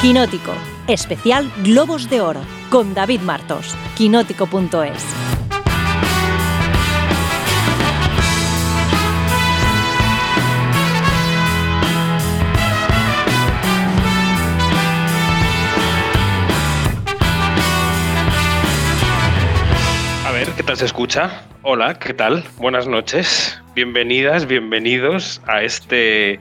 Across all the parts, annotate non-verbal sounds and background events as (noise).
Quinótico, especial Globos de Oro, con David Martos, quinótico.es. A ver, ¿qué tal se escucha? Hola, ¿qué tal? Buenas noches. Bienvenidas, bienvenidos a este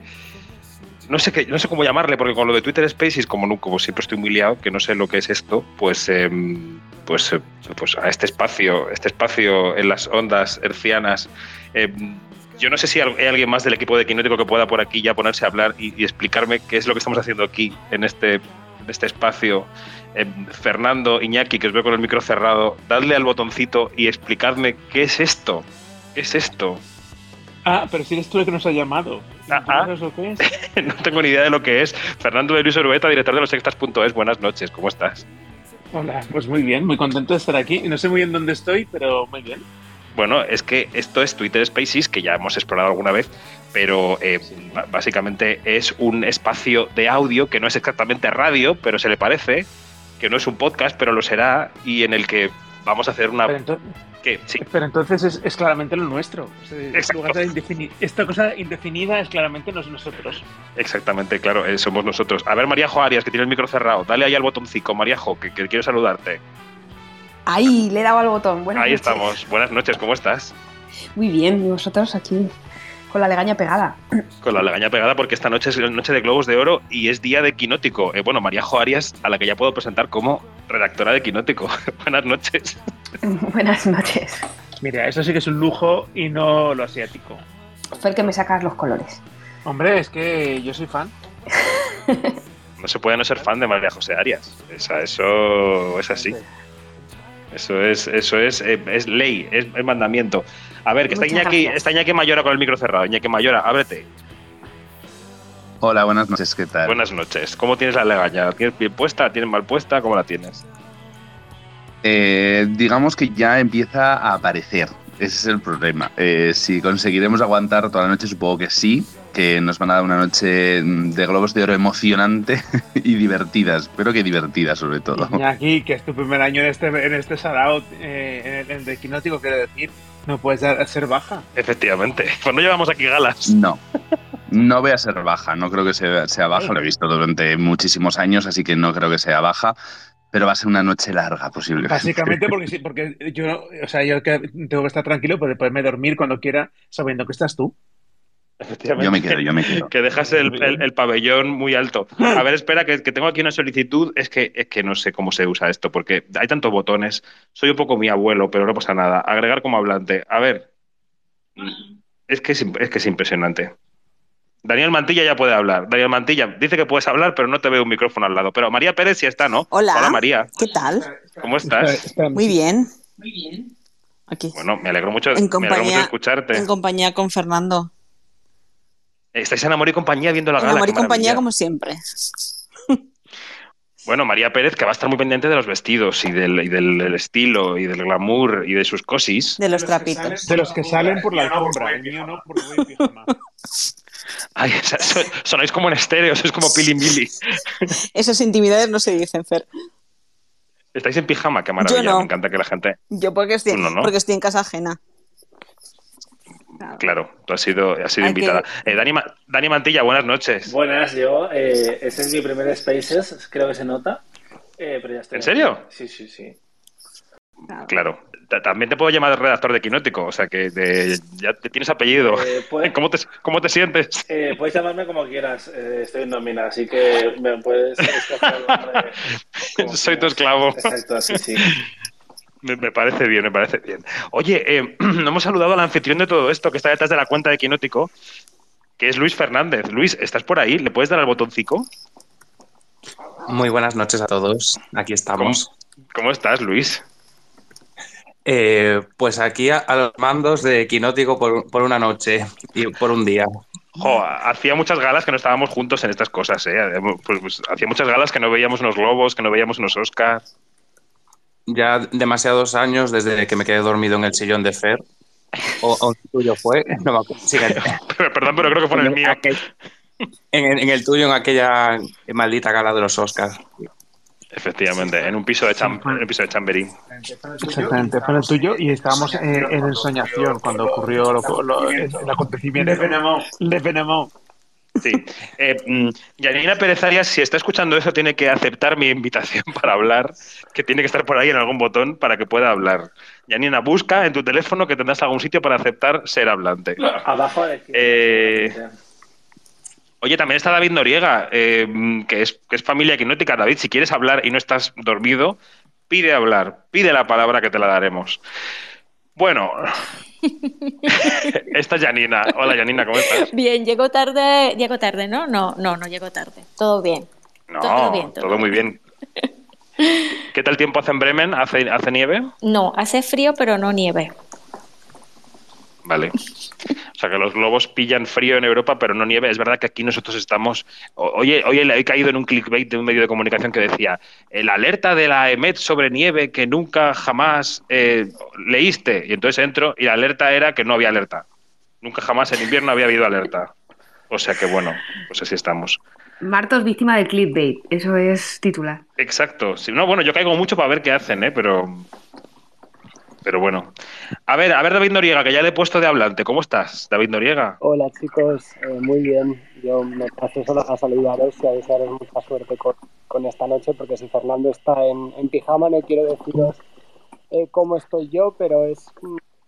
no sé qué, no sé cómo llamarle, porque con lo de Twitter Spaces, como, no, como siempre estoy muy que no sé lo que es esto, pues, em, pues, eh, pues a este espacio, este espacio en las ondas hercianas. Em, yo no sé si hay alguien más del equipo de Quinótico que pueda por aquí ya ponerse a hablar y, explicarme qué es lo que estamos haciendo aquí en este, en este espacio. Em, Fernando, Iñaki, que os veo con el micro cerrado, dadle al botoncito y explicadme qué es esto. ¿Qué es esto? Ah, pero si eres tú el que nos ha llamado. Ah, ah. lo que es? (laughs) no tengo ni idea de lo que es. Fernando de Luis Orueta, director de los Extras.es. Buenas noches, ¿cómo estás? Hola, pues muy bien, muy contento de estar aquí. No sé muy bien dónde estoy, pero muy bien. Bueno, es que esto es Twitter Spaces, que ya hemos explorado alguna vez, pero eh, básicamente es un espacio de audio que no es exactamente radio, pero se le parece, que no es un podcast, pero lo será, y en el que vamos a hacer una... Pero entonces es, claramente lo nuestro. esta cosa indefinida es claramente nosotros. Exactamente, claro, eh, somos nosotros. A ver, María Arias, que tiene el micro cerrado, dale ahí al botoncito, Maríajo, que, que quiero saludarte. Ahí, le he dado al botón. ahí estamos. Buenas noches, ¿cómo estás? Muy bien, y vosotros aquí con la legaña pegada. Con la legaña pegada porque esta noche es noche de Globos de Oro y es día de Quinótico. Eh, bueno, María Arias, a la que ya puedo presentar como redactora de Quinótico. (laughs) Buenas noches. (laughs) Buenas noches. Mira, eso sí que es un lujo y no lo asiático. Fue el que me sacas los colores. Hombre, es que yo soy fan. (laughs) no se puede no ser fan de María José Arias. eso es así. Eso es, eso es, eh, es ley, es, mandamiento. A ver, que está Iñaki, está Iñaki Mayora con el micro cerrado. Iñaki Mayora, ábrete. Hola, buenas noches, ¿qué tal? Buenas noches. ¿Cómo tienes la legaña? ¿La tienes bien puesta? tienes mal puesta? ¿Cómo la tienes? Eh, digamos que ya empieza a aparecer. Ese es el problema. Eh, si conseguiremos aguantar toda la noche, supongo que sí, que nos van a dar una noche de globos de oro emocionante (laughs) y divertidas, pero que divertidas sobre todo. Y aquí, que es tu primer año en este, en este Sarao, eh, en el de Quinótico, quiero decir, no puedes ser baja. Efectivamente. (laughs) Pues no llevamos aquí galas. No. No voy a ser baja, no creo que sea, sea baja, lo he visto durante muchísimos años, así que no creo que sea baja pero va a ser una noche larga, posiblemente. Básicamente (laughs) porque porque yo, o sea, yo tengo que estar tranquilo para poderme dormir cuando quiera, sabiendo que estás tú. Efectivamente. Yo me quedo, yo me quedo. Que dejas el, pabellón muy alto. A ver, espera, que, tengo aquí una solicitud. Es que, es que no sé cómo se usa esto, porque hay tantos botones. Soy un poco mi abuelo, pero no pasa nada. Agregar como hablante. A ver. Es que es, es que es impresionante. Daniel Mantilla ya puede hablar. Daniel Mantilla dice que puedes hablar, pero no te veo un micrófono al lado. Pero María Pérez sí está, ¿no? Hola. Hola, María. ¿Qué tal? ¿Cómo estás? Muy bien. Muy bien. Aquí. Bueno, me alegro mucho, en compañía, me alegro mucho de escucharte. En compañía con Fernando. Estáis en amor y compañía viendo la gala. En amor y compañía como siempre. (laughs) Bueno, María Pérez, que va a estar muy pendiente de los vestidos y del, y del, estilo y del glamour y de sus cosis. De los trapitos. De los que salen por la alfombra. El mío no, pijama. (laughs) Ay, sonáis como en estéreo, es como Pili Mili. (laughs) Esas intimidades no se dicen, Fer. ¿Estáis en pijama? Qué maravilla, me encanta que la gente... Yo porque estoy, porque estoy en casa ajena. Claro, tú has sido, has sido invitada. Eh, Dani, Mantilla, buenas noches. Buenas, yo. Eh, este es mi primer Spaces, creo que se nota. Eh, pero ya estoy ¿En serio? Sí, sí, sí. Claro. También te puedo llamar redactor de Quinótico, o sea que ya te tienes apellido. Eh, (laughs) ¿Cómo, te, ¿Cómo te sientes? Eh, puedes llamarme como quieras, eh, estoy en nómina, así que me puedes escoger el nombre. (laughs) Soy tu esclavo. Exacto, así sí. Me, parece bien, me parece bien. Oye, eh, (clears throat) no hemos saludado al anfitrión de todo esto que está detrás de la cuenta de Quinótico, que es Luis Fernández. Luis, ¿estás por ahí? ¿Le puedes dar al botoncito? Muy buenas noches a todos. Aquí estamos. ¿Cómo, estás, Luis? Eh, pues aquí a, los mandos de Quinótico por, una noche y por un día. hacía muchas galas que no estábamos juntos en estas cosas, ¿eh? Pues, pues, hacía muchas galas que no veíamos unos globos, que no veíamos unos Oscars ya demasiados años desde que me quedé dormido en el sillón de Fer. O, o tuyo fue, (laughs) no me acuerdo. Perdón, pero creo que fue en el mío. en, el tuyo, en aquella maldita gala de los Oscars. Efectivamente, en un piso de, Cham en piso de Chamberí. Exactamente, fue el tuyo y estábamos en, en ensoñación cuando ocurrió lo, lo, el, acontecimiento. Le Penemont. Sí. Eh, mm, Yanina Pérez Arias, si está escuchando eso, tiene que aceptar mi invitación (laughs) para hablar, que tiene que estar por ahí en algún botón para que pueda hablar. Yanina, busca en tu teléfono que tendrás algún sitio para aceptar ser hablante. Abajo de eh, Oye, también está David Noriega, eh, que, es, que es familia quinótica. David, si quieres hablar y no estás dormido, pide hablar, pide la palabra que te la daremos. Bueno, (laughs) esta es Janina. Hola Janina, ¿cómo estás? Bien, llego tarde, llego tarde, ¿no? No, no, no llego tarde. Todo bien. No, todo, bien, todo, muy bien. ¿Qué tal tiempo hace en Bremen? ¿Hace, ¿Hace nieve? No, hace frío, pero no nieve. Vale. O sea, que los globos pillan frío en Europa, pero no nieve. Es verdad que aquí nosotros estamos. Oye, hoy he caído en un clickbait de un medio de comunicación que decía: el alerta de la EMET sobre nieve que nunca jamás eh, leíste. Y entonces entro y la alerta era que no había alerta. Nunca jamás en invierno había habido alerta. O sea que bueno, pues así estamos. Martos víctima del clickbait, eso es titular. Exacto. Si no, bueno, yo caigo mucho para ver qué hacen, ¿eh? pero pero bueno. A ver, a ver, David Noriega, que ya le he puesto de hablante. ¿Cómo estás, David Noriega? Hola, chicos. Eh, muy bien. Yo me paso solo a saludaros y a desearos mucha suerte con, esta noche, porque si Fernando está en, pijama, no quiero deciros eh, cómo estoy yo, pero es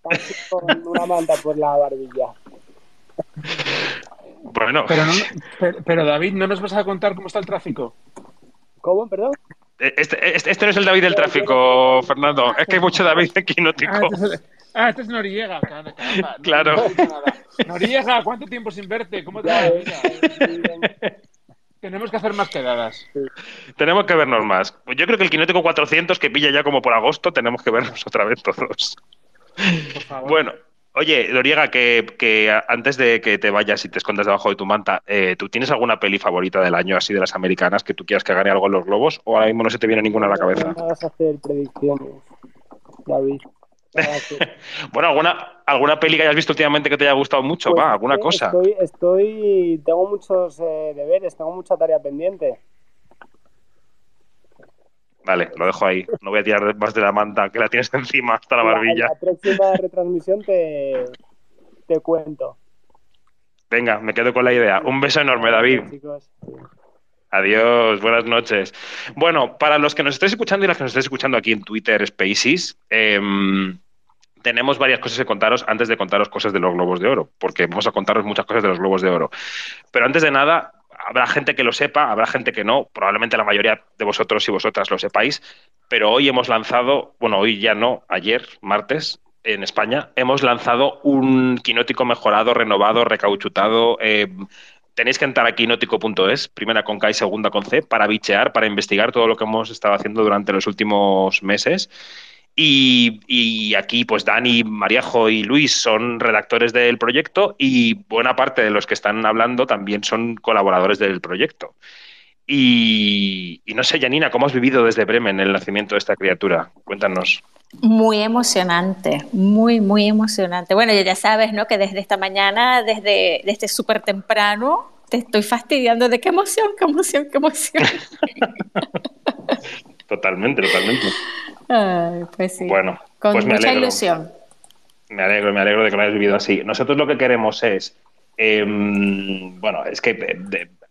casi con una manta por la barbilla. (laughs) Bueno. Pero, pero, David, ¿no nos vas a contar cómo está el tráfico? ¿Cómo, perdón? Este, este, este, no es el David del tráfico, Fernando. Es que hay mucho David aquí no Ah, este, ah, este es Noriega. claro. Noriega, ¿cuánto tiempo sin verte? ¿Cómo te va Tenemos que hacer más quedadas. Tenemos que vernos más. Yo creo que el Quinótico 400, que pilla ya como por agosto, tenemos que vernos otra vez todos. Por favor. Bueno, Oye, Doriega, que, antes de que te vayas y te escondas debajo de tu manta, eh, ¿tú tienes alguna peli favorita del año así de las americanas que tú quieras que gane algo en los globos o ahora mismo no se te viene ninguna a la cabeza? No vas a hacer predicciones, David. (laughs) bueno, alguna alguna peli que hayas visto últimamente que te haya gustado mucho, pues va, alguna cosa. Estoy, estoy, tengo muchos eh, deberes, tengo mucha tarea pendiente. Vale, lo dejo ahí. No voy a tirar más de la manta que la tienes (laughs) encima hasta la barbilla. La, la próxima retransmisión te, te cuento. Venga, me quedo con la idea. Un beso enorme, David. Adiós, buenas noches. Bueno, para los que nos estéis escuchando y las que nos estéis escuchando aquí en Twitter Spaces, em, tenemos varias cosas que contaros antes de contaros cosas de los globos de oro, porque vamos a contaros muchas cosas de los globos de oro. Pero antes de nada, habrá gente que lo sepa, habrá gente que no, probablemente la mayoría de vosotros y vosotras lo sepáis, pero hoy hemos lanzado, bueno, hoy ya no, ayer, martes, en España, hemos lanzado un quinótico mejorado, renovado, recauchutado. Eh, tenéis que entrar a quinótico.es, primera con K y segunda con C, para bichear, para investigar todo lo que hemos estado haciendo durante los últimos meses. Y, aquí, pues Dani, Mariajo y Luis son redactores del proyecto y buena parte de los que están hablando también son colaboradores del proyecto. Y, no sé, Janina, ¿cómo has vivido desde Bremen el nacimiento de esta criatura? Cuéntanos. Muy emocionante, muy, muy emocionante. Bueno, ya sabes, ¿no? Que desde esta mañana, desde, desde súper temprano, te estoy fastidiando de qué emoción, qué emoción, qué emoción. (laughs) totalmente, totalmente pues sí. Bueno, con pues mucha ilusión. Me alegro, me alegro de que lo hayas vivido así. Nosotros lo que queremos es, em, bueno, es que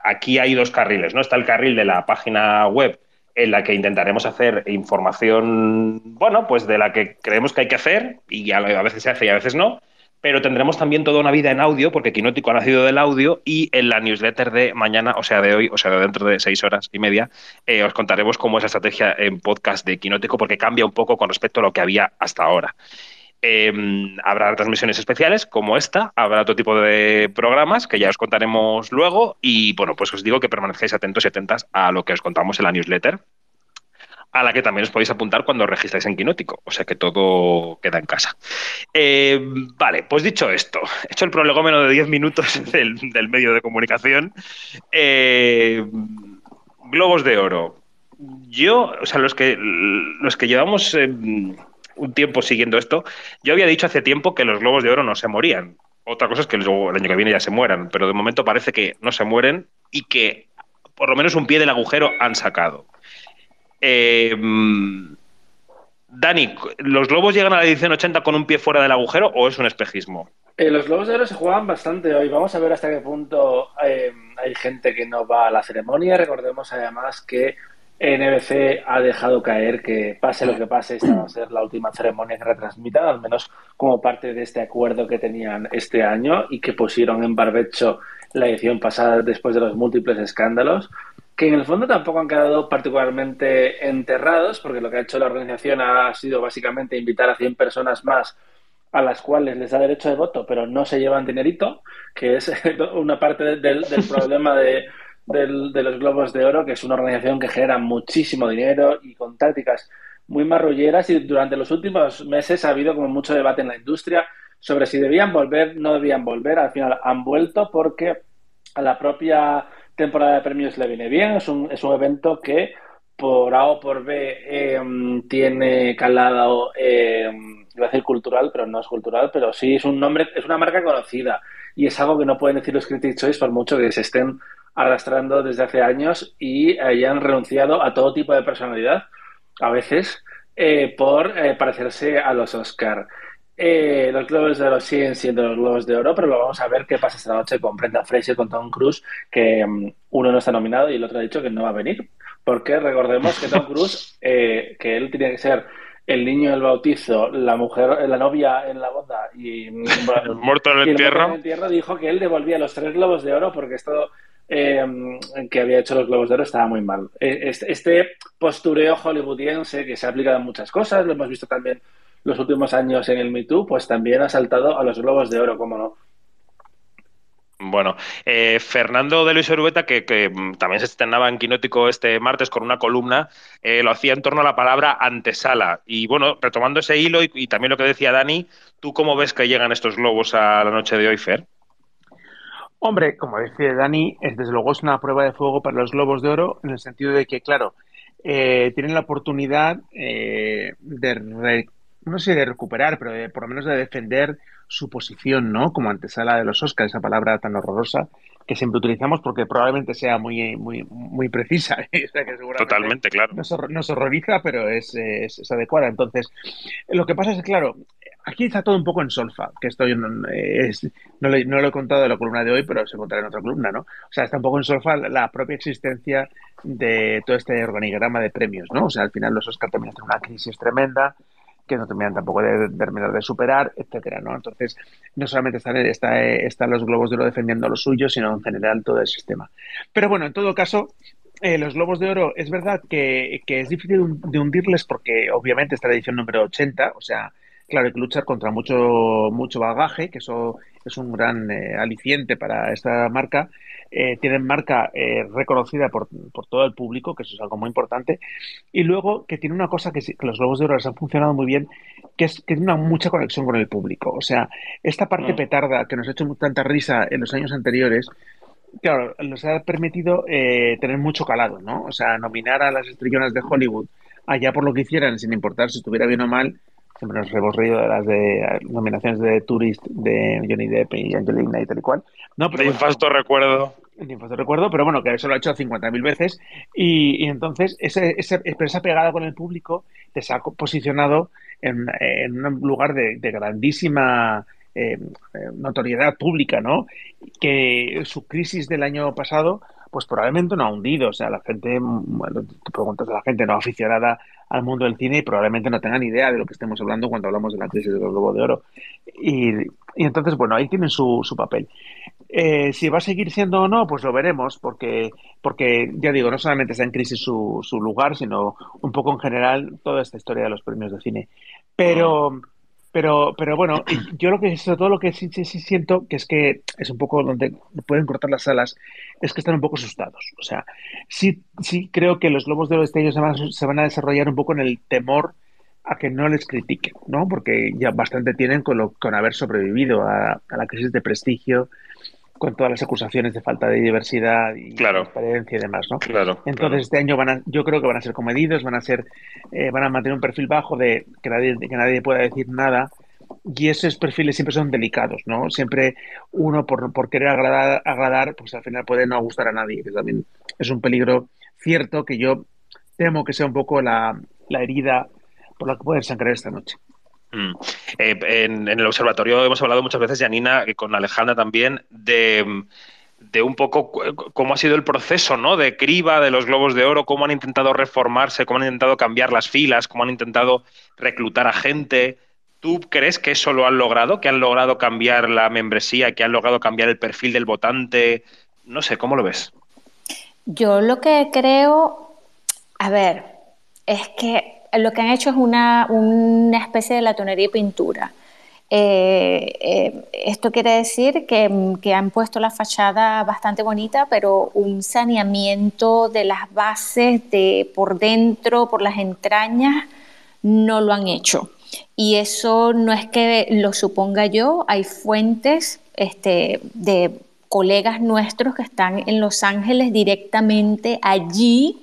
aquí hay dos carriles, ¿no? Está el carril de la página web en la que intentaremos hacer información, bueno, pues de la que creemos que hay que hacer y a veces se hace y a veces no pero tendremos también toda una vida en audio, porque Quinótico ha nacido del audio, y en la newsletter de mañana, o sea, de hoy, o sea, de dentro de seis horas y media, eh, os contaremos cómo es la estrategia en podcast de Quinótico, porque cambia un poco con respecto a lo que había hasta ahora. Em, habrá transmisiones especiales como esta, habrá otro tipo de programas que ya os contaremos luego, y bueno, pues os digo que permanezcáis atentos y atentas a lo que os contamos en la newsletter a la que también os podéis apuntar cuando registráis en Quinótico, o sea que todo queda en casa. Eh, vale, pues dicho esto, he hecho el prolegómeno de 10 minutos (laughs) del, medio de comunicación. Eh, globos de oro. Yo, o sea, los que, los que llevamos eh, un tiempo siguiendo esto, yo había dicho hace tiempo que los globos de oro no se morían. Otra cosa es que el año que viene ya se mueran, pero de momento parece que no se mueren y que por lo menos un pie del agujero han sacado. Eh, Dani, ¿los globos llegan a la edición 80 con un pie fuera del agujero o es un espejismo? Eh, los globos de oro se juegan bastante hoy. Vamos a ver hasta qué punto eh, hay gente que no va a la ceremonia. Recordemos además que NBC ha dejado caer que pase lo que pase, esta va a ser la última ceremonia que retransmitan, al menos como parte de este acuerdo que tenían este año y que pusieron en barbecho la edición pasada después de los múltiples escándalos que en el fondo tampoco han quedado particularmente enterrados, porque lo que ha hecho la organización ha sido básicamente invitar a 100 personas más a las cuales les da derecho de voto, pero no se llevan dinerito, que es (laughs) una parte del, problema de, los globos de oro, que es una organización que genera muchísimo dinero y con tácticas muy marrulleras y durante los últimos meses ha habido como mucho debate en la industria sobre si debían volver, no debían volver. Al final han vuelto porque a la propia temporada de premios le viene bien. Es un, es un evento que por A o por B em, tiene calado, eh, iba a decir cultural, pero no es cultural, pero sí es un nombre, es una marca conocida y es algo que no pueden decir los Critic Choice por mucho que se estén arrastrando desde hace años y hayan renunciado a todo tipo de personalidad, a veces, eh, por eh, parecerse a los Oscar. Eh, los globos de oro siguen siendo los globos de oro, pero lo vamos a ver qué pasa esta noche con Brenda Fraser, con Tom Cruise, que mm, uno no está nominado y el otro ha dicho que no va a venir. Porque recordemos que Tom (laughs) Cruise, eh, que él tiene que ser el niño del bautizo, la mujer, la novia en la boda y mm, (laughs) muerto en el, entierro. en el entierro, dijo que él devolvía los tres globos de oro porque esto eh, que había hecho los globos de oro estaba muy mal. Este, este postureo hollywoodiense que se ha aplicado en muchas cosas, lo hemos visto también los últimos años en el Me Too, pues también ha saltado a los globos de oro, cómo no. Bueno, eh, Fernando de Luis Orueta, que, mm, también se estrenaba en Quinótico este martes con una columna, eh, lo hacía en torno a la palabra antesala. Y bueno, retomando ese hilo y, también lo que decía Dani, ¿tú cómo ves que llegan estos globos a la noche de hoy, Fer? Hombre, como decía Dani, es, desde luego es una prueba de fuego para los globos de oro, en el sentido de que, claro, eh, tienen la oportunidad de no sé de recuperar, pero por lo menos de defender su posición, ¿no? Como antesala de los Oscars, esa palabra tan horrorosa que siempre utilizamos porque probablemente sea muy muy muy precisa. (laughs) Totalmente, claro. Nos, horroriza, pero es, es, adecuada. Entonces, lo que pasa es que, claro, aquí está todo un poco en solfa, que esto no, es, no, lo, he contado en la columna de hoy, pero se contará en otra columna, ¿no? O sea, está un poco en solfa la propia existencia de todo este organigrama de premios, ¿no? O sea, al final los Oscars también hacen una crisis tremenda, que no terminan tampoco de terminar de superar, etcétera, ¿no? Entonces, no solamente están, está, están los globos de oro defendiendo lo suyo, sino en general todo el sistema. Pero bueno, en todo caso, eh, los globos de oro es verdad que, es difícil de hundirles porque obviamente esta edición número 80, o sea, claro, hay que luchar contra mucho, mucho bagaje, que eso es un gran eh, aliciente para esta marca, eh, tienen marca eh, reconocida por, por, todo el público, que eso es algo muy importante, y luego que tiene una cosa que, los Globos de Oro les han funcionado muy bien, que es que tiene una mucha conexión con el público. O sea, esta parte mm. petarda que nos ha hecho tanta risa en los años anteriores, claro, nos ha permitido tener mucho calado, ¿no? O sea, nominar a las estrellonas de Hollywood allá por lo que hicieran, sin importar si estuviera bien o mal, siempre nos hemos reído de las de nominaciones de Tourist de Johnny Depp y Angelina y tal y cual. No, pero de infasto recuerdo. De infasto recuerdo, pero bueno, que eso lo ha hecho 50.000 veces y, entonces ese, esa pegada con el público te ha posicionado en, un lugar de, grandísima eh, notoriedad pública, ¿no? Que su crisis del año pasado pues probablemente no ha hundido. O sea, la gente, bueno, te preguntas a la gente no aficionada al mundo del cine y probablemente no tengan idea de lo que estemos hablando cuando hablamos de la crisis del Globo de Oro. Y, entonces, bueno, ahí tienen su, su papel. Eh, si va a seguir siendo o no, pues lo veremos, porque, porque ya digo, no solamente está en crisis su, su lugar, sino un poco en general toda esta historia de los premios de cine. Pero, pero, pero bueno, yo lo que sobre todo lo que sí, sí, siento, que es que es un poco donde pueden cortar las alas, es que están un poco asustados. O sea, sí, sí creo que los globos de los destellos se van, a, se van a desarrollar un poco en el temor a que no les critiquen, ¿no? Porque ya bastante tienen con, lo, con haber sobrevivido a, la crisis de prestigio, con todas las acusaciones de falta de diversidad y transparencia y demás, ¿no? Claro. Entonces este año van a, yo creo que van a ser comedidos, van a ser, eh, van a mantener un perfil bajo de que nadie, que nadie pueda decir nada y esos perfiles siempre son delicados, ¿no? Siempre uno por, por querer agradar, agradar, pues al final puede no gustar a nadie, que también es un peligro cierto que yo temo que sea un poco la, la herida por la que pueden sangrar esta noche. Mm. Eh, en, el observatorio hemos hablado muchas veces, Janina, con Alejandra también, de, de, un poco cómo ha sido el proceso ¿no? de criba de los globos de oro, cómo han intentado reformarse, cómo han intentado cambiar las filas, cómo han intentado reclutar a gente. ¿Tú crees que eso lo han logrado? ¿Que han logrado cambiar la membresía? ¿Que han logrado cambiar el perfil del votante? No sé, ¿cómo lo ves? Yo lo que creo, a ver, es que lo que han hecho es una, una especie de latonería y pintura. Eh, eh, esto quiere decir que, han puesto la fachada bastante bonita, pero un saneamiento de las bases de por dentro, por las entrañas, no lo han hecho. Y eso no es que lo suponga yo, hay fuentes este, de colegas nuestros que están en Los Ángeles directamente allí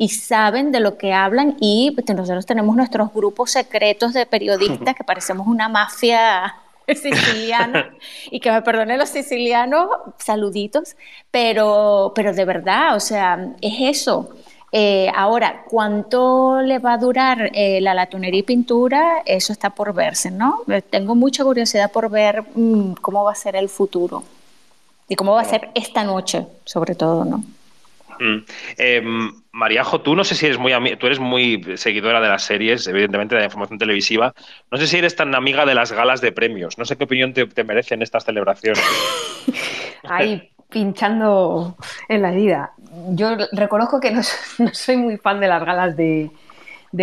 y saben de lo que hablan y pues, nosotros tenemos nuestros grupos secretos de periodistas que parecemos una mafia (laughs) siciliana y que me perdonen los sicilianos, saluditos, pero, pero de verdad, o sea, es eso. Eh, ahora, ¿cuánto le va a durar eh, la latonería y pintura? Eso está por verse, ¿no? Tengo mucha curiosidad por ver mm, cómo va a ser el futuro y cómo va a ser esta noche, sobre todo, ¿no? Mm. Em, Mariajo, tú no sé si eres muy tú eres muy seguidora de las series, evidentemente de la información televisiva. No sé si eres tan amiga de las galas de premios. No sé qué opinión te, merecen estas celebraciones. (laughs) Ahí pinchando en la herida. Yo reconozco que no, (laughs) soy muy fan de las galas de,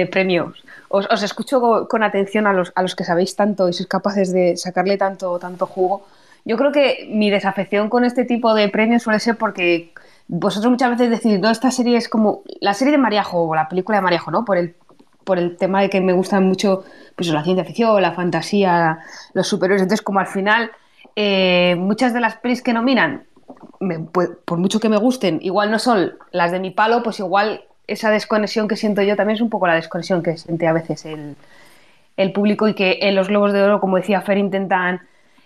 premios. Os, escucho con, atención a los, a los que sabéis tanto y sois capaces de sacarle tanto, tanto jugo. Yo creo que mi desafección con este tipo de premios suele ser porque vosotros muchas veces decís, no, esta serie es como la serie de Mariajo o la película de Mariajo, ¿no? Por el, por el tema de que me gustan mucho pues, la ciencia ficción, la fantasía, los superhéroes. Entonces, como al final, eh, muchas de las pelis que nominan, pues, por mucho que me gusten, igual no son las de mi palo, pues igual esa desconexión que siento yo también es un poco la desconexión que siente a veces el, el público y que en los Globos de Oro, como decía Fer, intentan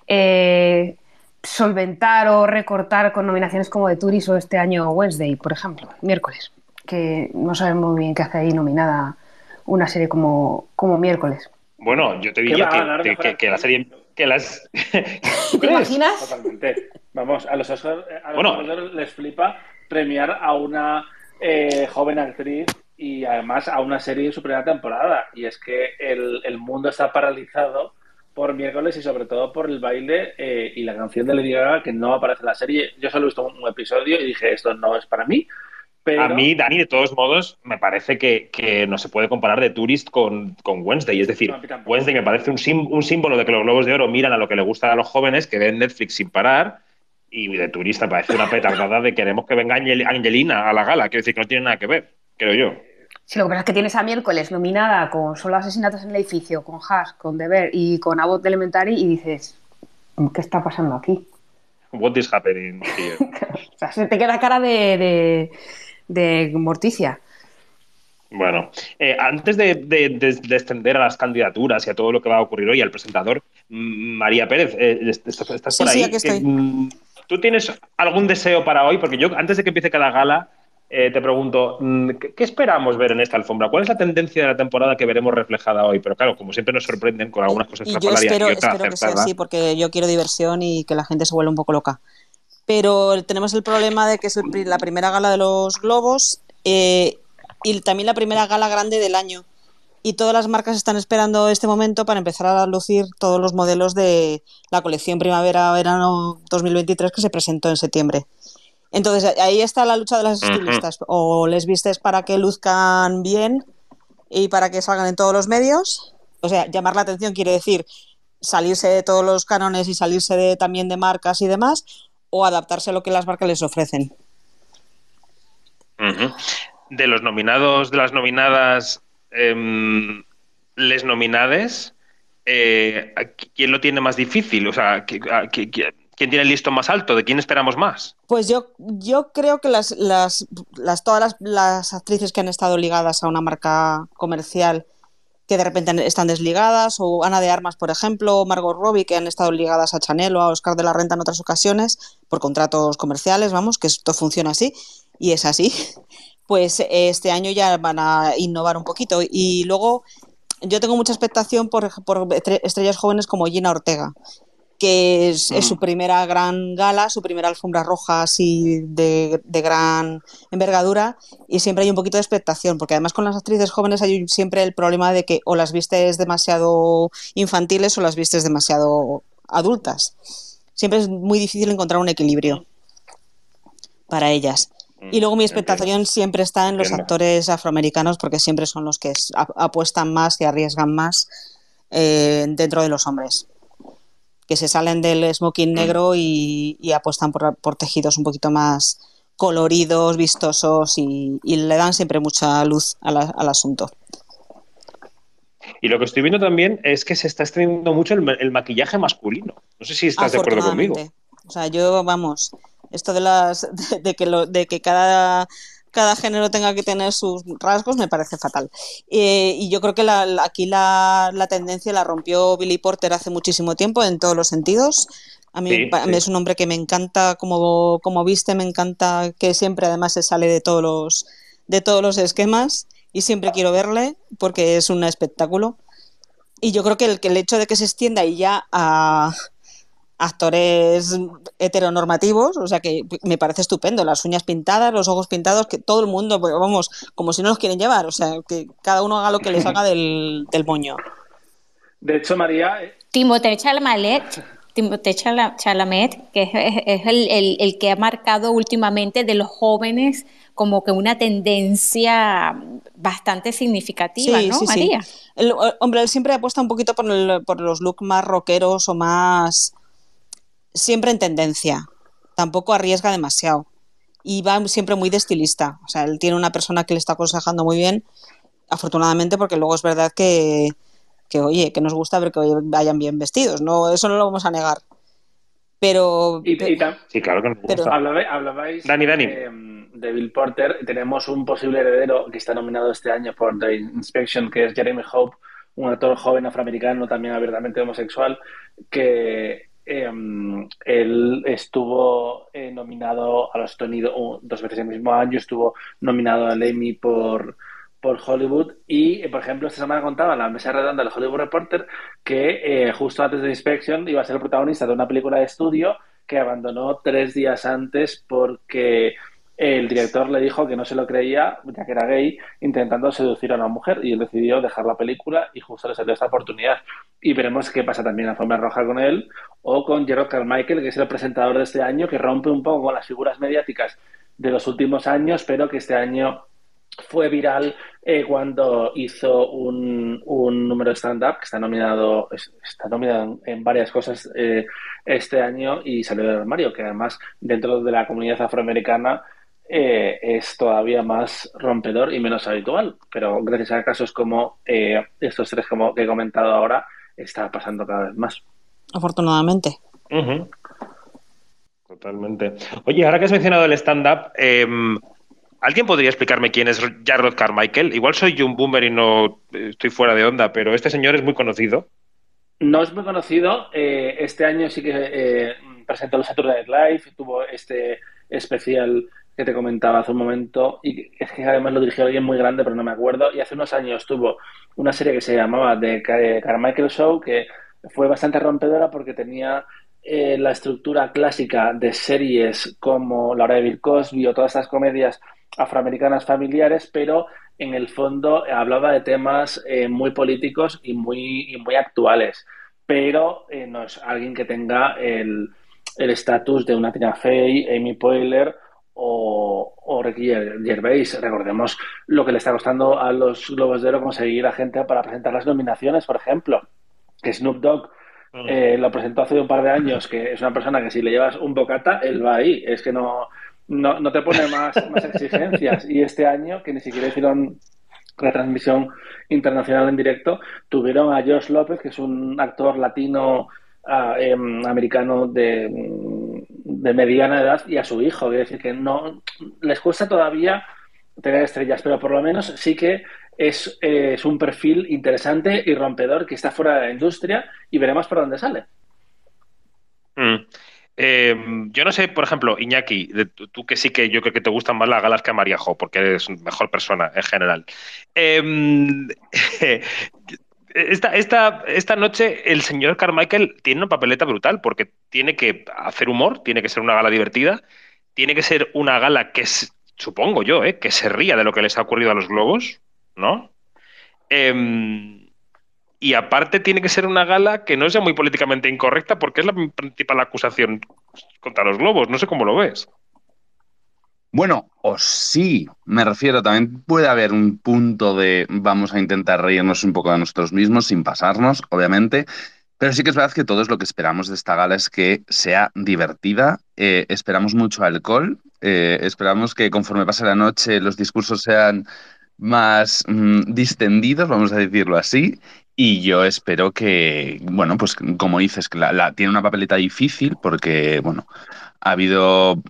eh, solventar o recortar con nominaciones como de Turis o este año Wednesday, por ejemplo, miércoles, que no sabemos muy bien qué hace ahí nominada una serie como, como miércoles. Bueno, yo te diría que, que, la serie... Que las... (laughs) ¿Te imaginas? Totalmente. Vamos, a los Oscars, a los les flipa premiar a una eh, joven actriz y además a una serie en su primera temporada. Y es que el, el mundo está paralizado por miércoles y sobre todo por el baile eh, y la canción de Lady Gaga que no aparece en la serie. Yo solo he visto un episodio y dije, esto no es para mí. Pero... A mí, Dani, de todos modos, me parece que, no se puede comparar de Tourist con, con Wednesday. Es decir, Wednesday me parece un, un, símbolo de que los globos de oro miran a lo que le gusta a los jóvenes, que ven Netflix sin parar. Y de Turista parece una petardada de queremos que venga Angelina a la gala. Quiero decir que no tiene nada que ver, creo yo. Sí, lo que pasa es que tienes a miércoles nominada con Solo asesinatos en el edificio, con Haas, con Deber y con Abbott Elementary y dices, ¿qué está pasando aquí? What is happening here? (laughs) o sea, se te queda cara de, de, morticia. Bueno, eh, antes de, de, extender a las candidaturas y a todo lo que va a ocurrir hoy, al presentador, mm, María Pérez, eh, ¿estás, por ahí? Sí, aquí estoy. Mm, ¿Tú tienes algún deseo para hoy? Porque yo, antes de que empiece cada gala, eh, te pregunto, mm, ¿qué esperamos ver en esta alfombra? ¿Cuál es la tendencia de la temporada que veremos reflejada hoy? Pero claro, como siempre nos sorprenden con algunas cosas y yo espero, espero que sea así, porque yo quiero diversión y que la gente se vuelva un poco loca. Pero tenemos el problema de que es la primera gala de los globos eh, y también la primera gala grande del año. Y todas las marcas están esperando este momento para empezar a lucir todos los modelos de la colección primavera-verano 2023 que se presentó en septiembre. Entonces ahí está la lucha de las estilistas. O les vistes para que luzcan bien y para que salgan en todos los medios. O sea, llamar la atención quiere decir salirse de todos los cánones y salirse de, también de marcas y demás, o adaptarse a lo que las marcas les ofrecen. De los nominados, de las nominadas, em, les nominades, eh, ¿quién lo tiene más difícil? O sea, ¿Quién tiene el listo más alto? ¿De quién esperamos más? Pues yo, yo creo que las, las, las todas las, actrices que han estado ligadas a una marca comercial que de repente están desligadas, o Ana de Armas, por ejemplo, o Margot Robbie, que han estado ligadas a Chanel o a Oscar de la Renta en otras ocasiones, por contratos comerciales, vamos, que esto funciona así, y es así, (laughs) pues este año ya van a innovar un poquito. Y luego yo tengo mucha expectación por, por estrellas jóvenes como Gina Ortega, que es, su mm. primera gran gala, su primera alfombra roja así de, gran envergadura y siempre hay un poquito de expectación, porque además con las actrices jóvenes hay siempre el problema de que o las vistes demasiado infantiles o las vistes demasiado adultas. Siempre es muy difícil encontrar un equilibrio para ellas. Y mm, luego mi expectación siempre está en los actores afroamericanos porque siempre son los que apuestan más y arriesgan más eh, dentro de los hombres que se salen del smoking negro y, apuestan por, tejidos un poquito más coloridos, vistosos y, le dan siempre mucha luz al asunto. Y lo que estoy viendo también es que se está estrenando mucho el, maquillaje masculino. No sé si estás de acuerdo conmigo. O sea, yo, vamos, esto de las (laughs) de, que lo, de que cada cada género tenga que tener sus rasgos me parece fatal. Eh, y yo creo que aquí la, tendencia la rompió Billy Porter hace muchísimo tiempo en todos los sentidos. A mí, es un hombre que me encanta como, como viste, me encanta que siempre además se sale de todos los, de todos los esquemas y siempre quiero verle porque es un espectáculo. Y yo creo que el, que el hecho de que se extienda y ya a, actores heteronormativos, o sea que me parece estupendo, las uñas pintadas, los ojos pintados, que todo el mundo, pues, vamos, como si no los quieren llevar, o sea, que cada uno haga lo que le salga del, (laughs) del moño. De hecho, María... Eh, Timothée Chalamet, Timothée Chalamet, que es, el, que ha marcado últimamente de los jóvenes como que una tendencia bastante significativa, ¿no, María? El, hombre, él siempre apuesta un poquito por, por los looks más rockeros o más siempre en tendencia, tampoco arriesga demasiado y va siempre muy de estilista. O sea, él tiene una persona que le está aconsejando muy bien, afortunadamente, porque luego es verdad que, que oye, que nos gusta ver que vayan bien vestidos, no, eso no lo vamos a negar. Pero. sí, claro que nos gusta. Hablabais, De, Bill Porter. Tenemos un posible heredero que está nominado este año por The Inspection, que es Jeremy Hope, un actor joven afroamericano, también abiertamente homosexual, que Em, él estuvo eh, nominado a los Tony dos veces el mismo año, estuvo nominado al Emmy por, por Hollywood y, eh, por ejemplo, esta semana contaba en la mesa redonda del Hollywood Reporter que eh, justo antes de Inspection iba a ser el protagonista de una película de estudio que abandonó tres días antes porque el director le dijo que no se lo creía, ya que era gay, intentando seducir a una mujer y él decidió dejar la película y justo le salió esta oportunidad. Y veremos qué pasa también en forma roja con él o con Gerard Carmichael, que es el presentador de este año, que rompe un poco con las figuras mediáticas de los últimos años, pero que este año fue viral eh, cuando hizo un, un número de stand-up que está nominado, está nominado en, varias cosas eh, este año y salió del armario, que además dentro de la comunidad afroamericana eh, es todavía más rompedor y menos habitual. Pero gracias a casos como eh, estos tres como que he comentado ahora, está pasando cada vez más. Afortunadamente. Totalmente. Oye, ahora que has mencionado el stand-up, em, ¿alguien podría explicarme quién es Jarrod Carmichael? Igual soy yo un boomer y no estoy fuera de onda, pero este señor es muy conocido. No es muy conocido. Eh, este año sí que presentó los Saturday Night Live, tuvo este especial que te comentaba hace un momento, y es que además lo dirigió alguien muy grande, pero no me acuerdo, y hace unos años tuvo una serie que se llamaba The Carmichael Show, que fue bastante rompedora porque tenía eh, la estructura clásica de series como La hora de Bill Cosby o todas estas comedias afroamericanas familiares, pero en el fondo hablaba de temas eh, muy políticos y muy, muy actuales, pero eh, no es alguien que tenga el estatus de una Tina Fey, Amy Poehler o, o Ricky Gervais. Recordemos lo que le está costando a los Globos de Oro conseguir a gente para presentar las nominaciones, por ejemplo. Que Snoop Dogg mm. eh, lo presentó hace un par de años, que es una persona que si le llevas un bocata, él va ahí. Es que no, no, te pone más, más exigencias. Y este año, que ni siquiera hicieron retransmisión internacional en directo, tuvieron a Josh López, que es un actor latino ah, em, americano de de mediana edad y a su hijo. Quiere decir que no les cuesta todavía tener estrellas, pero por lo menos sí que es, es un perfil interesante y rompedor que está fuera de la industria y veremos por dónde sale. Mm. Eh, yo no sé, por ejemplo, Iñaki, tú que sí que yo creo que te gustan más las galas que a Mariajo, porque eres mejor persona en general. Em, (laughs) esta, esta, esta, noche el señor Carmichael tiene una papeleta brutal, porque tiene que hacer humor, tiene que ser una gala divertida, tiene que ser una gala que, supongo yo, eh, que se ría de lo que les ha ocurrido a los globos, ¿no? Eh, y aparte tiene que ser una gala que no sea muy políticamente incorrecta porque es la principal acusación contra los globos. No sé cómo lo ves. Bueno, o sí, me refiero, también puede haber un punto de vamos a intentar reírnos un poco de nosotros mismos sin pasarnos, obviamente, pero sí que es verdad que todo lo que esperamos de esta gala es que sea divertida, eh, esperamos mucho alcohol, eh, esperamos que conforme pase la noche los discursos sean más mm, distendidos, vamos a decirlo así, y yo espero que, bueno, pues como dices, que la, tiene una papeleta difícil porque, bueno, ha habido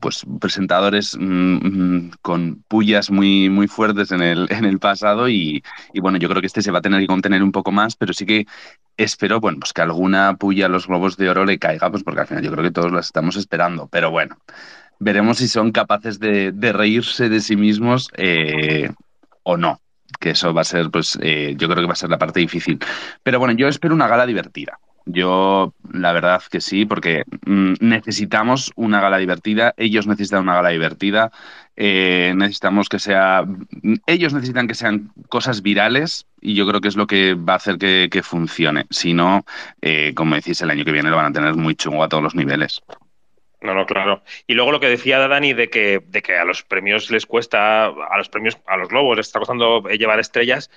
pues presentadores mm, mm, con pullas muy, muy fuertes en el, en el pasado y, bueno, yo creo que este se va a tener que contener un poco más, pero sí que espero, bueno, pues que alguna puya a los globos de oro le caiga, pues porque al final yo creo que todos las estamos esperando, pero bueno, veremos si son capaces de, reírse de sí mismos eh, o no que eso va a ser, pues, eh, yo creo que va a ser la parte difícil. Pero bueno, yo espero una gala divertida. Yo, la verdad que sí, porque mm, necesitamos una gala divertida, ellos necesitan una gala divertida, eh, necesitamos que sea, ellos necesitan que sean cosas virales y yo creo que es lo que va a hacer que, funcione. Si no, eh, como decís, el año que viene lo van a tener muy chungo a todos los niveles. No, no, claro. Y luego lo que decía Dani de que, de que a los premios les cuesta, a los premios, a los globos les está costando llevar estrellas.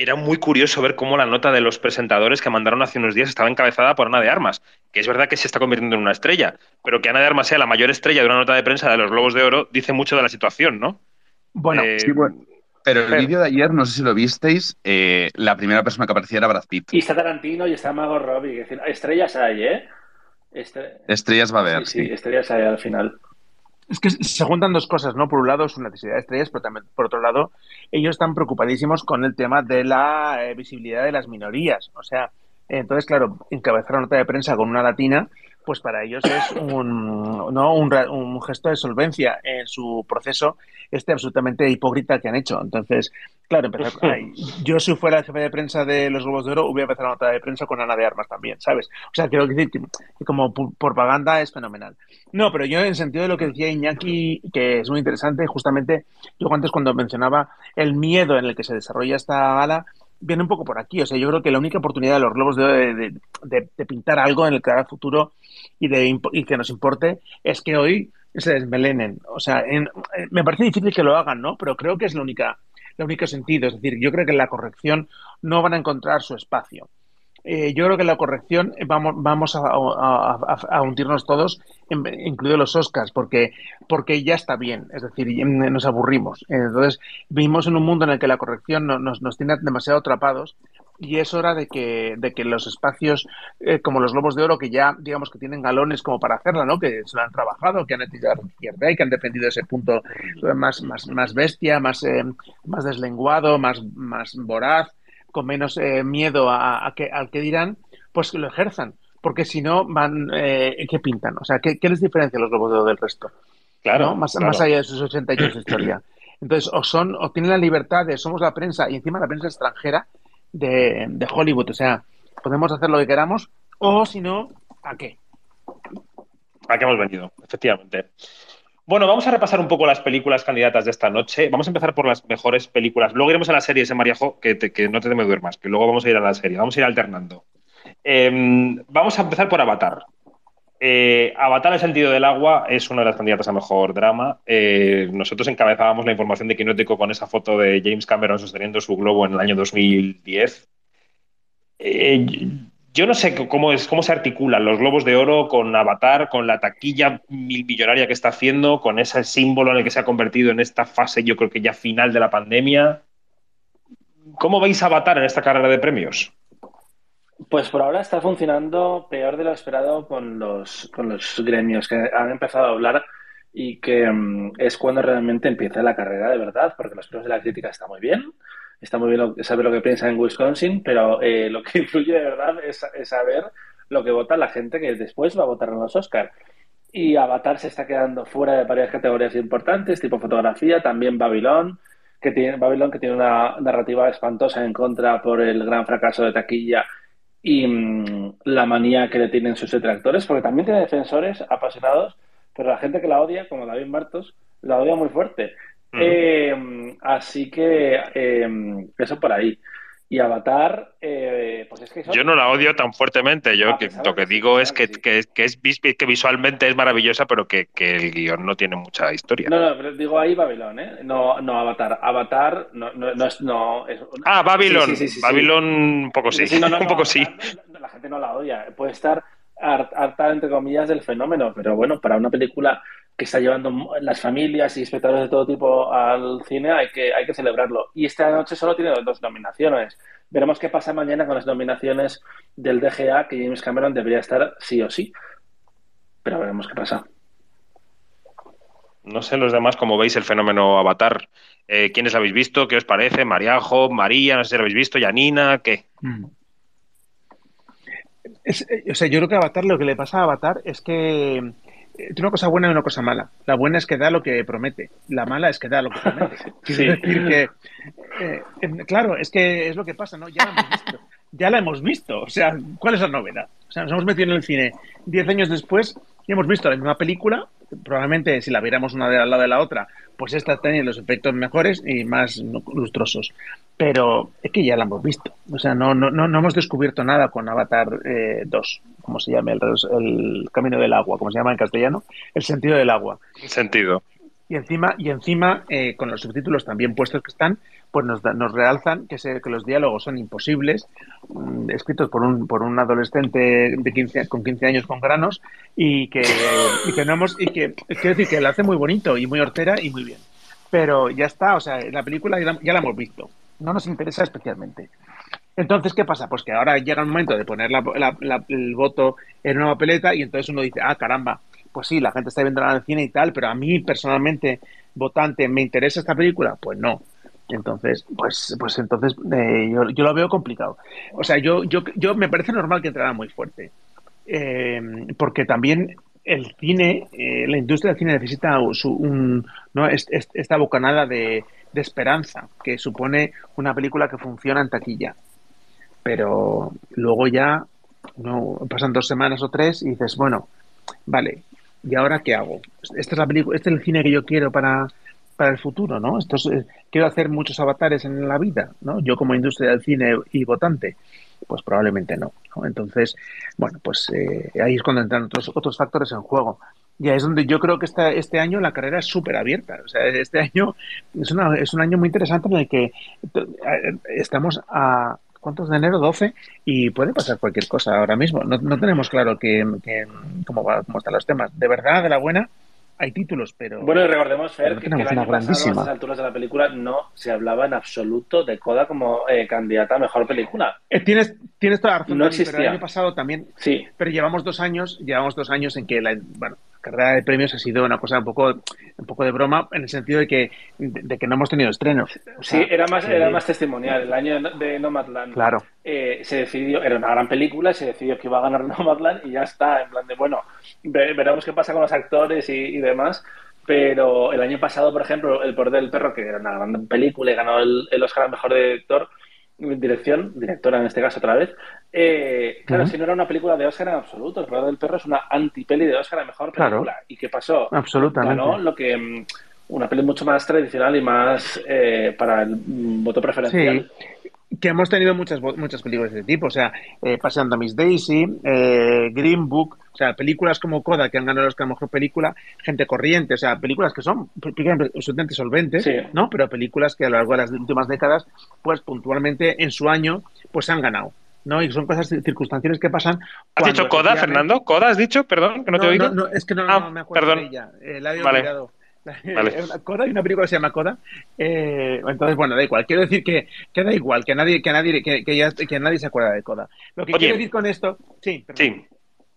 Era muy curioso ver cómo la nota de los presentadores que mandaron hace unos días estaba encabezada por Ana de Armas, que es verdad que se está convirtiendo en una estrella, pero que Ana de Armas sea la mayor estrella de una nota de prensa de los Globos de Oro dice mucho de la situación, ¿no? Bueno, eh, sí, bueno. Pero el vídeo de ayer, no sé si lo visteis, eh, la primera persona que aparecía era Brad Pitt. Y está Tarantino y está Mago Robbie. Estrellas hay, ¿eh? Estrellas va a haber. Sí, estrellas hay al final. Es que se juntan dos cosas, ¿no? Por un lado, su necesidad de estrellas, pero también, por otro lado, ellos están preocupadísimos con el tema de la eh, visibilidad de las minorías. O sea, entonces, claro, encabezar una nota de prensa con una latina pues para ellos es un, ¿no? un, gesto de solvencia en su proceso este absolutamente hipócrita que han hecho. Entonces, claro, empezar, yo si fuera el jefe de prensa de los Globos de Oro, hubiera empezado la nota de prensa con Ana de Armas también, ¿sabes? O sea, quiero decir que, como propaganda es fenomenal. No, pero yo en sentido de lo que decía Iñaki, que es muy interesante, justamente yo antes cuando mencionaba el miedo en el que se desarrolla esta gala, viene un poco por aquí. O sea, yo creo que la única oportunidad de los globos de, de, pintar algo en el cara futuro y, de, y que nos importe es que hoy se desmelenen. O sea, me parece difícil que lo hagan, ¿no? Pero creo que es la única, el único sentido. Es decir, yo creo que en la corrección no van a encontrar su espacio. Eh, yo creo que la corrección vamos, vamos a, a, hundirnos todos, incluidos los Oscars, porque, porque ya está bien, es decir, nos aburrimos. Entonces, vivimos en un mundo en el que la corrección nos, nos tiene demasiado atrapados y es hora de que, de que los espacios eh, como los Globos de Oro, que ya digamos que tienen galones como para hacerla, ¿no? que se lo han trabajado, que han tirado y que han defendido ese punto más, más, más bestia, más, eh, más deslenguado, más, más voraz, con menos eh, miedo a, que, al que dirán, pues que lo ejerzan. Porque si no, van, eh, ¿qué pintan? O sea, ¿qué, les diferencia los globos de oro del resto? Claro, Más, más allá de sus 80 años de (clears throat) historia. Entonces, o son, o tienen la libertad de somos la prensa y encima la prensa extranjera de, de Hollywood. O sea, podemos hacer lo que queramos, o si no, ¿a qué? ¿A qué hemos venido? Efectivamente. Bueno, vamos a repasar un poco las películas candidatas de esta noche. Vamos a empezar por las mejores películas. Luego iremos a las series, en Mariajo, que, que no te me duermas, que luego vamos a ir a la serie. Vamos a ir alternando. Em, vamos a empezar por Avatar. Eh, Avatar, el sentido del agua, es una de las candidatas a mejor drama. Eh, nosotros encabezábamos la información de Quinótico con esa foto de James Cameron sosteniendo su globo en el año 2010. Eh, yo no sé cómo, es, cómo se articulan los globos de oro con Avatar, con la taquilla mil millonaria que está haciendo, con ese símbolo en el que se ha convertido en esta fase, yo creo que ya final de la pandemia. ¿Cómo veis Avatar en esta carrera de premios? Pues por ahora está funcionando peor de lo esperado con los, con los gremios que han empezado a hablar y que mm, es cuando realmente empieza la carrera de verdad, porque los premios de la crítica están muy bien, está muy bien saber lo que piensa en Wisconsin, pero eh, lo que (laughs) influye de verdad es, saber lo que vota la gente que después va a votar en los Oscars. Y Avatar se está quedando fuera de varias categorías importantes, tipo fotografía, también Babylon, que tiene, Babylon, que tiene una narrativa espantosa en contra por el gran fracaso de taquilla y mm, la manía que le tienen sus detractores, porque también tiene defensores apasionados, pero la gente que la odia, como David Martos, la odia muy fuerte. Eh, así que eh, eso por ahí. Y Avatar, eh, pues es que... Yo no la odio tan fuertemente. Yo que, lo que digo es que, que, que, es que visualmente es maravillosa, pero que, el guion no tiene mucha historia. No, no, pero digo ahí Babilón, ¿eh? No, no Avatar. Avatar no, no, es... No, ah, Babilón. Babilón un poco sí. (laughs) un poco sí. La gente no la odia. Puede estar harta, entre comillas, del fenómeno, pero bueno, para una película que está llevando las familias y espectadores de todo tipo al cine, hay que, hay que celebrarlo. Y esta noche solo tiene dos nominaciones. Veremos qué pasa mañana con las nominaciones del DGA, que James Cameron debería estar sí o sí. Pero veremos qué pasa. No sé los demás cómo veis el fenómeno Avatar. Eh, ¿Quiénes habéis visto? ¿Qué os parece? Mariajo, María, no sé si lo habéis visto, Yanina, ¿qué? Mm. O sea, yo creo que Avatar lo que le pasa a Avatar es que tiene una cosa buena y una cosa mala. La buena es que da lo que promete. La mala es que da lo que promete. (laughs) Quiero decir que, eh, claro, es que es lo que pasa, ¿no? Ya la hemos visto. Ya la hemos visto. O sea, ¿cuál es la novedad? O sea, nos hemos metido en el cine diez años después y hemos visto la misma película. Probablemente si la viéramos una de al lado de la otra, pues esta tiene los efectos mejores y más lustrosos. Pero es que ya la hemos visto. O sea, no, no, no, hemos descubierto nada con Avatar 2, eh, como se llama, el, el, camino del agua, como se llama en castellano, el sentido del agua. Sentido. Y encima, y encima eh, con los subtítulos también puestos que están, pues nos, nos realzan que, que los diálogos son imposibles, mm, escritos por un, por un adolescente de 15, con 15 años con granos, y que, (laughs) y que no hemos, y que, quiero decir que lo hace muy bonito y muy hortera y muy bien. Pero ya está, o sea, la película ya la, hemos visto. No nos interesa especialmente. Entonces, ¿qué pasa? Pues que ahora llega el momento de poner el voto en una papeleta y entonces uno dice, ah, caramba, pues sí, la gente está viendo en el cine y tal, pero a mí personalmente, votante, ¿me interesa esta película? Pues no. Entonces, pues, pues entonces eh, yo, lo veo complicado. O sea, yo, yo, yo me parece normal que entrara muy fuerte. Eh, porque también el cine, eh, la industria del cine necesita un, ¿no? esta bocanada de, de, esperanza que supone una película que funciona en taquilla. Pero luego ya no pasan dos semanas o tres y dices, bueno, vale, ¿y ahora qué hago? Esta es la película, este es el cine que yo quiero para, para el futuro, ¿no? Esto eh, quiero hacer muchos avatares en la vida, ¿no? Yo como industria del cine y votante, pues probablemente no. Entonces, bueno, pues eh, ahí es cuando entran otros, otros factores en juego. Y ahí es donde yo creo que esta, este año la carrera es súper abierta. O sea, este año es, una, es un año muy interesante en el que eh, estamos a, ¿Cuántos de enero? 12. Y puede pasar cualquier cosa ahora mismo. No, no tenemos claro que, cómo, va, cómo están los temas. De verdad, de la buena, hay títulos, pero. Bueno, y recordemos, Fer, que, el año pasado, a estas alturas de la película, no se hablaba en absoluto de Coda como eh, candidata a mejor película. Eh, tienes, tienes toda la razón, no existía. pero el año pasado también. Sí. Pero llevamos dos años, llevamos dos años en que la, bueno, carrera de premios ha sido una cosa un poco, un poco de broma en el sentido de que, de, que no hemos tenido estrenos. sí, era más, era más testimonial. El año de Nomadland claro. Eh, se decidió, era una gran película, se decidió que iba a ganar (laughs) Nomadland y ya está, en plan de, bueno, veremos qué pasa con los actores y, demás. Pero el año pasado, por ejemplo, El Poder del Perro, que era una gran película y ganó el, el Oscar al Mejor Director, dirección, directora en este caso otra vez, eh, claro, si no era una película de Oscar en absoluto, El Poder del Perro es una antipeli de Oscar a mejor película. ¿Y qué pasó? Absolutamente. Ganó lo que mm, una peli mucho más tradicional y más eh, para el mm, voto preferencial. Sí que hemos tenido muchas muchas películas de este tipo, o sea, eh, Paseando a Miss Daisy, eh, Green Book, o sea, películas como Coda que han ganado los que mejor película, Gente Corriente, o sea, películas que son absolutamente solventes, ¿no? Pero películas que a lo largo de las últimas décadas, pues puntualmente en su año, pues han ganado. ¿no? Y son cosas circunstanciales que pasan. ¿Has dicho Coda, Fernando? ¿Coda has dicho? Perdón, que no, te he oído. No, es que no, ah, me acuerdo de ella. Eh, la había olvidado. (laughs) Coda hay una película que se llama Coda. Eh, entonces, bueno, da igual. Quiero decir que, que da igual, que nadie, que nadie, que, que, ya, que nadie se acuerda de Coda. Lo que quiero decir con esto, sí, sí.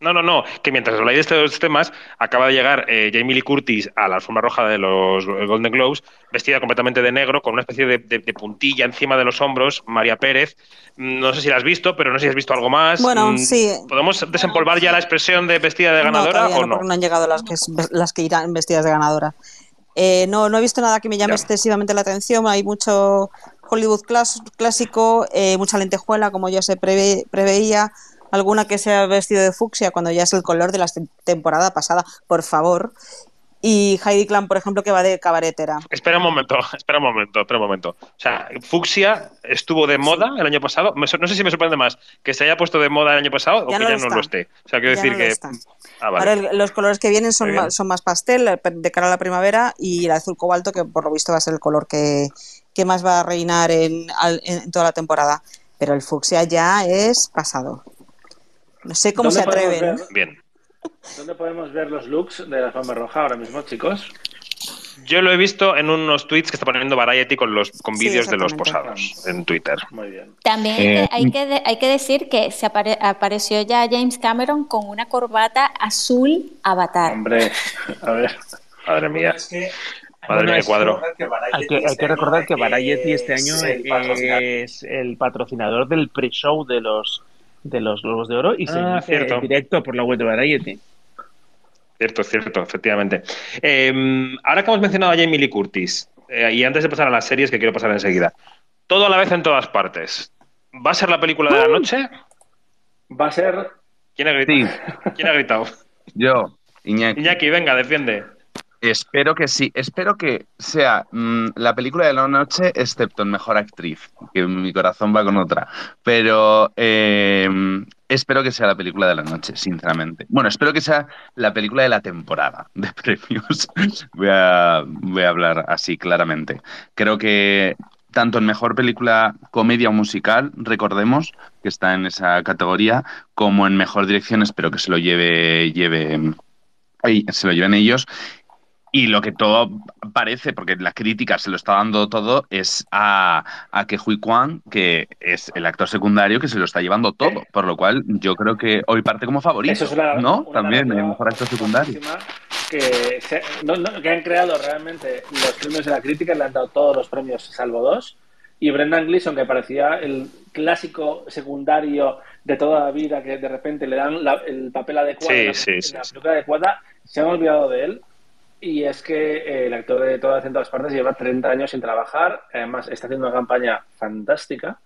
No, no, no, que mientras habláis de estos temas, acaba de llegar eh, Jamie Lee Curtis a la alfombra roja de los Golden Globes, vestida completamente de negro, con una especie de, puntilla encima de los hombros, María Pérez. Mm, no sé si la has visto, pero no sé si has visto algo más. Bueno, mm, sí. ¿Podemos desempolvar ya la expresión de vestida de ganadora o no? No, no han llegado las que, las que irán vestidas de ganadora. Eh, no, no he visto nada que me llame excesivamente la atención. Hay mucho Hollywood clásico, eh, mucha lentejuela, como ya se preveía alguna que sea vestido de fucsia cuando ya es el color de la temporada pasada, por favor. Y Heidi Klum, por ejemplo, que va de cabaretera. Espera un momento, (laughs) espera un momento, espera un momento. O sea, fucsia estuvo de moda el año pasado. no sé si me sorprende más que se haya puesto de moda el año pasado o que ya no lo esté. O sea, quiero decir que. Ah, Ahora los colores que vienen son más, son más pastel de cara a la primavera y el azul cobalto, que por lo visto va a ser el color que, más va a reinar en, en toda la temporada. Pero el fucsia ya es pasado. No sé cómo se atreven. Bien. ¿Dónde podemos ver los looks de la fama roja ahora mismo, chicos? Yo lo he visto en unos tweets que está poniendo Variety con los con vídeos de los posados en Twitter. Muy bien. También eh, hay, que, hay que decir que se apareció ya James Cameron con una corbata azul avatar. Hombre, a ver. Madre mía. Madre mía, cuadro. Hay que, hay que recordar que Variety este año es el patrocinador del pre-show de los de los Globos de Oro y se ah, cierto. directo por la web de Variety. Cierto, cierto, efectivamente. Em, ahora que hemos mencionado a Jamie Lee Curtis, eh, y antes de pasar a las series que quiero pasar enseguida, todo a la vez en todas partes. ¿Va a ser la película de la noche? Va a ser. ¿Quién ha gritado? ¿Quién ha gritado? Yo, Iñaki. Iñaki, venga, defiende. Espero que sí. Espero que sea mm, la película de la noche, excepto en Mejor Actriz, que mi corazón va con otra. Pero em, espero que sea la película de la noche, sinceramente. Bueno, espero que sea la película de la temporada de (laughs) premios. voy, a, voy a hablar así claramente. Creo que tanto en mejor película comedia o musical, recordemos que está en esa categoría, como en mejor dirección, espero que se lo lleve, lleve se lo lleven ellos y lo que todo parece, porque la crítica se lo está dando todo, es a, a que Hui Kwan, que es el actor secundario, que se lo está llevando todo. Por lo cual, yo creo que hoy parte como favorito. Eso es ¿No? También, el mejor actor secundario. Que, que han creado realmente los premios de la crítica, le han dado todos los premios salvo dos. Y Brendan Gleeson, que parecía el clásico secundario de toda la vida, que de repente le dan el papel adecuado, sí, la película adecuada, se han olvidado de él y es que eh, el actor de todas las partes lleva 30 años sin trabajar, además está haciendo una campaña fantástica.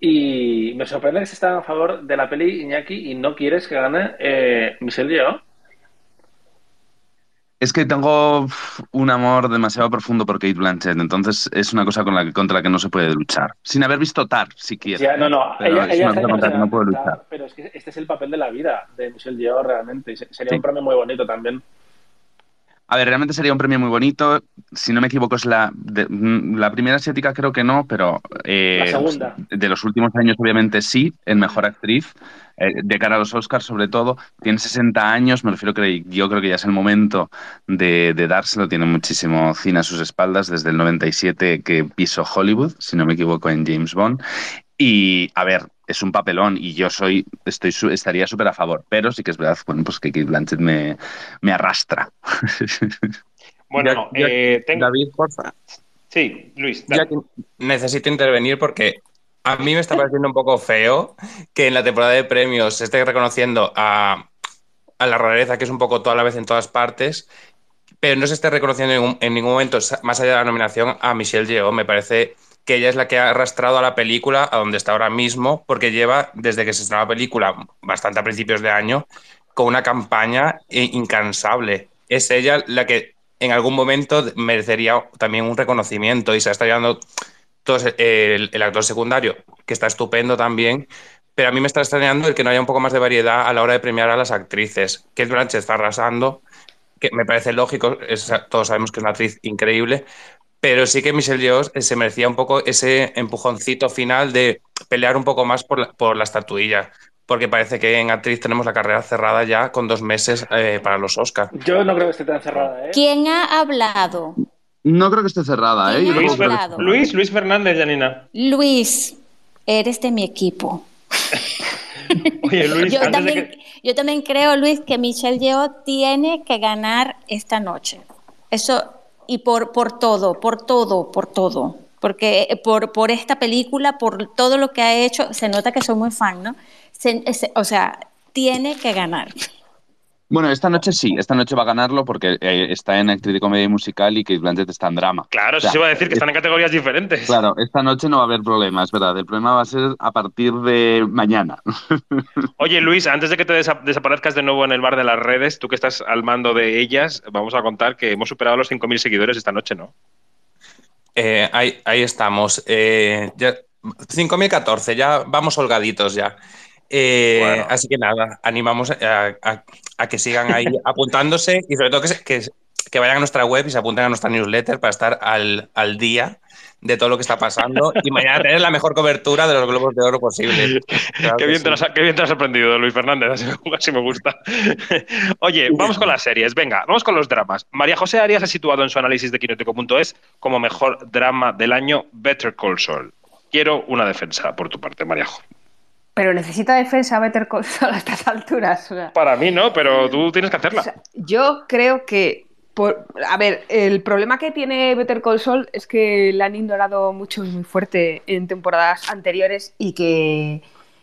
Y me sorprende que se está a favor de la peli Iñaki y no quieres que gane eh, Michelle Yeoh. Es que tengo un amor demasiado profundo por Kate Blanchett, entonces es una cosa con la que, contra la que no se puede luchar. Sin haber visto Tar, si quieres. no, no, ella, es una cosa contra la que no puedo luchar. Pero es que este es el papel de la vida de Michelle Yeoh realmente. Sería un premio muy bonito también. A ver, realmente sería un premio muy bonito. Si no me equivoco, es la, mm, la primera asiática, creo que no, pero. Eh, la segunda. De los últimos años, obviamente sí, en mejor actriz. Eh, de cara a los Oscars, sobre todo. Tiene 60 años, me refiero que yo creo que ya es el momento de, de dárselo. Tiene muchísimo cine a sus espaldas desde el 97 que pisó Hollywood, si no me equivoco, en James Bond. Y, a ver, es un papelón y yo soy, estoy, estaría súper a favor, pero sí que es verdad, bueno, pues que Kate Blanchett me, me arrastra. (laughs) Bueno, eh, David, porfa. Sí, Luis. necesito intervenir porque a mí me está pareciendo un poco feo que en la temporada de premios se esté reconociendo a, a la rareza que es un poco toda la vez en todas partes, pero no se esté reconociendo en, en ningún momento, más allá de la nominación, a Michelle Yeoh. Me parece que ella es la que ha arrastrado a la película a donde está ahora mismo, porque lleva, desde que se estrenó la película, bastante a principios de año, con una campaña incansable. Es ella la que en algún momento merecería también un reconocimiento y se está llevando todo el, actor secundario, que está estupendo también, pero a mí me está extrañando el que no haya un poco más de variedad a la hora de premiar a las actrices. que Blanchett está arrasando, que me parece lógico, todos sabemos que es una actriz increíble, pero sí que Michelle Yeoh eh, se merecía un poco ese empujoncito final de pelear un poco más por la, por la estatuilla. Porque parece que en actriz tenemos la carrera cerrada ya con dos meses eh, para los Oscars. Yo no creo que esté tan cerrada. ¿eh? ¿Quién ha hablado? No creo que esté cerrada. ¿eh? Luis, Luis, Fernández, Janina. Luis, eres de mi equipo. (laughs) Oye, Luis, yo, también, yo también creo, Luis, que Michelle Yeoh tiene que ganar esta noche. Eso, y por, por todo, por todo, por todo. Porque eh, por, por esta película, por todo lo que ha hecho, se nota que soy muy fan, ¿no? o sea, tiene que ganar. Bueno, esta noche sí, esta noche va a ganarlo porque eh, está en actriz de comedia y musical y que Blanchett está en drama. Claro, eso se iba a decir que están en categorías diferentes. Claro, esta noche no va a haber problemas, ¿verdad? El problema va a ser a partir de mañana. (laughs) Oye, Luis, antes de que te desaparezcas de nuevo en el bar de las redes, tú que estás al mando de ellas, vamos a contar que hemos superado los 5.000 seguidores esta noche, ¿no? Eh, ahí, ahí, estamos. Eh, 5.014, ya vamos holgaditos ya. Eh, así que nada, animamos a, que sigan ahí (laughs) apuntándose y sobre todo que, que, vayan a nuestra web y se apunten a nuestra newsletter para estar al, al día de todo lo que está pasando y mañana tener la mejor cobertura de los globos de oro posible. (laughs) qué, bien te has, qué, bien te has, sorprendido, Luis Fernández, así, me gusta. (laughs) Oye, vamos con las series, venga, vamos con los dramas. María José Arias ha situado en su análisis de Quinótico.es como mejor drama del año Better Call Saul. Quiero una defensa por tu parte, María José. Pero necesita defensa Better Call Saul a estas alturas. Para mí no, pero tú tienes que hacerla. yo creo que, por, a ver, el problema que tiene Better Call Saul es que la han ignorado mucho y muy fuerte en temporadas anteriores y que,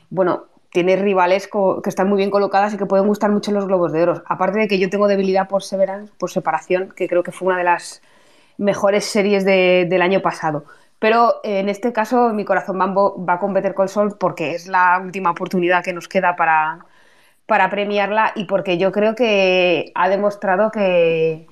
bueno, tiene rivales que están muy bien colocadas y que pueden gustar mucho los Globos de Oro. Aparte de que yo tengo debilidad por Severance, por separación, que creo que fue una de las mejores series del año pasado. Pero en este caso mi corazón va con Better Call Saul porque es la última oportunidad que nos queda para, para premiarla y porque yo creo que ha demostrado que,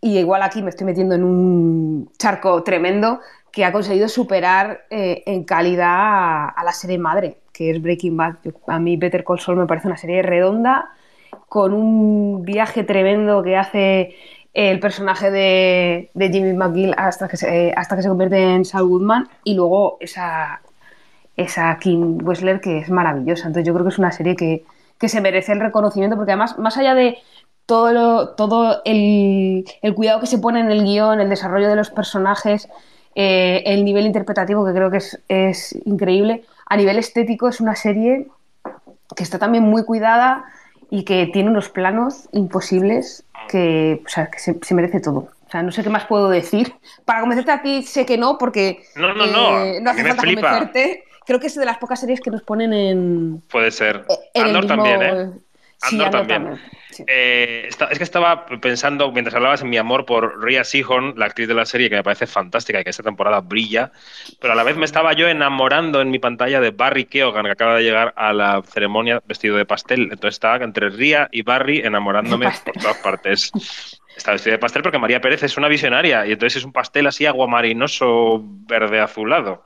y igual aquí me estoy metiendo en un charco tremendo, que ha conseguido superar eh, en calidad a, la serie madre, que es Breaking Bad. a mí Better Call Saul me parece una serie redonda, con un viaje tremendo que hace el personaje de, Jimmy McGill hasta que, se, hasta que se convierte en Saul Goodman y luego esa, esa Kim Wessler que es maravillosa. Entonces yo creo que es una serie que, se merece el reconocimiento porque además, más allá de todo, todo el, cuidado que se pone en el guion, el desarrollo de los personajes, eh, el nivel interpretativo que creo que es increíble, a nivel estético es una serie que está también muy cuidada y que tiene unos planos imposibles que, o sea, que se, merece todo. O sea, no sé qué más puedo decir. Para convencerte a ti sé que no, porque no, no, no. Eh, no hace falta convencerte. Creo que es de las pocas series que nos ponen en. Puede ser. Andor también, ¿eh? Andor, también. Eh, es que estaba pensando, mientras hablabas en mi amor por Ria Seahorn, la actriz de la serie, que me parece fantástica y que esta temporada brilla, pero a la vez me estaba yo enamorando en mi pantalla de Barry Keoghan, que acaba de llegar a la ceremonia vestido de pastel. Entonces estaba entre Ria y Barry enamorándome por todas partes. Está vestido de pastel porque María Pérez es una visionaria y entonces es un pastel así aguamarinoso verde azulado.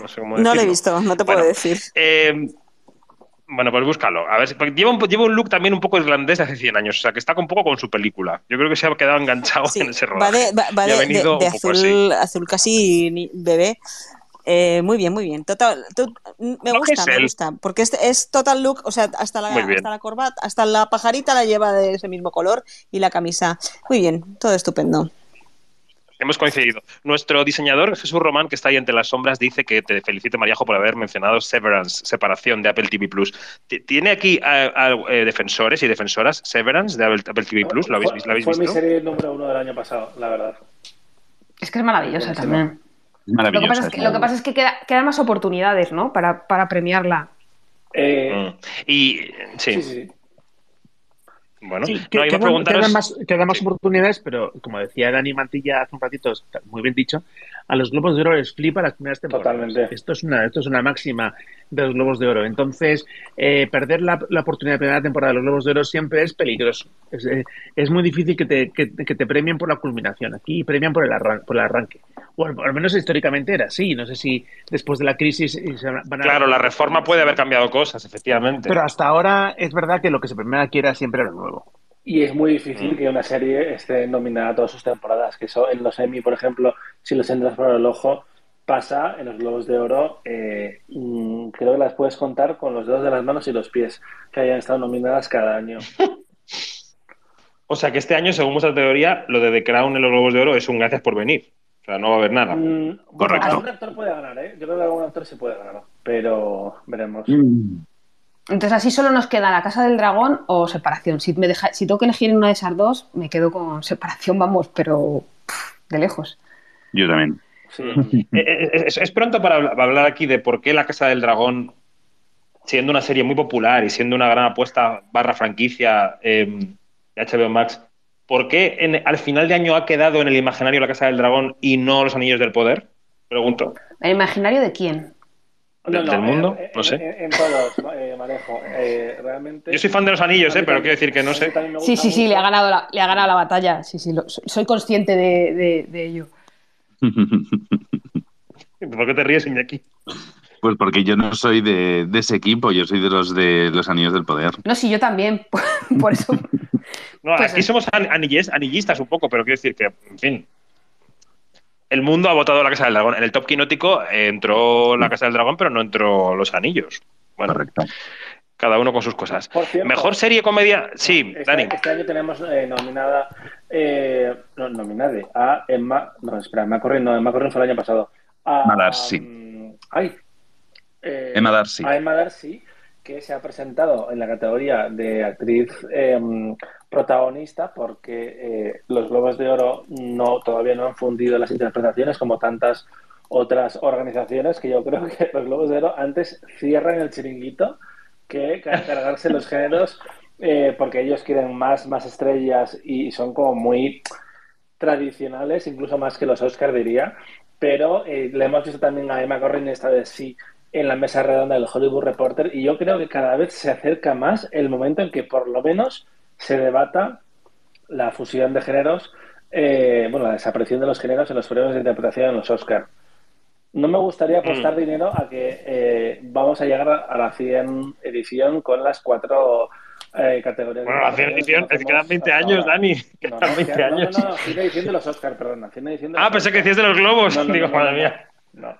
No sé cómo No lo he visto, no te puedo decir. Eh, bueno, pues búscalo. A ver, lleva un, lleva un look también un poco irlandés de hace 100 años, o sea, que está un poco con su película. Yo creo que se ha quedado enganchado en ese rodaje. Va de, de, azul, azul, casi bebé. Eh, muy bien, muy bien. Total, me gusta, me gusta. Porque es, es, total look, o sea, hasta la, hasta la corbata, hasta la pajarita la lleva de ese mismo color y la camisa. Muy bien, todo estupendo. Hemos coincidido. Nuestro diseñador, Jesús Román, que está ahí entre las sombras, dice que te felicite, Mariajo, por haber mencionado Severance, separación de Apple TV Plus. ¿Tiene aquí eh, defensores y defensoras Severance de Apple, TV Plus? ¿Lo habéis, visto? Fue mi serie número uno del año pasado, la verdad. Es que es maravillosa también. Es maravillosa. Lo que pasa es que, lo que, pasa es que quedan más oportunidades, ¿no? Para, para premiarla. Eh, mm. Y sí. sí. Bueno, que, quedan, más, oportunidades, pero como decía Dani Mantilla hace un ratito, muy bien dicho, a los Globos de Oro les flipa las primeras temporadas. Totalmente. Esto es una, esto es una máxima de los Globos de Oro. Entonces, eh, perder la, oportunidad de primera temporada de los Globos de Oro siempre es peligroso. Es, eh, muy difícil que te, que, te, premien por la culminación. Aquí premian por el, por el arranque. O al, menos históricamente era así. No sé si después de la crisis van a... Claro, la reforma puede haber cambiado cosas, efectivamente. Pero hasta ahora es verdad que lo que se premia aquí era siempre lo nuevo. Y es muy difícil mm. que una serie esté nominada a todas sus temporadas. Que eso en los Emmy, por ejemplo, si los entras por el ojo, pasa en los Globos de Oro. Eh, mm, creo que las puedes contar con los dedos de las manos y los pies que hayan estado nominadas cada año. (laughs) o sea que este año, según vuestra teoría, lo de The Crown en los Globos de Oro es un gracias por venir. O sea, no va a haber nada. Mm, Correcto. algún actor puede ganar, ¿eh? Yo creo que algún actor se puede ganar, pero veremos. Entonces así solo nos queda la Casa del Dragón o Separación. Si, me deja, si tengo que elegir en una de esas dos, me quedo con Separación, vamos, pero de lejos. Yo también. Eh, eh, es, pronto para hablar aquí de por qué la Casa del Dragón, siendo una serie muy popular y siendo una gran apuesta barra franquicia em, de HBO Max, ¿por qué al final de año ha quedado en el imaginario la Casa del Dragón y no los Anillos del Poder? Pregunto. ¿El imaginario de quién? ¿Del mundo? no sé. En, todos, eh, Manejo. realmente... Yo soy fan de los anillos, eh, pero quiero decir que no sé. Sí, sí, sí, le ha, ganado la, le ha ganado la batalla. Sí, sí, soy consciente de, de ello. (laughs) ¿Por qué te ríes, Iñaki? Pues porque yo no soy de, ese equipo, yo soy de los de los anillos del poder. No, sí, yo también, (laughs) por eso. no, pues aquí somos anillistas un poco, pero quiero decir que, en fin. El mundo ha votado la Casa del Dragón. En el top quinótico entró la Casa del Dragón, pero no entró los anillos. Bueno, Correcto. Cada uno con sus cosas. Mejor serie comedia. Sí, este, Dani. Este año tenemos eh, nominada eh, no, nominada a Emma. No, espera, Emma Corrin, no, Emma Corrin fue el año pasado. Emma Darcy. Mm, ay. Eh, Emma Darcy. A Emma Darcy, que se ha presentado en la categoría de actriz em, protagonista, porque eh, los Globos de Oro no todavía no han fundido las interpretaciones como tantas otras organizaciones, que yo creo que los Globos de Oro antes cierran el chiringuito que cargarse los géneros eh, porque ellos quieren más, más estrellas y son como muy tradicionales, incluso más que los Oscar diría. Pero eh, le hemos visto también a Emma Corrin esta vez sí en la mesa redonda del Hollywood Reporter y yo creo que cada vez se acerca más el momento en que por lo menos se debata la fusión de géneros, eh, bueno, la desaparición de los géneros en los premios de interpretación en los Oscar. No me gustaría apostar mm. dinero a que eh, vamos a llegar a la 100 edición con las cuatro eh, categorías. Bueno, la 100 edición, es que quedan 20 años, Dani. no, no, 20 años. No, no, no, 100 edición de los Oscars, perdona. 100 edición de los ah, pensé que decías de los globos. Digo, madre mía. No.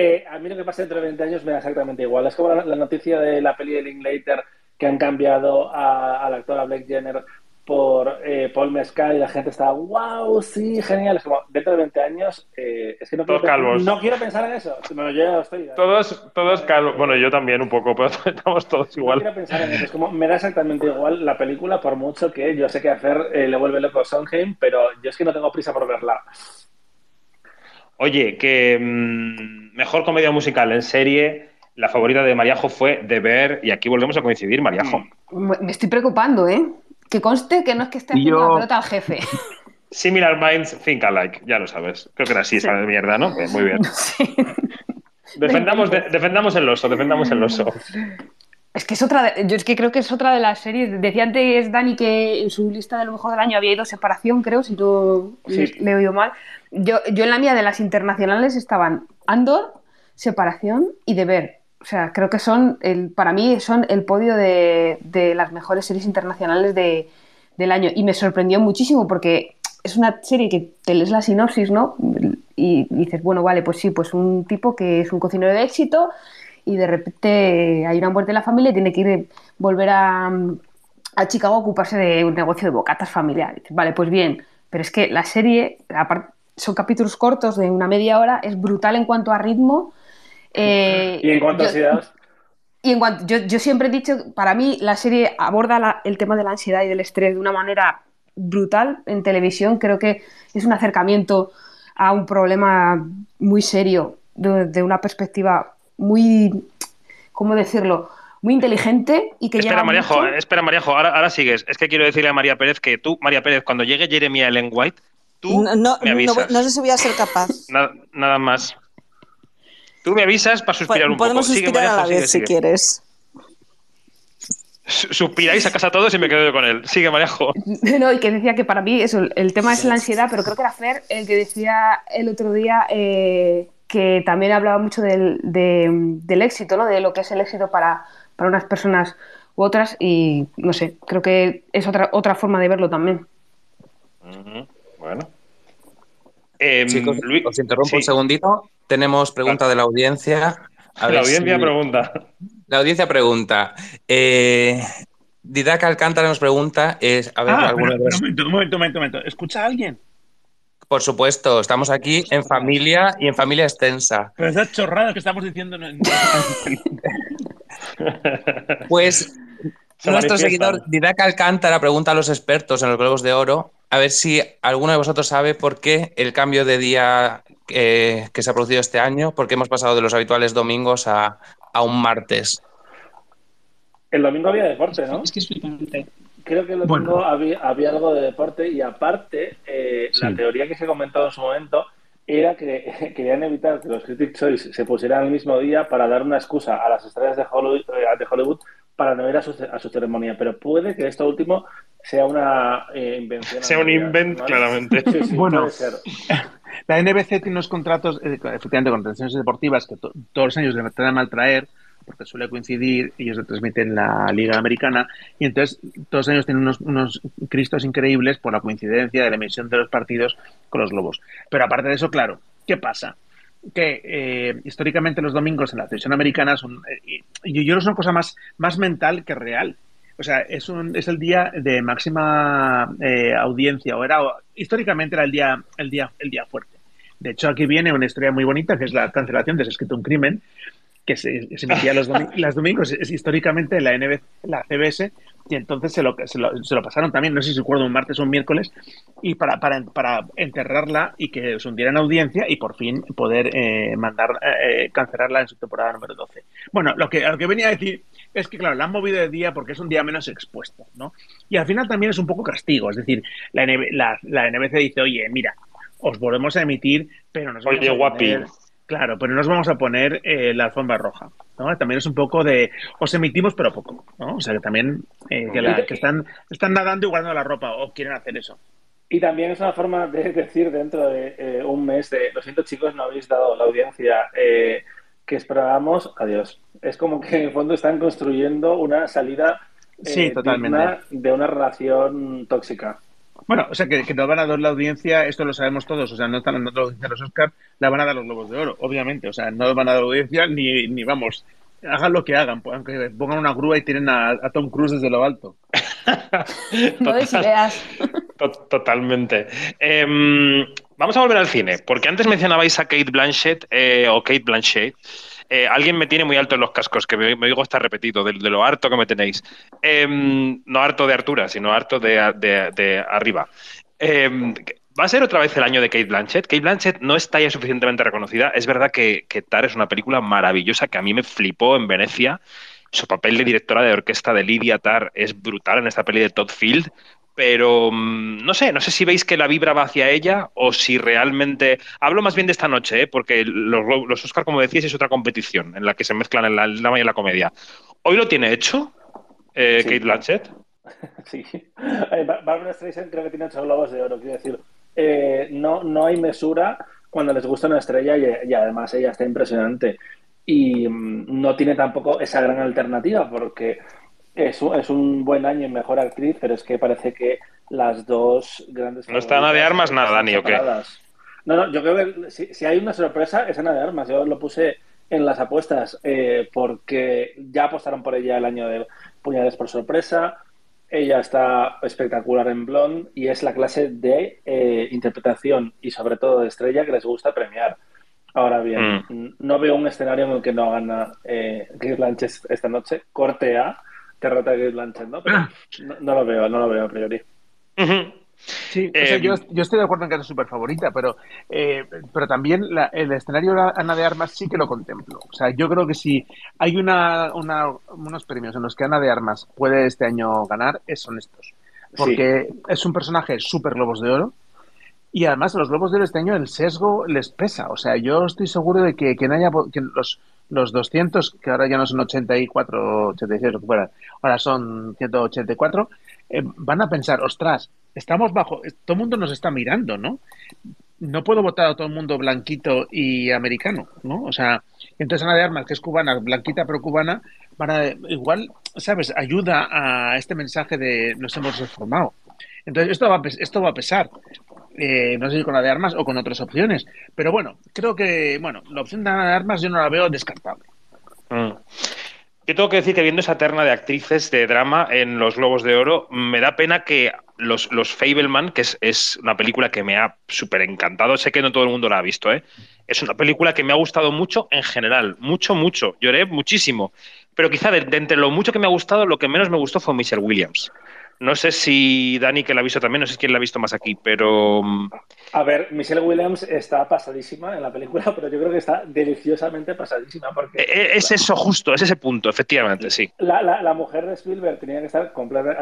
Eh, a mí lo que pasa dentro de 20 años me da exactamente igual. Es como la, la noticia de la peli de Linklater que han cambiado a, a la actora Blake Jenner por eh, Paul Mescal y la gente está, wow, sí, genial. Es como, dentro de 20 años, eh, es que no todos quiero, calvos. no quiero pensar en eso. yo ya estoy. Todos, todos calvos. Bueno, yo también un poco, (laughs) pero estamos todos igual. No quiero pensar en eso. Es como, me da exactamente igual la película, por mucho que yo sé que hacer eh, le vuelve loco a Sondheim, pero yo es que no tengo prisa por verla. Oye, que mmm, mejor comedia musical en serie. La favorita de Mariajo fue De Ver, y aquí volvemos a coincidir, Mariajo. Me estoy preocupando, ¿eh? Que conste que no es que esté haciendo la pelota al jefe. (laughs) Similar minds think alike, ya lo sabes. Creo que era así esa mierda, ¿no? Muy bien. (laughs) Defendamos, defendamos el oso, defendamos el oso. (laughs) Es que es otra, de, yo es que creo que es otra de las series. Decía antes Dani que en su lista de lo mejor del año había ido separación, creo, si no le, he oído mal. Yo, yo en la mía de las internacionales estaban Andor, separación y Deber. O sea, creo que son, el, para mí, son el podio de, las mejores series internacionales del año. Y me sorprendió muchísimo porque es una serie que te lees la sinopsis, ¿no? Y dices, bueno, vale, pues sí, pues un tipo que es un cocinero de éxito y de repente hay una muerte en la familia y tiene que ir, volver a, a Chicago a ocuparse de un negocio de bocatas familiares. Vale, pues bien, pero es que la serie, aparte, son capítulos cortos de una media hora, es brutal en cuanto a ritmo eh, ¿Y en cuanto a ansiedad? Y en cuanto, yo, siempre he dicho, para mí la serie aborda el tema de la ansiedad y del estrés de una manera brutal en televisión. Creo que es un acercamiento a un problema muy serio, de, una perspectiva muy, ¿cómo decirlo? Muy inteligente y que Espera, Mariajo, espera, Mariajo, ahora, ahora sigues. Es que quiero decirle a María Pérez que tú, María Pérez, cuando llegue Jeremy Ellen White, tú no, me avisas. No, sé si voy a ser capaz. (laughs) nada más. Tú me avisas para suspirar un poco. Podemos suspirar a la vez si quieres. Suspiráis a casa todos y me quedo con él. Sigue, Marejo. (laughs) No, y que decía que para mí eso, el tema es la ansiedad, pero creo que era Fer el que decía el otro día eh, que también hablaba mucho del, éxito, ¿no? De lo que es el éxito para, unas personas u otras y no sé, creo que es otra, otra forma de verlo también. Bueno. Chicos, em, os interrumpo un segundito. Tenemos pregunta de la audiencia. la audiencia pregunta. La audiencia pregunta. Eh, Didac Alcántara nos pregunta, es, a ver, ah, un momento, un momento, un momento, ¿Escucha a alguien? Por supuesto, estamos aquí en familia y en familia extensa. Pero esas chorradas que estamos diciendo. (laughs) Pues nuestro seguidor Didac Alcántara pregunta a los expertos en los Globos de Oro a ver si alguno de vosotros sabe por qué el cambio de día que se ha producido este año, por qué hemos pasado de los habituales domingos a, un martes. El domingo había deporte, ¿no? Es que es flipante. Creo que el domingo había, algo de deporte y aparte, eh, la teoría que se comentó en su momento era que (laughs) querían evitar que los Critic Choice se pusieran el mismo día para dar una excusa a las estrellas de Hollywood, eh, de Hollywood para no ir a su, a su, ceremonia. Pero puede que esto último sea una eh, invención. Sea un invent, claramente. (laughs) bueno, (laughs) la NBC tiene unos contratos, eh, efectivamente, con tensiones deportivas que todos los años le tratan a mal traer porque suele coincidir, ellos lo transmiten la Liga Americana, y entonces todos los años tienen unos, unos cristos increíbles por la coincidencia de la emisión de los partidos con los Lobos. Pero aparte de eso, claro, ¿qué pasa? que eh, históricamente los domingos en la televisión americana son, eh, yo, yo es una cosa más, más mental que real. O sea, es, un, es el día de máxima eh, audiencia, o era, históricamente era el día, el día, el día fuerte. De hecho, aquí viene una historia muy bonita, que es la cancelación de Se escrito un crimen, que se, emitía los, domingos, es, históricamente la, NBC, la CBS, y entonces se lo, se lo, se, lo, pasaron también, no sé si recuerdo, un martes o un miércoles, y para, para, para enterrarla y que se hundiera en audiencia y por fin poder eh, mandar, eh, cancelarla en su temporada número 12. Bueno, lo que, lo que venía a decir es que, claro, la han movido de día porque es un día menos expuesto, ¿no? Y al final también es un poco castigo, es decir, la, la, la NBC dice, oye, mira, os volvemos a emitir, pero nos Oye, guapi. Claro, pero no nos vamos a poner eh, la alfombra roja, ¿no? También es un poco de, os emitimos pero poco, ¿no? O sea, que también eh, que, están, están nadando y guardando la ropa o quieren hacer eso. Y también es una forma de (laughs) decir dentro de eh, un mes de, lo siento chicos, no habéis dado la audiencia que esperábamos, adiós. Es como que en el fondo están construyendo una salida sí, totalmente. de una relación tóxica. Bueno, o sea, que, que, nos van a dar la audiencia, esto lo sabemos todos, o sea, no están dando la audiencia los Oscars, la van a dar los Globos de Oro, obviamente, o sea, no van a dar la audiencia ni, ni vamos, hagan lo que hagan, pues, aunque pongan una grúa y tienen a, Tom Cruise desde lo alto. (laughs) Totalmente. Em, vamos a volver al cine, porque antes mencionabais a Kate Blanchett eh, o Kate Blanchett. Eh, alguien me tiene muy alto en los cascos, que me, digo está repetido, de, lo harto que me tenéis. Em, no harto de Artura, sino harto de, arriba. Em, va a ser otra vez el año de Kate Blanchett. Kate Blanchett no está ya suficientemente reconocida. Es verdad que, que Tar es una película maravillosa que a mí me flipó en Venecia. Su papel de directora de orquesta de Lydia Tar es brutal en esta peli de Todd Field pero mm, no sé, no sé si veis que la vibra va hacia ella o si realmente... Hablo más bien de esta noche, ¿eh? porque los, los Oscar, como decías, es otra competición en la que se mezclan el drama y la comedia. ¿Hoy lo tiene hecho eh, Kate Blanchett? (laughs) Sí. Eh, Barbara Streisand creo que tiene ocho globos de oro, quiero decir. Eh, no, no hay mesura cuando les gusta una estrella y, además ella está impresionante. Y mm, no tiene tampoco esa gran alternativa porque es un, es un buen año en mejor actriz, pero es que parece que las dos grandes. ¿No está Ana de Armas nada, ni o qué? No, no, yo creo que si, hay una sorpresa es Ana de Armas. Yo lo puse en las apuestas eh, porque ya apostaron por ella el año de Puñales por sorpresa. Ella está espectacular en Blonde y es la clase de eh, interpretación y sobre todo de estrella que les gusta premiar. Ahora bien, mm. no veo un escenario en el que no gana eh, Chris esta noche. Corte A derrota de Blanchett, ¿no? Pero ah. no, lo veo, no lo veo a priori. Sí, eh, yo, estoy de acuerdo en que es súper favorita, pero, eh, pero también el escenario de Ana de Armas sí que lo contemplo. O sea, yo creo que si hay una, unos premios en los que Ana de Armas puede este año ganar, son estos. Porque es un personaje súper Globos de Oro. Y además, los Globos de Oro este año el sesgo les pesa. O sea, yo estoy seguro de que, que, haya, que los, los 200, que ahora ya no son 84, 86, lo que fuera, ahora son 184, eh, van a pensar, ostras, estamos bajo, todo el mundo nos está mirando, ¿no? No puedo votar a todo el mundo blanquito y americano, ¿no? O sea, entonces Ana de Armas, que es cubana, blanquita pero cubana, van a, igual, ¿sabes? Ayuda a este mensaje de nos hemos reformado. Entonces, esto va, a pesar. Eh, no sé si con la de armas o con otras opciones. Pero bueno, creo que bueno, la opción de armas yo no la veo descartable. Mm. Yo tengo que decir que viendo esa terna de actrices de drama en Los Globos de Oro, me da pena que los, los Fableman, que es, una película que me ha súper encantado, sé que no todo el mundo la ha visto, ¿eh? es una película que me ha gustado mucho en general, mucho, mucho, lloré muchísimo, pero quizá de, entre lo mucho que me ha gustado, lo que menos me gustó fue Michelle Williams. No sé si Dani, que la ha visto también, no sé quién la ha visto más aquí, pero. Mm, a ver, Michelle Williams está pasadísima en la película, (laughs) pero yo creo que está deliciosamente pasadísima. Porque, e, e, es eso justo, es ese punto, efectivamente, sí. La, mujer de Spielberg tenía que estar,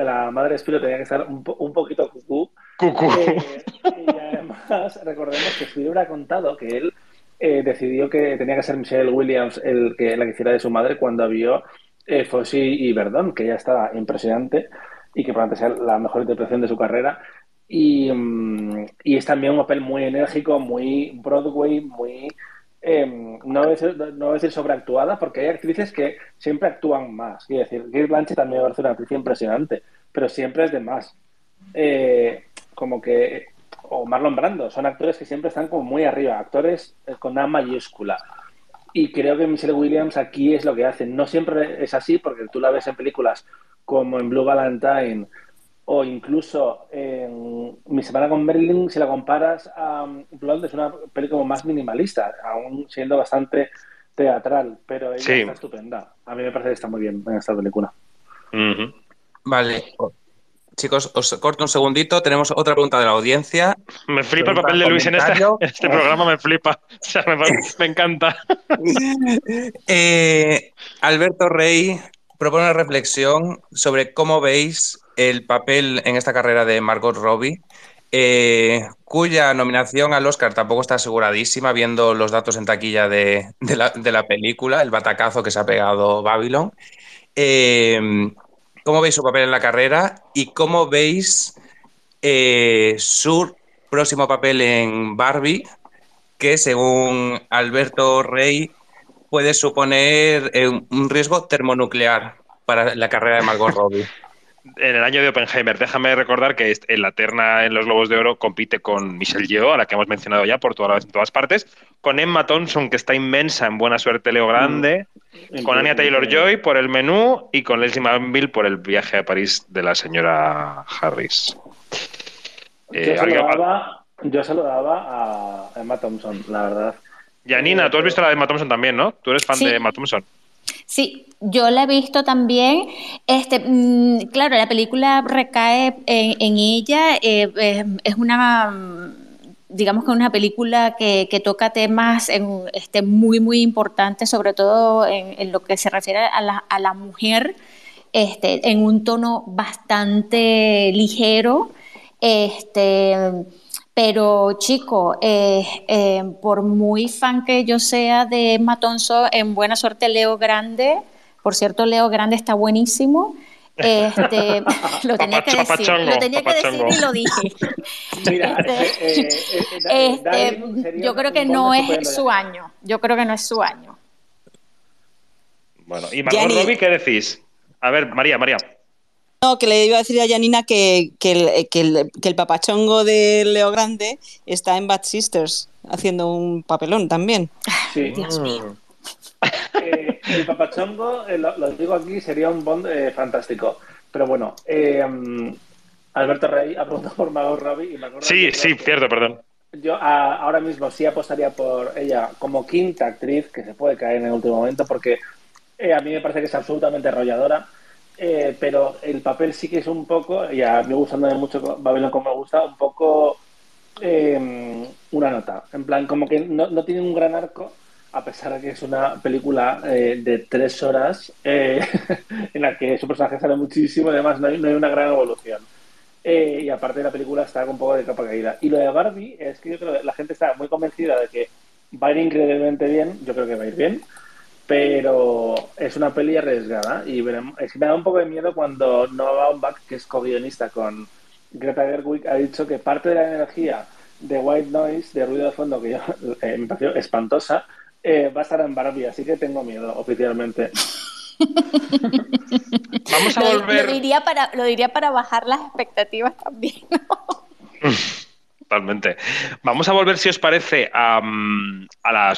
la madre de Spielberg tenía que estar un, poquito cucú. Cucú. Eh, y además, (laughs) recordemos que Spielberg ha contado que él eh, decidió que tenía que ser Michelle Williams el que, la que hiciera de su madre cuando vio eh, y Verdón, que ya estaba impresionante y que probablemente sea la mejor interpretación de su carrera. Y, mm, y es también un papel muy enérgico, muy Broadway, muy... Em, no, voy a decir, no decir sobreactuada, porque hay actrices que siempre actúan más. Quiero decir, Kate Blanchett también parece una actriz impresionante, pero siempre es de más. Eh, como que... O Marlon Brando, son actores que siempre están como muy arriba, actores eh, con A mayúscula. Y creo que Michelle Williams aquí es lo que hace. No siempre es así, porque tú la ves en películas como en Blue Valentine o incluso en Mi semana con Marilyn, si la comparas a Blonde, es una película más minimalista, aún siendo bastante teatral, pero ella está estupenda. A mí me parece que está muy bien en esta película. Vale. Chicos, os corto un segundito. Tenemos otra pregunta de la audiencia. Me flipa el papel de Luis en este, (laughs) este programa, me flipa. (laughs) me, encanta. Eh, Alberto Rey propone una reflexión sobre cómo veis el papel en esta carrera de Margot Robbie, eh, cuya nominación al Oscar tampoco está aseguradísima, viendo los datos en taquilla de, la, película, el batacazo que se ha pegado Babylon. Eh, ¿Cómo veis su papel en la carrera y cómo veis eh, su próximo papel en Barbie, que según Alberto Rey puede suponer eh, un riesgo termonuclear para la carrera de Margot (laughs) Robbie. en el año de Oppenheimer, déjame recordar que en la terna en los Globos de Oro compite con Michelle Yeoh, a la que hemos mencionado ya por todas, en todas partes, con Emma Thompson, que está inmensa en Buena Suerte Leo Grande, mm. con Anya Taylor-Joy por El Menú y con Leslie Manville por El Viaje a París de la señora Harris. Eh, yo, se lo daba, a Emma Thompson, la verdad. Yanina, tú has visto la de Emma Thompson también, ¿no? Tú eres fan de Emma Thompson. Sí, yo la he visto también. Este, mm, claro, la película recae en, ella. Eh, es una, digamos que una película que, toca temas este, muy, muy importantes, sobre todo en, lo que se refiere a la, a la mujer, este, en un tono bastante ligero. Este, pero chico, eh, eh, por muy fan que yo sea de Matonzo, en buena suerte Leo Grande, por cierto, Leo Grande está buenísimo. Este, (laughs) lo tenía que decir, lo tenía que decir y lo dije. (laughs) Mira, este, eh, este, yo creo que no es su año. Yo creo que no es su año. Bueno, y Margot Robbie, ¿qué decís? A ver, María, María. No, que le iba a decir a Janina que, el, papachongo de Leo Grande está en Bad Sisters haciendo un papelón también. Sí. Dios mío. Eh, el papachongo, eh, lo, digo aquí, sería un Bond eh, fantástico. Pero bueno, Alberto Rey ha preguntado por Margot Robbie y Margot Sí, sí, cierto, perdón. Yo ahora mismo sí apostaría por ella como quinta actriz, que se puede caer en el último momento, porque a mí me parece que es absolutamente arrolladora eh, pero el papel sí que es un poco, y a mí gustándome mucho Babylon como me gusta, un poco eh, una nota. En plan, como que no, tiene un gran arco, a pesar de que es una película eh, de tres horas (laughs) en la que su personaje sale muchísimo y además no hay, una gran evolución. y aparte la película está un poco de capa caída. Y lo de Barbie es que yo creo que la gente está muy convencida de que va a ir increíblemente bien, yo creo que va a ir bien, pero es una peli arriesgada y veremos. Es que me da un poco de miedo cuando Noah Baumbach, que es co-guionista con Greta Gerwig, ha dicho que parte de la energía de White Noise, de ruido de fondo, que yo, (laughs) eh, me pareció espantosa, eh, va a estar en Barbie, así que tengo miedo oficialmente. (laughs) Vamos a volver. Lo, diría para, lo diría para bajar las expectativas también. (laughs) Totalmente. Vamos a volver, si os parece, a, mm,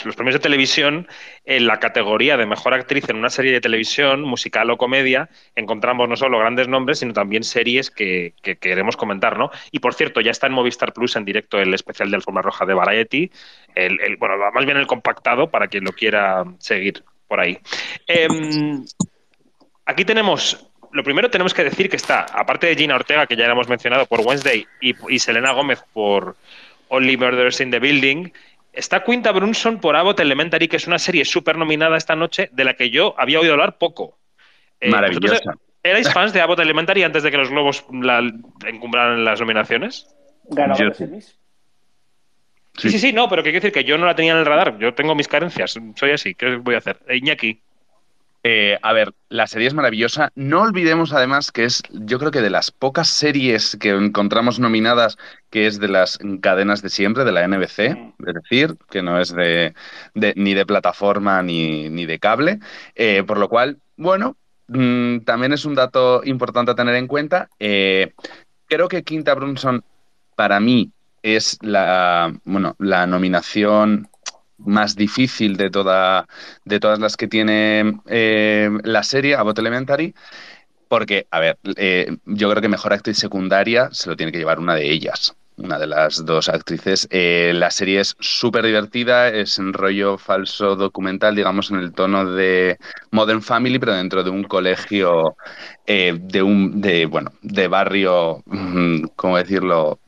los premios de televisión. En la categoría de mejor actriz en una serie de televisión, musical o comedia, encontramos no solo grandes nombres, sino también series que, queremos comentar, ¿no? Y por cierto, ya está en Movistar Plus en directo el especial de Alfombra Roja de Variety, el, bueno, más bien el compactado para quien lo quiera seguir por ahí. Em, Aquí tenemos lo primero tenemos que decir que está, aparte de Gina Ortega, que ya la hemos mencionado por Wednesday, y, Selena Gómez por Only Murders in the Building, está Quinta Brunson por Abbott Elementary, que es una serie súper nominada esta noche, de la que yo había oído hablar poco. Eh, Maravillosa. ¿Erais (laughs) fans de Abbott Elementary antes de que los globos la encumbraran las nominaciones? ¿Ganó Sí. sí, sí, no, pero que quiero decir que yo no la tenía en el radar. Yo tengo mis carencias. Soy así. ¿Qué voy a hacer? Iñaki. Eh, a ver, la serie es maravillosa. No olvidemos además que es, yo creo que de las pocas series que encontramos nominadas, que es de las cadenas de siempre, de la NBC, es decir, que no es de, ni de plataforma ni, de cable. Eh, por lo cual, bueno, mm, también es un dato importante a tener en cuenta. Eh, creo que Quinta Brunson, para mí, es la, bueno, la nominación más difícil de, toda, de todas las que tiene eh, la serie, Abbott Elementary, porque, a ver, eh, yo creo que mejor actriz secundaria se lo tiene que llevar una de ellas, una de las dos actrices. Eh, la serie es súper divertida, es un rollo falso documental, digamos, en el tono de Modern Family, pero dentro de un colegio de un, de, bueno, de barrio, mm, ¿cómo decirlo?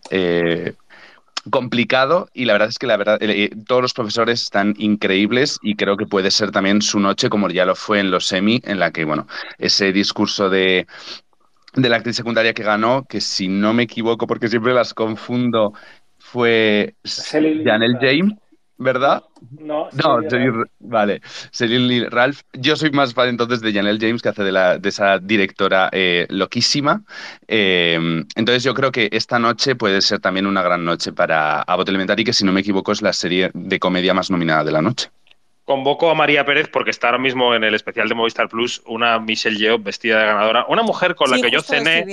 Complicado y la verdad es que la verdad eh, eh, todos los profesores están increíbles y creo que puede ser también su noche como ya lo fue en los semi en la que bueno ese discurso de de la actriz secundaria que ganó que si no me equivoco porque siempre las confundo fue Janelle James ¿verdad? No, no vale. Celine Ralph. Yo soy más fan entonces de Janelle James, que hace de, la, de esa directora eh, loquísima. Em, entonces yo creo que esta noche puede ser también una gran noche para Abbott Elementary, que si no me equivoco es la serie de comedia más nominada de la noche. Convoco a María Pérez porque está ahora mismo en el especial de Movistar Plus una Michelle Yeoh vestida de ganadora, una mujer con la que yo cené.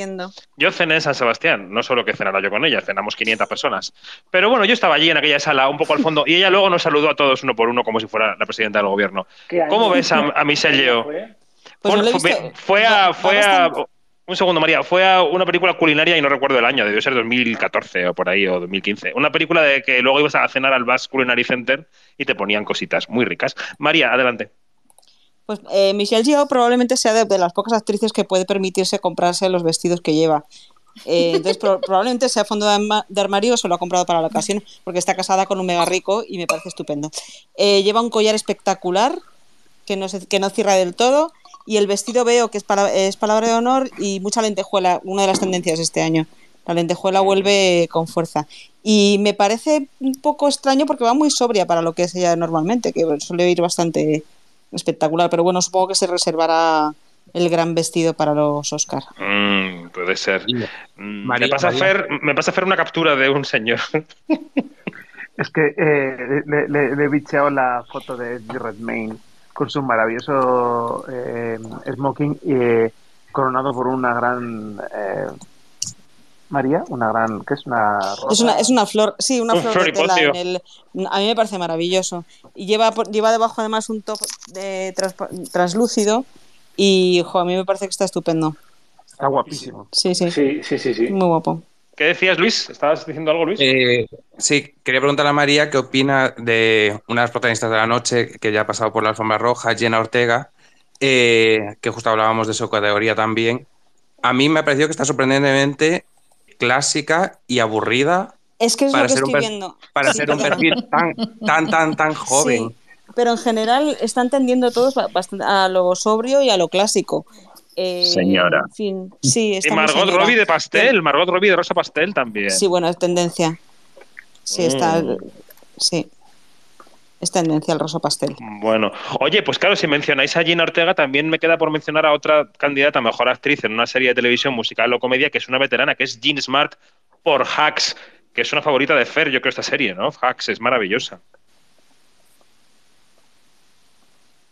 Yo cené en San Sebastián, no solo que cenara yo con ella, cenamos 500 personas. Pero bueno, yo estaba allí en aquella sala, un poco al fondo, y ella luego nos saludó a todos uno por uno como si fuera la presidenta del gobierno. ¿Cómo ves a, Michelle Yeoh? Pues fue, a, fue a, un segundo, María. Fue a una película culinaria y no recuerdo el año, debió ser 2014 o por ahí, o 2015. Una película de que luego ibas a cenar al Bass Culinary Center y te ponían cositas muy ricas. María, adelante. Pues eh, Michelle Yeoh probablemente sea de, las pocas actrices que puede permitirse comprarse los vestidos que lleva. Eh, entonces, probablemente sea fondo de, armario o se lo ha comprado para la ocasión, porque está casada con un mega rico y me parece estupendo. Eh, lleva un collar espectacular que no, que no cierra del todo y el vestido veo que es, para, es palabra de honor y mucha lentejuela, una de las tendencias este año. La lentejuela vuelve con fuerza. Y me parece un poco extraño porque va muy sobria para lo que es ella normalmente, que suele ir bastante espectacular. Pero bueno, supongo que se reservará el gran vestido para los Oscar. Mm, puede ser. Mm, me, pasa a hacer, me pasa a hacer una captura de un señor. (laughs) es que eh, le, he bicheado la foto de Redmayne con su maravilloso eh, smoking eh, coronado por una gran eh, María, una gran, ¿qué es una Es una, es una flor, sí, una flor de tela en el, a mí me parece maravilloso. Y lleva, lleva debajo además un top de translúcido y a mí me parece que está estupendo. Está guapísimo. Sí, sí. Sí, sí, sí, sí. Muy guapo. ¿Qué decías, Luis? ¿Estabas diciendo algo, Luis? Eh, sí, quería preguntarle a María qué opina de una de las protagonistas de la noche que ya ha pasado por la alfombra roja, Jenna Ortega, eh, que justo hablábamos de su categoría también. A mí me ha parecido que está sorprendentemente clásica y aburrida. Es que es para lo que estoy viendo. Para ser un perfil tan, tan, tan, tan joven. pero en general están tendiendo todos a lo sobrio y a lo clásico. Eh, Señora. sí, y Margot Robbie de pastel, Margot Robbie de rosa pastel también. Sí, bueno, es tendencia. Sí, está. Mm. Sí. Es tendencia al rosa pastel. Bueno, oye, pues claro, si mencionáis a Gina Ortega, también me queda por mencionar a otra candidata a mejor actriz en una serie de televisión musical o comedia, que es una veterana, que es Jean Smart por Hacks, que es una favorita de Fer, yo creo, esta serie, ¿no? Hacks es maravillosa.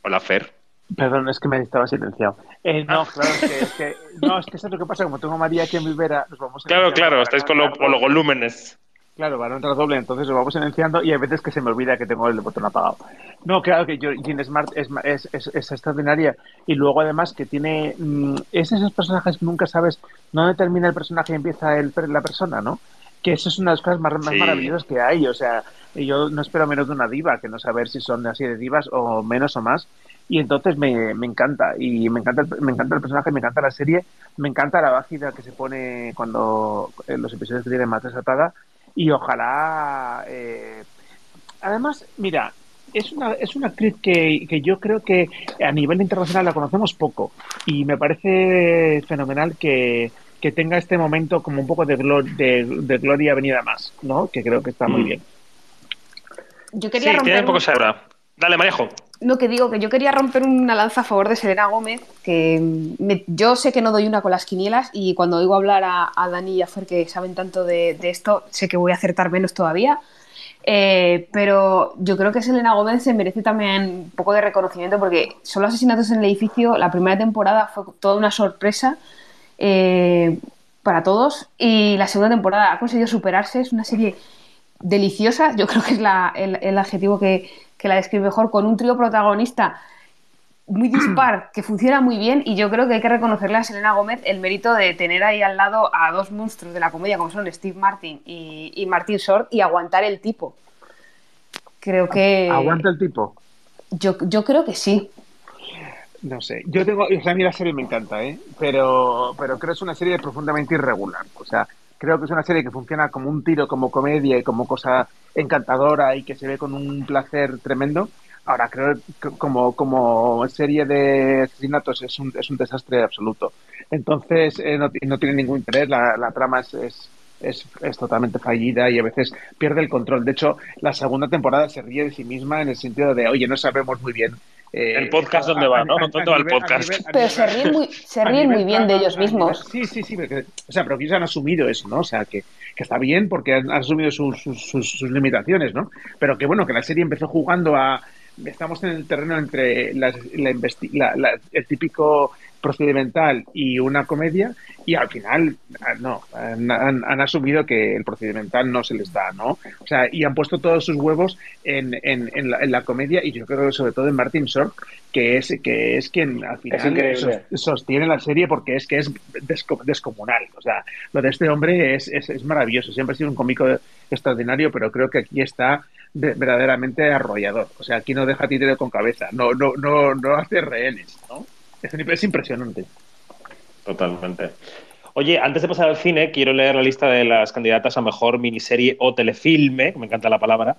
Hola, Fer. Perdón, es que me estaba silenciado. Eh, no, ah. claro, es que, no, es que eso es lo que pasa, como tengo a María aquí en Vivera, nos vamos Claro, claro, estáis con, los volúmenes. Claro, van a entrar doble, entonces nos vamos silenciando y hay veces que se me olvida que tengo el botón apagado. No, claro que yo, Jean Smart es, es, es, extraordinaria y luego además que tiene... Mm, es esos personajes que nunca sabes dónde termina el personaje y empieza el, la persona, ¿no? Que eso es una de las cosas más, más maravillosas que hay, o sea, yo no espero menos de una diva, que no saber si son así de divas o menos o más, y entonces me, me, encanta y me encanta me encanta el personaje me encanta la serie me encanta la básica que se pone cuando en los episodios que tienen más desatada y ojalá eh, además mira es una, es una actriz que, que, yo creo que a nivel internacional la conocemos poco y me parece fenomenal que, que tenga este momento como un poco de, de, de, gloria venida más, ¿no? Que creo que está muy mm. bien. Yo quería sí, romper tiene poco sabrá. Dale, Marejo. No, que digo que yo quería romper una lanza a favor de Selena Gómez, que me, yo sé que no doy una con las quinielas y cuando oigo hablar a, Dani y a Fer que saben tanto de, de, esto, sé que voy a acertar menos todavía. Eh, pero yo creo que Selena Gómez se merece también un poco de reconocimiento porque solo asesinatos en el edificio, la primera temporada fue toda una sorpresa eh, para todos. Y la segunda temporada ha conseguido superarse. Es una serie deliciosa. Yo creo que es la, el, el, adjetivo que, que, la describe mejor. Con un trío protagonista muy dispar, que funciona muy bien. Y yo creo que hay que reconocerle a Selena Gómez el mérito de tener ahí al lado a dos monstruos de la comedia, como son Steve Martin y, y Martin Short, y aguantar el tipo. Creo que. ¿Aguanta el tipo? Yo, yo creo que sí. No sé, yo tengo, o sea, a mí la serie me encanta, ¿eh? pero, pero creo que es una serie profundamente irregular. O sea, creo que es una serie que funciona como un tiro, como comedia y como cosa encantadora y que se ve con un placer tremendo. Ahora, creo que como, como serie de asesinatos es un, es un desastre absoluto. Entonces, eh, no, no, tiene ningún interés, la, la trama es, es, es, es, totalmente fallida y a veces pierde el control. De hecho, la segunda temporada se ríe de sí misma en el sentido de, oye, no sabemos muy bien eh, el podcast dónde va, ¿no? ¿Dónde va el podcast? pero se ríen muy, se ríen muy bien de ellos mismos. sí, sí, sí. Porque, o sea, pero que ellos han asumido eso, ¿no? O sea, que, que está bien porque han, han asumido sus, sus, sus, sus, limitaciones, ¿no? Pero que bueno, que la serie empezó jugando a. Estamos en el terreno entre la, la, la, el típico procedimental y una comedia y al final no han, han, asumido que el procedimental no se les da no o sea y han puesto todos sus huevos en, en, en, la, en la, comedia y yo creo que sobre todo en Martin Short que es que es quien al final es sostiene la serie porque es que es descomunal. O sea lo de este hombre es, es, es maravilloso. Siempre ha sido un cómico extraordinario pero creo que aquí está de, verdaderamente arrollador. O sea aquí no deja títere con cabeza no no no no hace rehenes no es impresionante. Totalmente. Oye, antes de pasar al cine, quiero leer la lista de las candidatas a mejor miniserie o telefilme, me encanta la palabra.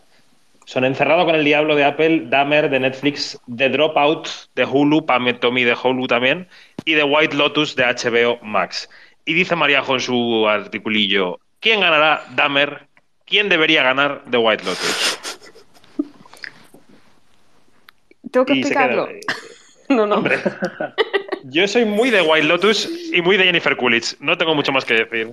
Son Encerrado con el Diablo de Apple, Dahmer de Netflix, The Dropout de Hulu, Pame Tommy de Hulu también, y The White Lotus de HBO Max. Y dice Mariajo en su articulillo, ¿quién ganará Dahmer? ¿Quién debería ganar The White Lotus? Tengo que explicarlo. (laughs) No, no. Hombre, yo soy muy de White Lotus y muy de Jennifer Coolidge. No tengo mucho más que decir.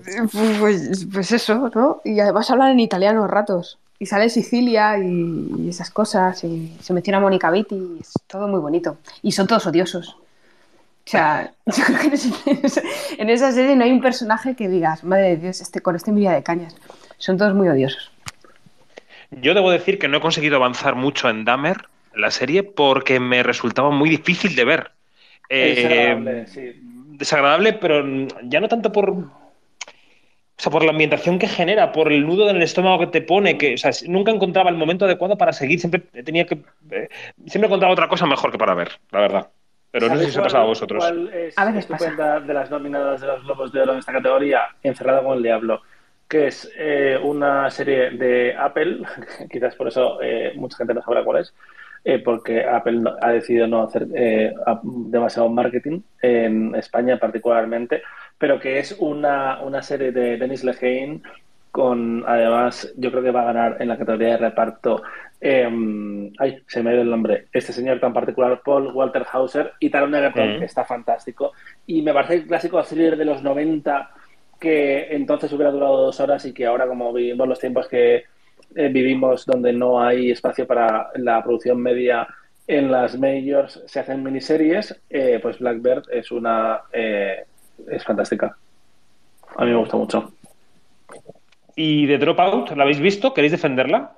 Pues, pues eso, ¿no? Y además hablan en italiano ratos. Y sale Sicilia y, esas cosas. Y se menciona Mónica Vitti. Y es todo muy bonito. Y son todos odiosos. O sea, (laughs) yo creo que en esa serie no hay un personaje que digas, madre de Dios, este, con este envidia de cañas. Son todos muy odiosos. Yo debo decir que no he conseguido avanzar mucho en Dahmer la serie porque me resultaba muy difícil de ver. Desagradable, eh, sí. Desagradable, pero ya no tanto por. O sea, por la ambientación que genera, por el nudo en el estómago que te pone, que o sea, nunca encontraba el momento adecuado para seguir, siempre tenía que. Eh, siempre encontraba otra cosa mejor que para ver, la verdad. Pero no sé si os ha pasado a vosotros. ¿Cuál es a veces pasa. de las nominadas de los Globos de Oro en esta categoría? Encerrada con el Diablo, que es eh, una serie de Apple, (laughs) quizás por eso eh, mucha gente no sabrá cuál es, eh, porque Apple ha decidido no hacer eh, demasiado marketing en España particularmente, pero que es una, una serie de Denis Lehane con, además, yo creo que va a ganar en la categoría de reparto, eh, ay, se me ha ido el nombre, este señor tan particular, Paul Walter Hauser, y Taron Egerton, mm. está fantástico, y me parece el clásico thriller de los 90 que entonces hubiera durado dos horas y que ahora como vivimos los tiempos que eh, vivimos donde no hay espacio para la producción media en las majors, se hacen miniseries, eh, pues Blackbird es una eh, es fantástica. A mí me gusta mucho. ¿Y de Dropout? ¿La habéis visto? ¿Queréis defenderla?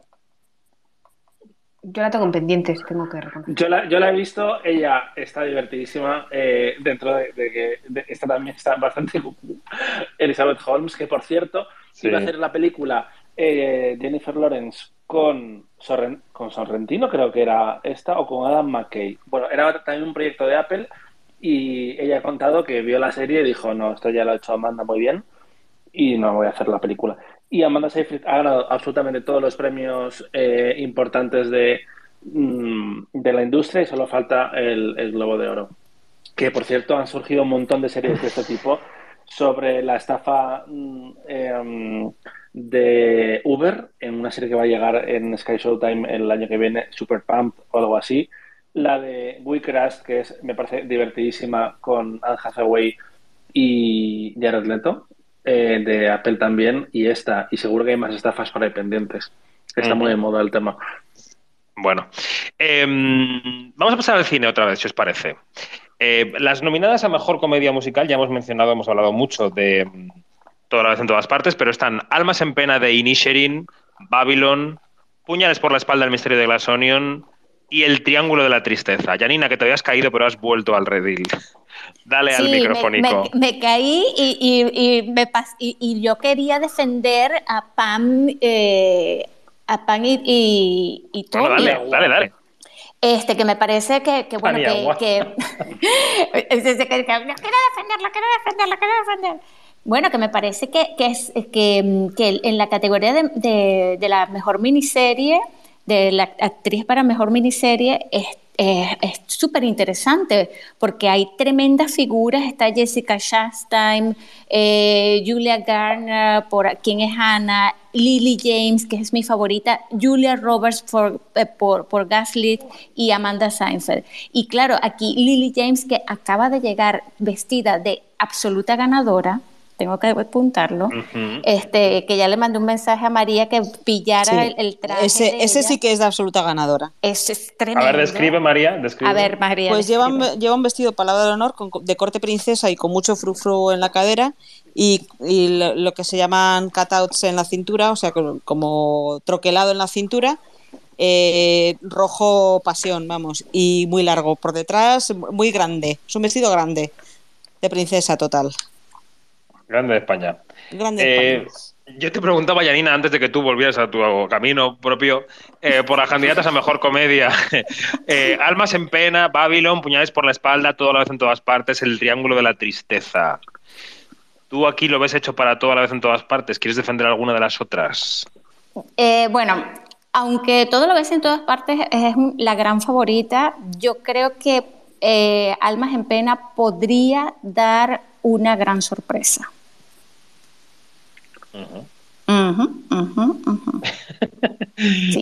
Yo la tengo en pendientes, tengo que reconocer. Yo la, yo la he visto, ella está divertidísima, eh, dentro de, de que de, esta también está bastante (laughs) Elizabeth Holmes, que por cierto, sí. iba a hacer la película eh, Jennifer Lawrence con, Sorrentino, creo que era esta, o con Adam McKay. Bueno, era también un proyecto de Apple y ella ha contado que vio la serie y dijo, no, esto ya lo ha hecho Amanda muy bien y no voy a hacer la película. Y Amanda Seyfried ha ganado absolutamente todos los premios eh, importantes de, mm, de la industria y solo falta el, Globo de Oro. Que, por cierto, han surgido un montón de series de este tipo sobre la estafa mm, em, de Uber en una serie que va a llegar en Sky Showtime el año que viene, Super Pump o algo así. La de We Crash, que es, me parece divertidísima, con Anne Hathaway y Jared Leto, eh, de Apple también, y esta. Y seguro que hay más estafas para dependientes. Está muy de moda el tema. Bueno, em, vamos a pasar al cine otra vez, si os parece. Eh, las nominadas a Mejor Comedia Musical, ya hemos mencionado, hemos hablado mucho de toda la vez en todas partes, pero están Almas en Pena de Inisherin, Babylon, Puñales por la espalda del misterio de Glass Onion, y el triángulo de la tristeza. Janina, que te habías caído, pero has vuelto al redil. Dale al microfónico. Me, caí y, y, yo quería defender a Pam, eh, a Pam y, y, dale, dale, dale. Este, que me parece que, que bueno, que, que, (laughs) que, quiero defenderla, quiero defenderla, quiero defender. Bueno, que me parece que, que, es, que, que en la categoría de, de, la mejor miniserie de la actriz para mejor miniserie es es súper interesante porque hay tremendas figuras. Está Jessica Chastain, eh, Julia Garner, por quien es Hannah, Lily James, que es mi favorita, Julia Roberts por, eh, por, por Gaslit y Amanda Seinfeld. Y claro, aquí Lily James, que acaba de llegar vestida de absoluta ganadora tengo que apuntarlo, este, que ya le mandé un mensaje a María que pillara el, traje. Ese, ese sí que es de absoluta ganadora. Es, es tremendo. A ver, describe María. Describe. A ver, María. Pues lleva, lleva, un vestido palabra de honor de corte princesa y con mucho frufru en la cadera y, y lo, que se llaman cutouts en la cintura, o sea, como troquelado en la cintura. Eh, rojo pasión, vamos, y muy largo por detrás, muy grande. Es un vestido grande, de princesa total. Grande de España. Grande de eh, Yo te preguntaba, Yanina, antes de que tú volvieras a tu camino propio, eh, por las candidatas a mejor comedia. (laughs) Eh, Almas en pena, Babylon, Puñales por la espalda, toda la vez en todas partes, El triángulo de la tristeza. ¿Tú aquí lo ves hecho para toda la vez en todas partes? ¿Quieres defender alguna de las otras? bueno, aunque todo lo ves en todas partes es la gran favorita, yo creo que Almas en pena podría dar una gran sorpresa. (laughs)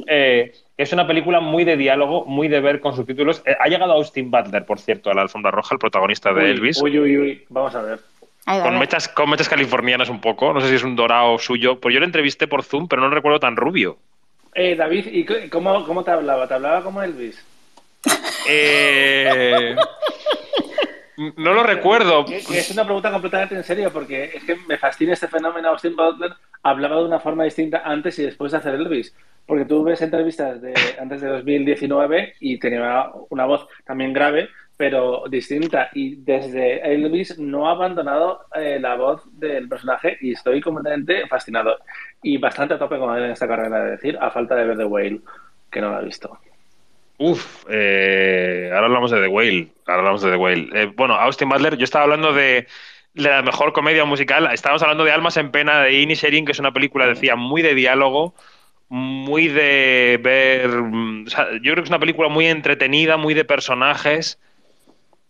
Eh, es una película muy de diálogo, muy de ver con subtítulos. Eh, ha llegado Austin Butler, por cierto, a la alfombra roja, el protagonista de Elvis. Uy, uy, uy, vamos a ver. con, Mechas, con mechas californianas un poco, no sé si es un dorado suyo. Pues yo le entrevisté por Zoom, pero no lo recuerdo tan rubio. Eh, David, ¿y cómo, cómo te hablaba? ¿Te hablaba como Elvis? Eh... (laughs) No lo recuerdo. es una pregunta completamente en serio, porque es que me fascina este fenómeno. Austin Butler hablaba de una forma distinta antes y después de hacer Elvis. Porque tú ves entrevistas de antes de 2019 y tenía una voz también grave, pero distinta. Y desde Elvis no ha abandonado eh, la voz del personaje y estoy completamente fascinado. Y bastante a tope con él en esta carrera, de decir, a falta de ver The Whale, que no lo ha visto. Uf, eh, ahora hablamos de The Whale. Ahora hablamos de The Whale. Eh, bueno, Austin Butler, yo estaba hablando de, la mejor comedia musical. Estábamos hablando de Almas en Pena de Inny Sherin, que es una película, decía, muy de diálogo, muy de ver. Mm, yo creo que es una película muy entretenida, muy de personajes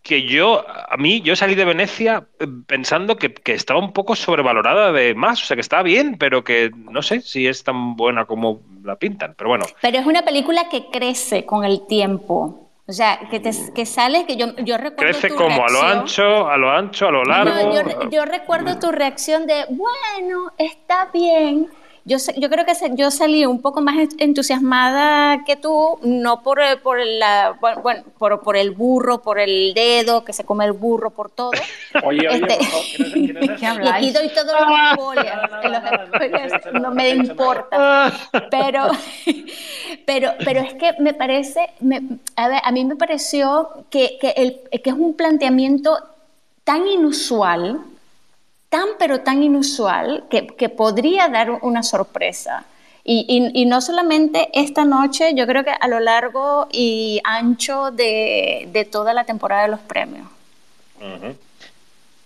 que yo, a mí, yo salí de Venecia eh, pensando que, estaba un poco sobrevalorada de más, o sea, que está bien, pero que no sé si es tan buena como la pintan, pero bueno. Pero es una película que crece con el tiempo. O sea, que, te, que sale, que yo, yo recuerdo. Crece como a lo ancho, a lo ancho, a lo largo. yo, yo recuerdo tu reacción de, bueno, está bien yo, yo creo que yo salí un poco más entusiasmada que tú, no por, por, la, bueno, por, por, el burro, por el dedo, que se come el burro, por todo. (laughs) Oye, oye, este, (laughs) y aquí doy todos los spoilers. no me importa. Pero, (laughs) pero, pero es que me parece, a, ver, a mí me pareció que, que, el, que es un planteamiento tan inusual tan pero tan inusual que, podría dar una sorpresa. Y, no solamente esta noche, yo creo que a lo largo y ancho de, toda la temporada de los premios.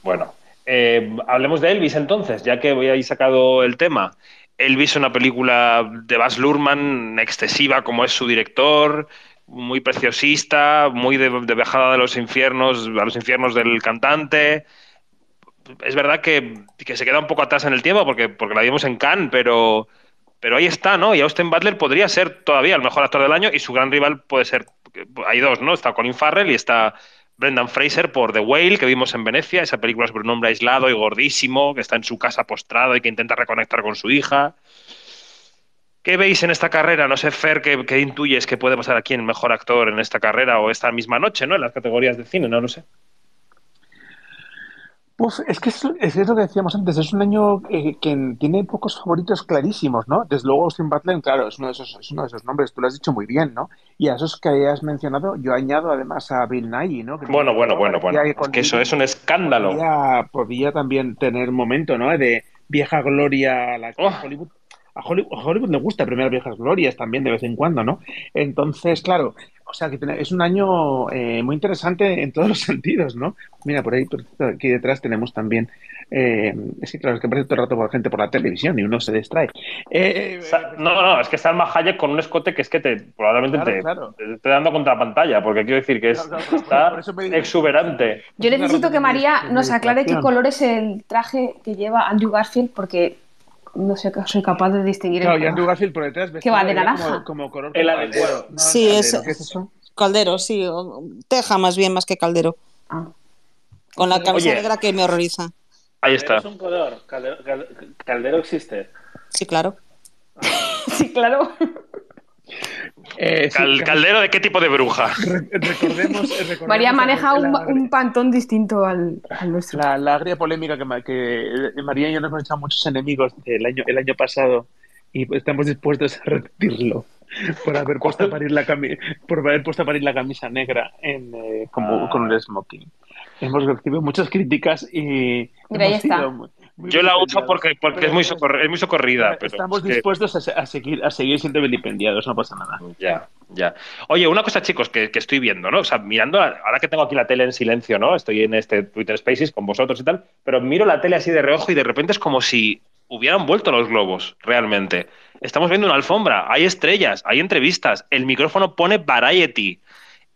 Bueno, eh, hablemos de Elvis entonces, ya que voy ahí sacado el tema. Elvis es una película de Baz Luhrmann excesiva como es su director, muy preciosista, muy de, de bajada de los infiernos, a los infiernos del cantante. Es verdad que, que, se queda un poco atrás en el tiempo porque, porque la vimos en Cannes, pero, pero ahí está, ¿no? Y Austin Butler podría ser todavía el mejor actor del año y su gran rival puede ser. Hay dos, ¿no? Está Colin Farrell y está Brendan Fraser por The Whale, que vimos en Venecia, esa película sobre un hombre aislado y gordísimo, que está en su casa postrado y que intenta reconectar con su hija. ¿Qué veis en esta carrera? No sé, Fer, ¿qué, qué intuyes que puede pasar aquí en mejor actor en esta carrera o esta misma noche, ¿no? En las categorías de cine, no lo sé. Pues es que es, es, lo que decíamos antes, es un año eh, que tiene pocos favoritos clarísimos, ¿no? Desde luego Austin Butler, claro, es uno, de esos, es uno de esos nombres, tú lo has dicho muy bien, ¿no? Y a esos que has mencionado, yo añado además a Bill Nighy, ¿no? bueno, bueno, bueno, bueno, es que eso es un escándalo. Podría, también tener momento, ¿no? De vieja gloria a la oh. Hollywood a Hollywood, le gusta premiar viejas glorias también de vez en cuando, ¿no? Entonces, claro, o sea, que es un año eh, muy interesante en todos los (laughs) sentidos, ¿no? Mira, por ahí, por aquí detrás tenemos también. Eh, es que, claro, es que parece todo el rato por gente por la televisión y uno se distrae. Eh, no, no, es que Salma Hayek con un escote que es que te probablemente te, esté dando contra la pantalla, porque quiero decir que es, está exuberante. Yo necesito que María nos aclare qué color es el traje que lleva Andrew Garfield, porque no sé, soy capaz de distinguir. Claro, y Andrew Garfield por detrás que va de naranja. Como, color el adecuado. sí, es, caldero, sí. Teja más bien, más que caldero. Ah. Con la camisa negra que me horroriza. Ahí está. Es un color. Caldero, existe. Sí, claro. (laughs) sí, claro. Eh, ¿Caldero de qué tipo de bruja? recordemos, María maneja un, pantón distinto al, nuestro. La, la, agria polémica que, que, María y yo nos hemos echado muchos enemigos el año, el año pasado y estamos dispuestos a repetirlo (laughs) por haber puesto a parir la, por haber puesto a parir la camisa negra en, eh, como, ah. con un smoking. Hemos recibido muchas críticas y... Mira, ahí Yo la uso porque, porque es, muy es muy socorrida. Pero Estamos dispuestos a, seguir, a seguir siendo vilipendiados, no pasa nada. Ya, ya. Oye, una cosa, chicos, que, que, estoy viendo, ¿no? O sea, mirando, ahora que tengo aquí la tele en silencio, ¿no? Estoy en este Twitter Spaces con vosotros y tal, pero miro la tele así de reojo y de repente es como si hubieran vuelto los globos, realmente. Estamos viendo una alfombra, hay estrellas, hay entrevistas, el micrófono pone Variety.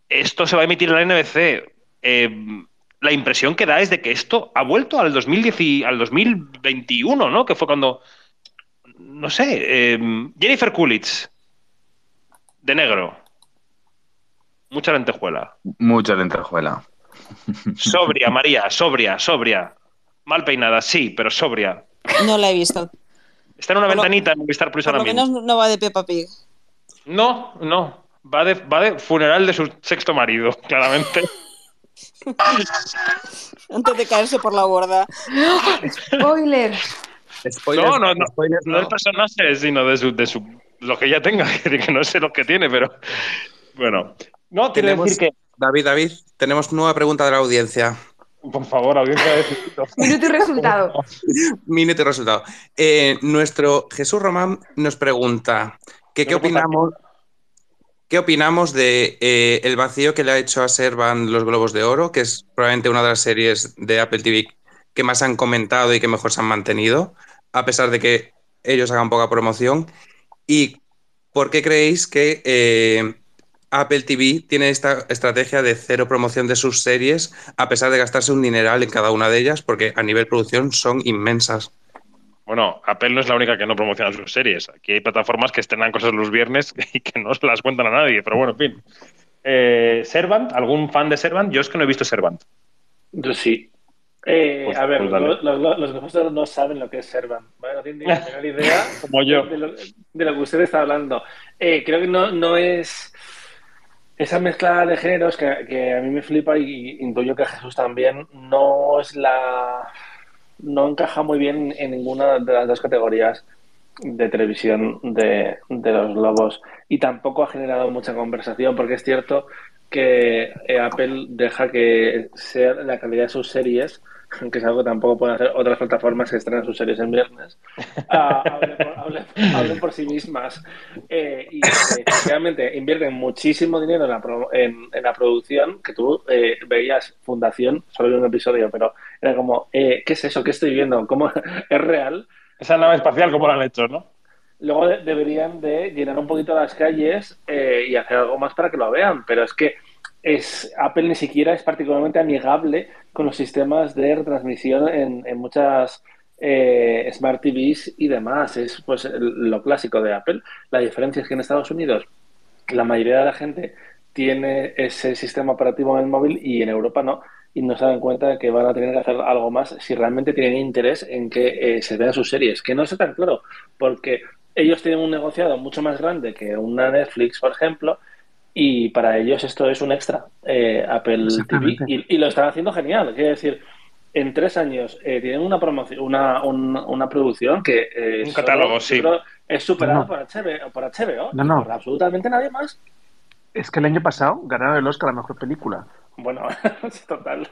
Esto se va a emitir en la NBC. Eh, la impresión que da es de que esto ha vuelto al, 2010 al 2021, ¿no? Que fue cuando, no sé, eh, Jennifer Coolidge, de negro. Mucha lentejuela. Mucha lentejuela. Sobria, María, sobria, sobria. Mal peinada, sí, pero sobria. No la he visto. Está en una ventanita en Movistar Plus Por lo menos no va de Peppa Pig. No, no. Va de, va de funeral de su sexto marido, (laughs) claramente. (laughs) Antes de caerse por la borda. (gasps) Spoiler. no, no, no, no, del personaje, sino de su, de su lo que ella tenga, (laughs) que no sé lo que tiene, pero bueno. No, tenemos, decir que. David, David, tenemos nueva pregunta de la audiencia. Por favor, audiencia de (laughs) Minuto y resultado. Minuto y resultado. Eh, nuestro Jesús Román nos pregunta que qué opinamos ¿Qué opinamos de eh, el vacío que le ha hecho a Servan los Globos de Oro, que es probablemente una de las series de Apple TV que más han comentado y que mejor se han mantenido, a pesar de que ellos hagan poca promoción? ¿Y por qué creéis que eh, Apple TV tiene esta estrategia de cero promoción de sus series, a pesar de gastarse un dineral en cada una de ellas, porque a nivel producción son inmensas? Bueno, Apple no es la única que no promociona sus series. Aquí hay plataformas que estrenan cosas los viernes (laughs) y que no se las cuentan a nadie, pero bueno, en fin. Eh, ¿Servant? ¿Algún fan de Servant? Yo es que no he visto Servant. Yo sí. Eh, pues, a ver, pues los, los, no saben lo que es Servant. No tienen ni (laughs) idea Como yo. De, lo, que usted está hablando. Eh, creo que no, no es esa mezcla de géneros que, que, a mí me flipa y intuyo que a Jesús también no es la no encaja muy bien en ninguna de las dos categorías de televisión de, los globos y tampoco ha generado mucha conversación porque es cierto que eh, Apple deja que sea la calidad de sus series que es algo que tampoco pueden hacer otras plataformas que estrenan sus series en viernes, uh, hablen, por, sí mismas. Eh, y realmente invierten muchísimo dinero en la, en, la producción, que tú eh, veías Fundación, solo en un episodio, pero era como, eh, ¿qué es eso? ¿Qué estoy viendo? ¿Cómo (laughs) es real? Esa nave espacial, ¿cómo lo han hecho, no? Luego deberían de llenar un poquito las calles y hacer algo más para que lo vean, pero es que es, Apple ni siquiera es particularmente amigable con los sistemas de retransmisión en, muchas eh, Smart TVs y demás. Es pues lo clásico de Apple. La diferencia es que en Estados Unidos la mayoría de la gente tiene ese sistema operativo en el móvil y en Europa no. Y no se dan cuenta de que van a tener que hacer algo más si realmente tienen interés en que eh, se vean sus series. Que no es tan claro, porque ellos tienen un negociado mucho más grande que una Netflix, por ejemplo, y para ellos esto es un extra, eh, Apple TV, y, lo están haciendo genial. Quiere decir, en tres años eh, tienen una promoción, una, una producción que eh, un catálogo, sí. es superado por, HBO, por HBO no, no. por absolutamente nadie más. Es que el año pasado ganaron el Oscar a la mejor película. Bueno, (laughs) total.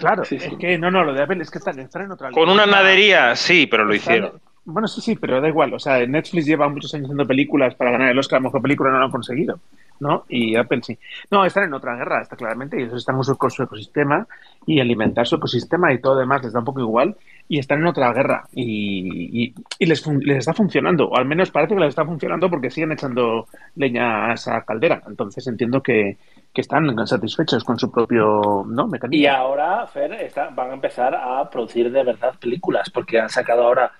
Claro, es que no, no, lo de Apple es que están, en otra Con una nadería, sí, pero lo hicieron. Bueno, sí, sí, pero da igual. O sea, Netflix lleva muchos años haciendo películas para ganar el Oscar a la mejor película y no lo han conseguido. ¿no? Y Apple sí. No, están en otra guerra, está claramente, y ellos están con su, ecosistema y alimentar su ecosistema y todo demás les da un poco igual y están en otra guerra y, les, les, está funcionando, o al menos parece que les está funcionando porque siguen echando leña a esa caldera. Entonces entiendo que, que están satisfechos con su propio ¿no? mecanismo. Y ahora, Fer, van a empezar a producir de verdad películas porque han sacado ahora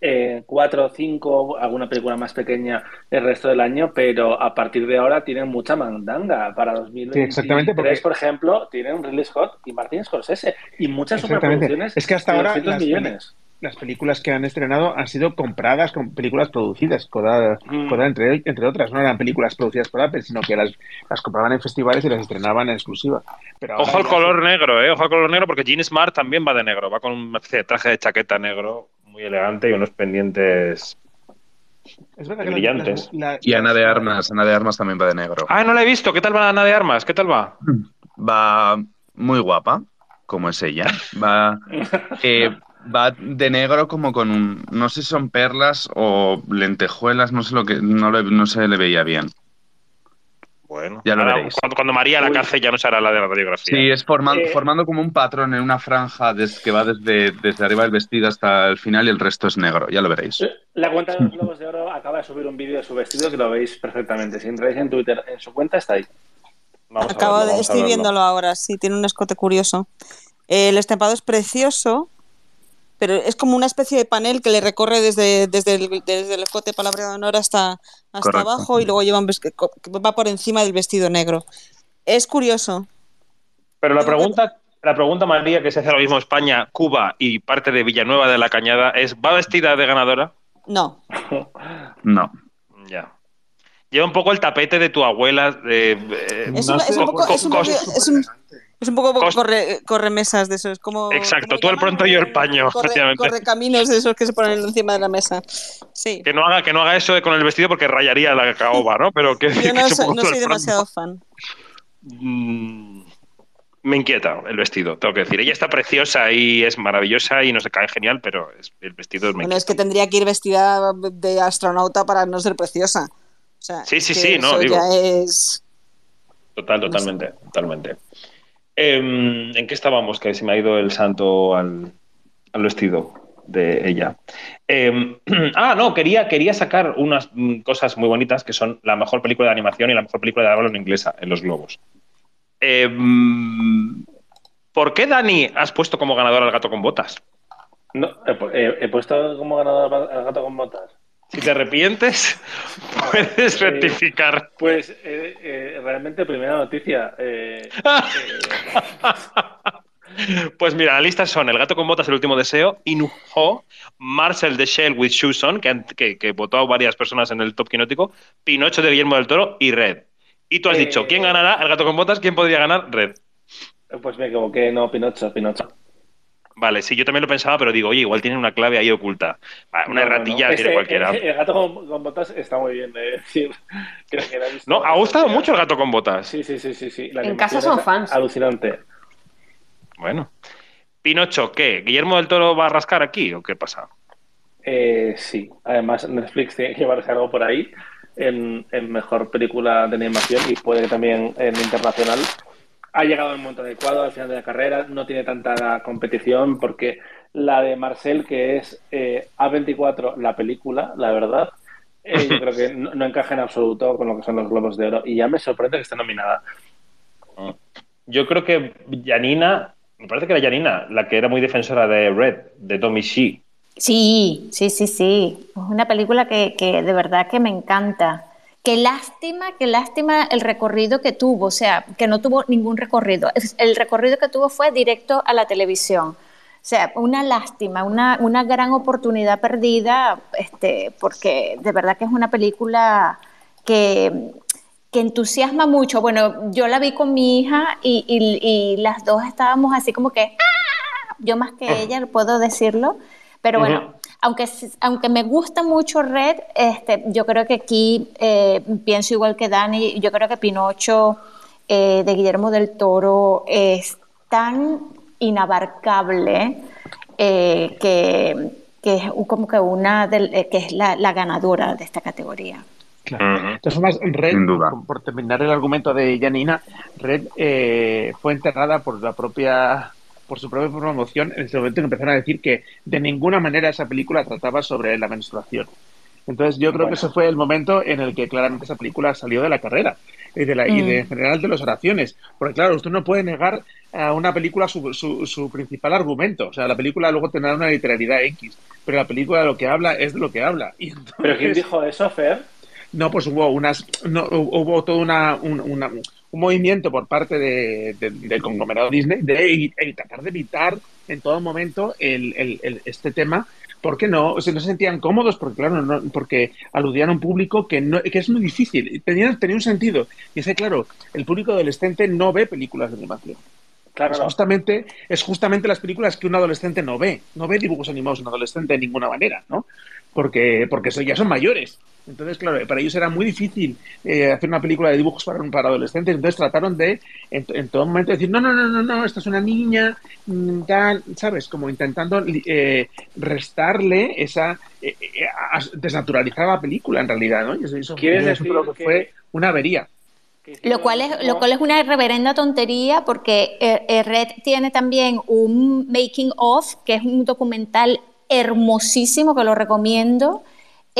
eh, cuatro o cinco, alguna película más pequeña el resto del año, pero a partir de ahora tienen mucha mandanga. Para 2023, exactamente, porque... por ejemplo, tienen Ridley Scott y Martin Scorsese y muchas superproducciones. Es que hasta ahora las, millones. las películas que han estrenado han sido compradas con películas producidas, codadas, mm. entre, entre otras. No eran películas producidas por Apple, sino que las, las compraban en festivales y las estrenaban en exclusiva. Pero Ojo al color negro, ¿eh? Ojo al color negro, porque Gene Smart también va de negro, va con de traje de chaqueta negro muy elegante y unos pendientes brillantes. y Ana de Armas, Ana de Armas también va de negro. Ah, no la he visto. ¿Qué tal va Ana de Armas? ¿Qué tal va? Va muy guapa, como es ella. Va, eh, va de negro como con un, no sé si son perlas o lentejuelas, no sé lo que, no, no se le veía bien. Bueno, ya lo veréis. Cuando, María la cace ya no será la de la radiografía. Sí, es formando, eh, formando como un patrón en una franja que va desde, desde arriba del vestido hasta el final y el resto es negro, ya lo veréis. La cuenta de los Globos de Oro acaba de subir un vídeo de su vestido que lo veis perfectamente. Si entráis en Twitter, en su cuenta está ahí. Acabo de, estoy viéndolo ahora, sí, tiene un escote curioso. el estampado es precioso, pero es como una especie de panel que le recorre desde, desde, el, desde el escote palabra de honor hasta, hasta abajo y luego lleva va por encima del vestido negro. Es curioso. Pero la pregunta, la pregunta, María, que se hace ahora mismo España, Cuba y parte de Villanueva de la Cañada, es ¿va vestida de ganadora? No. (laughs) no. Ya. Lleva un poco el tapete de tu abuela. De, es, un, poco, es un poco corre, corre, mesas de esos, como... Exacto, tú el pronto y yo el paño. Corre, caminos de esos que se ponen encima de la mesa. Sí. Que no haga, que no haga eso con el vestido porque rayaría la caoba, ¿no? Pero que, (laughs) yo no, (laughs) soy, demasiado fan. Mm, me inquieta el vestido, tengo que decir. Ella está preciosa y es maravillosa y no se cae genial, pero el vestido es Bueno, es que tendría que ir vestida de astronauta para no ser preciosa. sí, sí, sí, no, digo. es... Total, totalmente, totalmente. Em, ¿En qué estábamos? Que se me ha ido el santo al, vestido de ella. Em, (clears throat) ah, no, quería, quería sacar unas mm, cosas muy bonitas que son la mejor película de animación y la mejor película de habla inglesa en los globos. Em, ¿Por qué, Dani, has puesto como ganador al gato con botas? No, he puesto como ganador al gato con botas. Si te arrepientes, (laughs) puedes rectificar. Pues eh, eh, realmente, primera noticia. Eh, (laughs) pues mira, la lista son El gato con botas, El último deseo, Inuho, Marcel de Shell with Shoes on, que, que, votó varias personas en el top quinótico, Pinocho de Guillermo del Toro y Red. Y tú has dicho, ¿quién ganará el gato con botas? ¿Quién podría ganar? Red. Pues me equivoqué, no, Pinocho, Pinocho. Vale, sí, yo también lo pensaba, pero digo, oye, igual tiene una clave ahí oculta. Una ratilla tiene cualquiera. El, gato con, botas está muy bien (laughs) de decir. no, ha gustado mucho el gato con botas. Sí, sí, sí, sí. sí. en casa son fans. Alucinante. Bueno. Pinocho, ¿qué? ¿Guillermo del Toro va a rascar aquí o qué pasa? Eh, sí, además Netflix tiene que llevarse algo por ahí en, mejor película de animación y puede que también en internacional. Ha llegado el momento adecuado al final de la carrera, no tiene tanta competición porque la de Marcel, que es eh, A24, la película, la verdad, eh, yo creo que no, encaja en absoluto con lo que son los Globos de Oro y ya me sorprende que esté nominada. Yo creo que Janina, me parece que era Janina, la que era muy defensora de Red, de Tommy Shee. Sí, sí, sí, sí. Es una película que, que de verdad que me encanta. Qué lástima, qué lástima el recorrido que tuvo, o sea, que no tuvo ningún recorrido. El recorrido que tuvo fue directo a la televisión. O sea, una lástima, una, una gran oportunidad perdida, este, porque de verdad que es una película que, que entusiasma mucho. Bueno, yo la vi con mi hija y, y, las dos estábamos así como que, ¡Ah! yo más que ah. ella puedo decirlo, pero bueno, aunque, aunque me gusta mucho Red, este, yo creo que aquí eh, pienso igual que Dani, yo creo que Pinocho eh, de Guillermo del Toro es tan inabarcable eh, que, que, es como que una que es la, la, ganadora de esta categoría. Claro. De todas Red, por, terminar el argumento de Janina, Red fue enterrada por la propia por su propia promoción en ese momento empezaron a decir que de ninguna manera esa película trataba sobre la menstruación. Entonces yo creo que ese fue el momento en el que claramente esa película salió de la carrera y de, la, y de mm. en general de las oraciones. Porque claro, usted no puede negar a una película su, su, principal argumento. O sea, la película luego tendrá una literalidad X, pero la película de lo que habla es de lo que habla. Y ¿Pero quién dijo eso, Fer? No, pues hubo unas, no, hubo toda una, una, un movimiento por parte de, del conglomerado Disney de, tratar de evitar en todo momento el, el, este tema porque no, o no se sentían cómodos, porque claro, no, porque aludían a un público que, no, que es muy difícil. Tenía, tenía un sentido. Y es claro, el público adolescente no ve películas de animación. Claro, es, justamente, es justamente las películas que un adolescente no ve. No ve dibujos animados un adolescente de ninguna manera, ¿no? Porque, porque ya son mayores. Entonces, claro, para ellos era muy difícil eh, hacer una película de dibujos para, para adolescentes. Entonces trataron de, en, todo momento, decir, no, no, no, no, no, esta es una niña, mm, tal, ¿sabes? Como intentando eh, restarle esa, eh, desnaturalizar la película en realidad, ¿no? Y eso, ¿Quieres decir que, fue una avería. Lo cual, es, lo cual es una reverenda tontería porque Red tiene también un making of, que es un documental hermosísimo que lo recomiendo,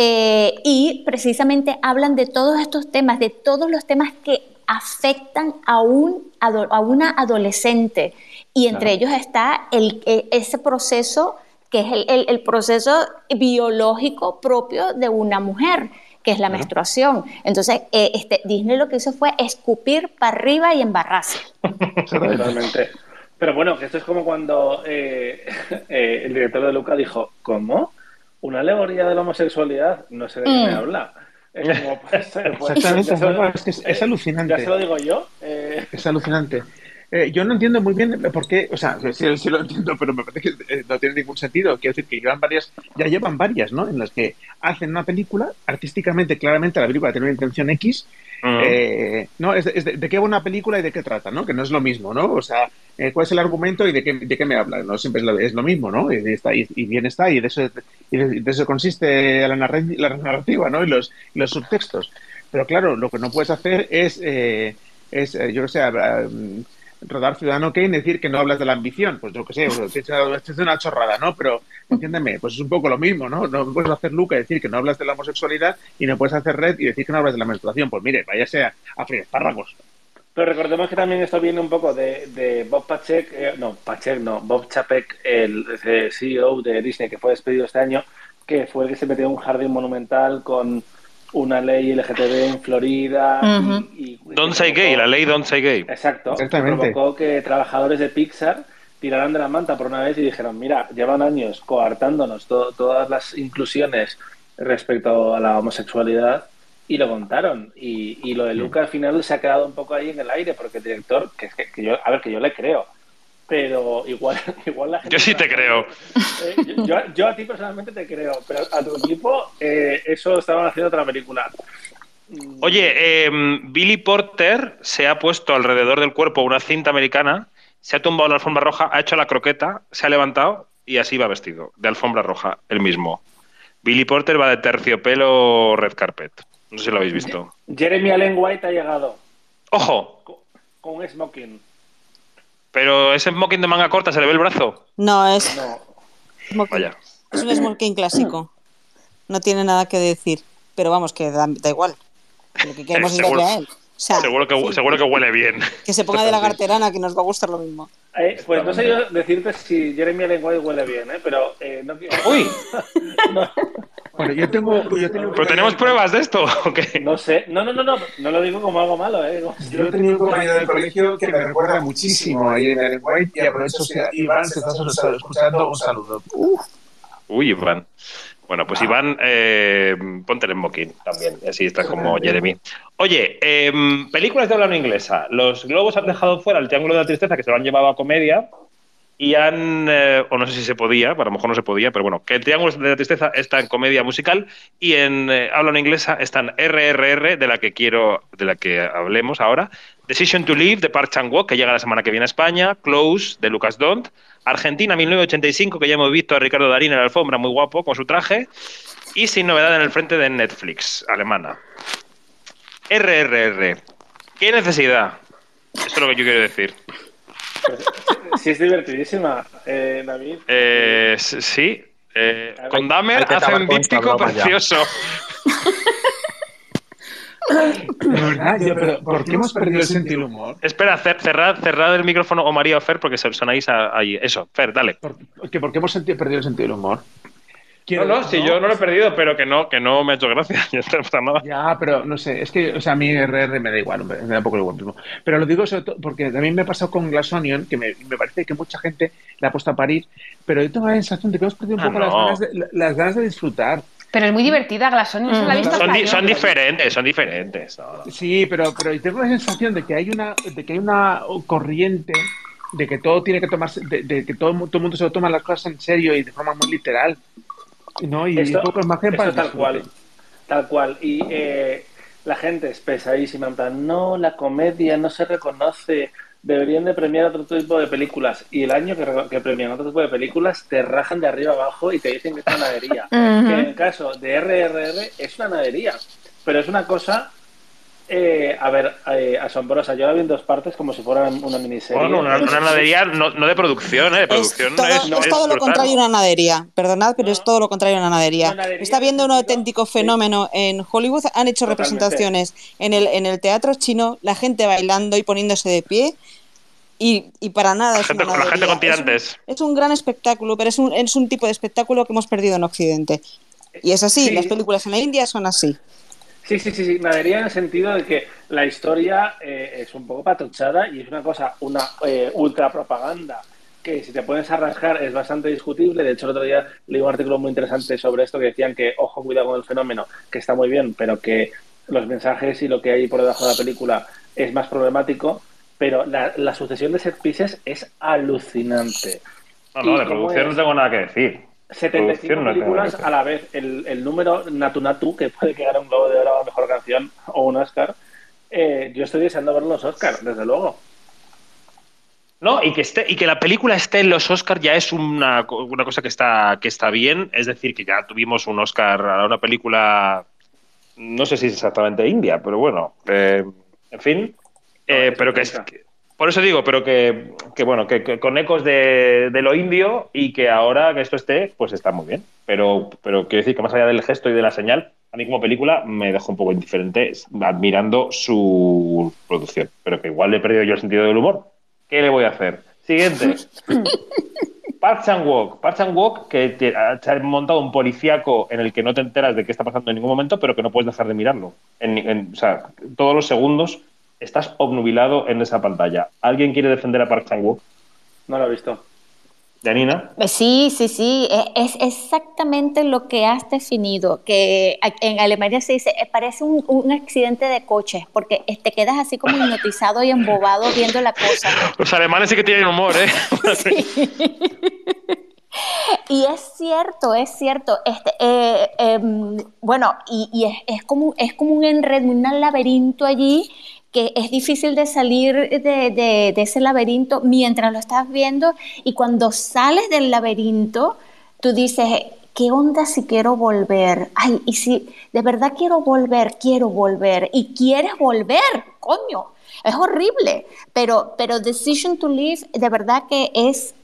eh, y precisamente hablan de todos estos temas, de todos los temas que afectan a, un, a una adolescente. Y entre ellos está el, e, ese proceso que es el, el, proceso biológico propio de una mujer, que es la menstruación. Entonces, eh, este, Disney lo que hizo fue escupir para arriba y embarrarse. (laughs) Totalmente. Pero bueno, esto es como cuando (laughs) eh, el director de Luca dijo, ¿cómo? una alegoría de la homosexualidad, no sé de qué me mm. habla. Es como, (laughs) pues, pues, Exactamente, es, alucinante. Ya se lo digo yo. Eh. Es alucinante. Eh, yo no entiendo muy bien por qué, o sea, sí, sí, lo entiendo, pero me parece que eh, no tiene ningún sentido. Quiero decir que llevan varias, ya llevan varias, ¿no? En las que hacen una película, artísticamente, claramente la película tiene una intención X, eh, ¿no? Es, de, qué va una película y de qué trata, ¿no? Que no es lo mismo, ¿no? O sea, ¿cuál es el argumento y de qué, de qué me habla? No siempre es lo, mismo, ¿no? Y, está, y, bien está, y de eso, y de, eso consiste la, narrativa, ¿no? Y los, los subtextos. Pero claro, lo que no puedes hacer es, es yo que sé, rodar Ciudadano Kane decir que no hablas de la ambición. Pues yo qué sé, es una chorrada, ¿no? Pero entiéndeme, pues es un poco lo mismo, ¿no? No puedes hacer Luca y decir que no hablas de la homosexualidad y no puedes hacer Red y decir que no hablas de la menstruación. Pues mire, vaya sea a freír. Pero recordemos que también esto viene un poco de, Bob Pachek, eh, no, Pachek no, Bob Chapek, el CEO de Disney que fue despedido este año, que fue el que se metió en un jardín monumental con una ley LGTB en Florida. y, don't say gay, la ley Don't say gay. Exacto. Provocó que trabajadores de Pixar tiraran de la manta por una vez y dijeron, mira, llevan años coartándonos todas las inclusiones respecto a la homosexualidad y lo contaron. Y, y lo de Luca al final se ha quedado un poco ahí en el aire porque el director, que, que yo, a ver, que yo le creo, pero igual, (laughs) igual la gente... Yo sí te creo. Eh, yo, a ti personalmente te creo, pero a tu equipo eh, eso estaban haciendo otra película. Oye, em, Billy Porter se ha puesto alrededor del cuerpo una cinta americana se ha tumbado en la alfombra roja, ha hecho la croqueta, se ha levantado y así va vestido, de alfombra roja, el mismo. Billy Porter va de terciopelo red carpet. No sé si lo habéis visto. Jeremy Allen White ha llegado. ¡Ojo! Con, con smoking. Pero ese smoking de manga corta, ¿se le ve el brazo? No, es, No. smoking. Vaya. es un smoking clásico. No tiene nada que decir. Pero vamos, que da, da igual. Lo que queremos es verle a él. O sea, Seguro que, seguro que huele bien. que se ponga de la garterana, que nos va a gustar lo mismo. Eh, pues no sé yo decirte si Jeremy Allen White huele bien, ¿eh? pero eh, no quiero- ¡Uy! (laughs) no, Bueno, yo tengo. Yo tengo ¿Pero tenemos pruebas de esto o qué? no sé. No, no, no, no. No lo digo como algo malo, ¿eh? Yo he tenido un compañero del colegio que me recuerda muchísimo a Jeremy Allen White y aprovecho, si Iván, si estás escuchando, un saludo. Uy, Iván. Bueno, pues Iván, eh, ponte el smoking también, así estás como Jeremy. Oye, em, películas de habla no inglesa. Los globos han dejado fuera el Triángulo de la Tristeza, que se lo han llevado a comedia, y han, eh, o no sé si se podía, a lo mejor no se podía, pero bueno, que el Triángulo de la Tristeza está en comedia musical y en eh, habla no inglesa está en RRR, de la que quiero, de la que hablemos ahora. Decision to Live, de Park Chan-wook, que llega la semana que viene a España. Close, de Lucas Dont. Argentina, 1985, que ya hemos visto a Ricardo Darín en la alfombra, muy guapo, con su traje. Y sin novedad en el frente de Netflix, alemana. RRR. ¿Qué necesidad? Esto es lo que yo quiero decir. (laughs) Sí, es divertidísima, eh, David. Eh, sí. eh, con Dahmer hace un díptico precioso. De verdad, yo, pero ¿por qué hemos perdido el sentido del humor? Espera, cer- cerrad, cerrad el micrófono o María o Fer porque se sonáis ahí. Eso, Fer, dale. ¿Por, que ¿por qué hemos perdido el sentido del humor? No, Quiero- no, si yo no lo he perdido, pero que no, que no me ha hecho gracia. (laughs) Ya no pero no sé, es que, o sea, a mí RR me da igual, me da un poco igual mismo. Pero lo digo sobre todo porque también me ha pasado con Glass Onion, que me, me parece que mucha gente la ha puesto a parir, pero yo tengo la sensación de que hemos perdido un Ah, poco las, no. ganas de, las ganas de disfrutar. Pero es muy divertida, la ha visto Son, di- diferentes, son diferentes. no, no. Sí, pero, pero tengo la sensación de que hay una, de que hay una corriente de que todo tiene que tomarse, de, de que todo, todo el mundo se lo toma las cosas en serio y de forma muy literal. ¿No? Y Esto- un poco Eso el tal cual. Tal cual. Y eh, la gente es pesadísima, en plan, no, la comedia no se reconoce, deberían de premiar otro tipo de películas. Y el año que, re- que premian otro tipo de películas te rajan de arriba abajo y te dicen que es una nadería. (laughs) Que en el caso de RRR es una nadería, pero es una cosa, eh, a ver, eh, asombrosa. Yo la vi en dos partes como si fuera una miniserie. Bueno, una, una nadería no, no de producción, ¿eh? De Es producción todo, es, es es todo lo contrario a una nadería. Perdonad, pero es todo lo contrario a una nadería. Está viendo un auténtico fenómeno en Hollywood. Han hecho Totalmente. representaciones en el, en el teatro chino, la gente bailando y poniéndose de pie. Y, y para nada La es gente, una la gente nadería. con tirantes. Es un, es un gran espectáculo, pero es un, es un tipo de espectáculo que hemos perdido en Occidente. Y es así, Sí. las películas en la India son así. Sí, sí, sí, sí, nadería en el sentido de que la historia eh, es un poco patochada y es una cosa, una eh, ultra propaganda que si te pones a rascar es bastante discutible. De hecho, el otro día leí un artículo muy interesante sobre esto que decían que, ojo, cuidado con el fenómeno, que está muy bien, pero que los mensajes y lo que hay por debajo de la película es más problemático. Pero la, la sucesión de set pieces es alucinante. No, no, ¿Y de producción no tengo nada que decir. 75 Producción no tengo películas a la vez. El, el número Natu Natu, que puede que gane un Globo de Oro a la Mejor Canción o un Oscar, eh, yo estoy deseando ver los Oscar, desde luego. No, y que esté, y que la película esté en los Oscars ya es una, una cosa que está, que está bien. Es decir, que ya tuvimos un Oscar a una película, no sé si es exactamente india, pero bueno, eh, en fin. Eh, pero que es. que- por eso digo, pero que, que bueno, que, que con ecos de, de lo indio y que ahora que esto esté, pues está muy bien. Pero, pero quiero decir que más allá del gesto y de la señal, a mí como película me dejó un poco indiferente admirando su producción. Pero que igual le he perdido yo el sentido del humor. ¿Qué le voy a hacer? Siguiente. (laughs) Park Chan-wook. Park Chan-wook, que te- ha- montado un policíaco en el que no te enteras de qué está pasando en ningún momento, pero que no puedes dejar de mirarlo. En- en- o sea, todos los segundos estás obnubilado en esa pantalla. ¿Alguien quiere defender a Park Chan-wook? No lo he visto. Janina. Eh, Sí, sí, sí, e- es exactamente lo que has definido, que en Alemania se dice, eh, parece un, un accidente de coche, porque eh, te quedas así como hipnotizado y embobado viendo la cosa. Los alemanes sí que tienen humor, ¿eh? (laughs) Y es cierto, es cierto. Este, eh, em, bueno, y, y es, es como, es como un enredo, un laberinto allí que es difícil de salir de, ese laberinto mientras lo estás viendo y cuando sales del laberinto, tú dices, ¿qué onda si quiero volver? Ay, y si de verdad quiero volver, quiero volver. Y quieres volver, coño. Es horrible, pero, pero Decision to Live de verdad que es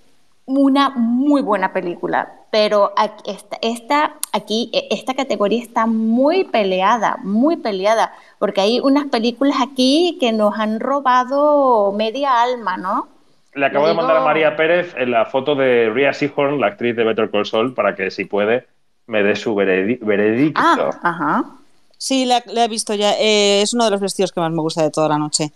una muy buena película, pero esta, esta, aquí, e, esta categoría está muy peleada, muy peleada, porque hay unas películas aquí que nos han robado media alma, ¿no? Le acabo de mandar a María Pérez en la foto de Ria Seahorn, la actriz de Better Call Saul, para que si puede me dé su veredicto. Ah, ajá. Sí, la, he visto ya. Eh, es uno de los vestidos que más me gusta de toda la noche,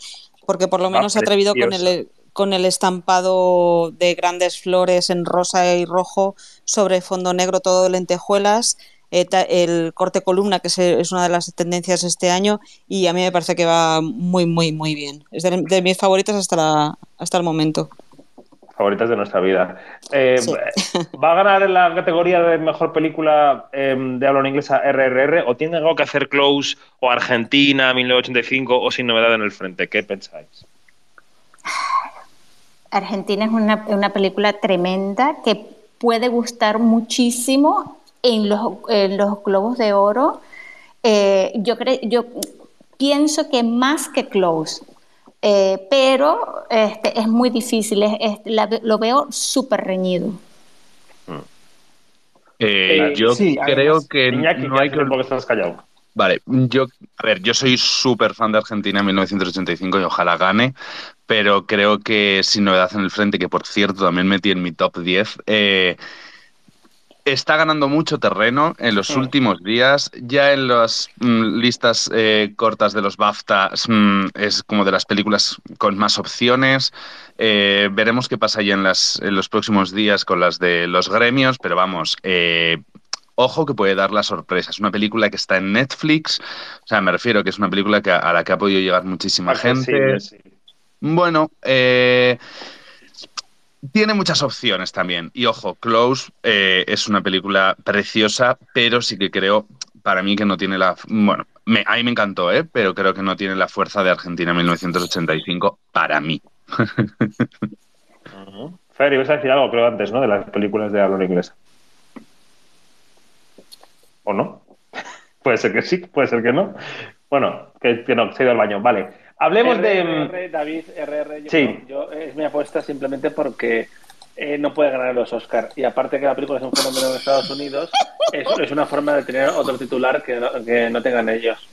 porque por lo menos se ha atrevido con el, con el estampado de grandes flores en rosa y rojo sobre fondo negro, todo de lentejuelas. Eh, el corte columna, que es, una de las tendencias este año, y a mí me parece que va muy, muy, muy bien. Es de, mis favoritas hasta, hasta el momento. Favoritas de nuestra vida. Eh, (laughs) ¿Va a ganar en la categoría de mejor película em, de habla inglesa RRR o tiene algo que hacer Close o Argentina 1985 o Sin Novedad en el Frente? ¿Qué pensáis? Argentina es una, una película tremenda que puede gustar muchísimo en los, los globos de oro, eh, yo, yo pienso que más que Close, eh, pero este, es muy difícil, lo veo súper reñido. Eh, yo creo que no hay que... Porque estás callado. Vale, yo, a ver, yo soy súper fan de Argentina en 1985 y ojalá gane, pero creo que sin novedad en el frente, que por cierto también metí en mi top 10, eh, está ganando mucho terreno en los mm. últimos días. Ya en las mm, listas eh, cortas de los BAFTA mm, es como de las películas con más opciones. Eh, veremos qué pasa ya en, las, en los próximos días con las de los gremios, pero vamos. Eh, ojo que puede dar la sorpresa. Es una película que está en Netflix, o sea, me refiero que es una película que a, la que ha podido llegar muchísima gente. Bueno, eh, tiene muchas opciones también. Y ojo, Close eh, es una película preciosa, pero sí que creo, para mí, que no tiene la. Bueno, me, a mí me encantó, ¿eh? pero creo que no tiene la fuerza de Argentina 1985 para mí. (laughs) Fer, ibas a decir algo, creo, antes, ¿no? De las películas de habla inglesa. ¿O no? (laughs) puede ser que sí, puede ser que no. Bueno, que, que no, se ha ido al baño. Vale. Hablemos de. David, RR, yo, sí. yo, es mi apuesta simplemente porque eh, no puede ganar los Oscars. Y aparte que la película es un fenómeno en Estados Unidos, es, (laughs) es una forma de tener otro titular que no, que no tengan ellos.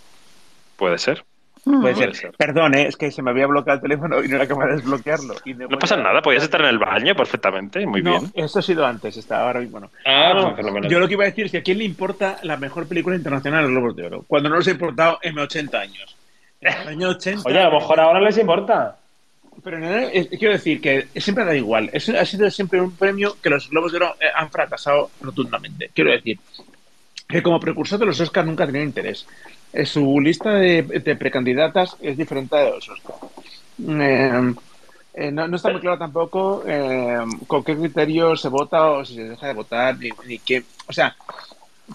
Puede ser. Puede ser. Perdón, ¿eh? es que se me había bloqueado el teléfono y no era capaz de desbloquearlo. no pasa nada, podías estar en el baño perfectamente, muy no, bien. Esto ha sido antes, está ahora mismo no. Ah, yo lo que iba a decir es que a quién le importa la mejor película internacional de los Globos de Oro, cuando no les ha importado en 80 años. (laughs) Oye, a lo mejor ahora les importa. Pero quiero decir que siempre da igual. Es, ha sido siempre un premio que los Globos de Oro eh, han fracasado rotundamente. Quiero decir que como precursor de los Oscars nunca tenía interés. Eh, su lista de, precandidatas es diferente de los Oscars. Eh, no, está muy claro tampoco con qué criterio se vota o si se deja de votar, ni, qué. O sea,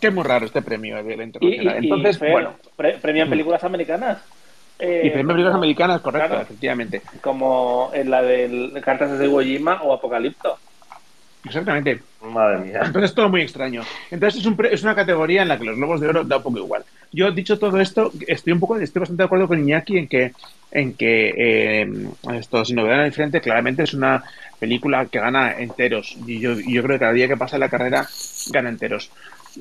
que es muy raro este premio de la internacional. Entonces, bueno. ¿Premian películas americanas? Eh, y premios películas americanas, correcto, efectivamente. Como en la de Cartas de Iwo o Apocalipto. Exactamente. Madre mía. Entonces es todo muy extraño. Entonces es, un es, una categoría en la que los Globos de Oro da un poco igual. Yo, dicho todo esto, estoy un poco, estoy bastante de acuerdo con Iñaki en que, en que eh, esto, sin novedad diferente, claramente es una película que gana enteros. Y yo, yo creo que cada día que pasa la carrera gana enteros.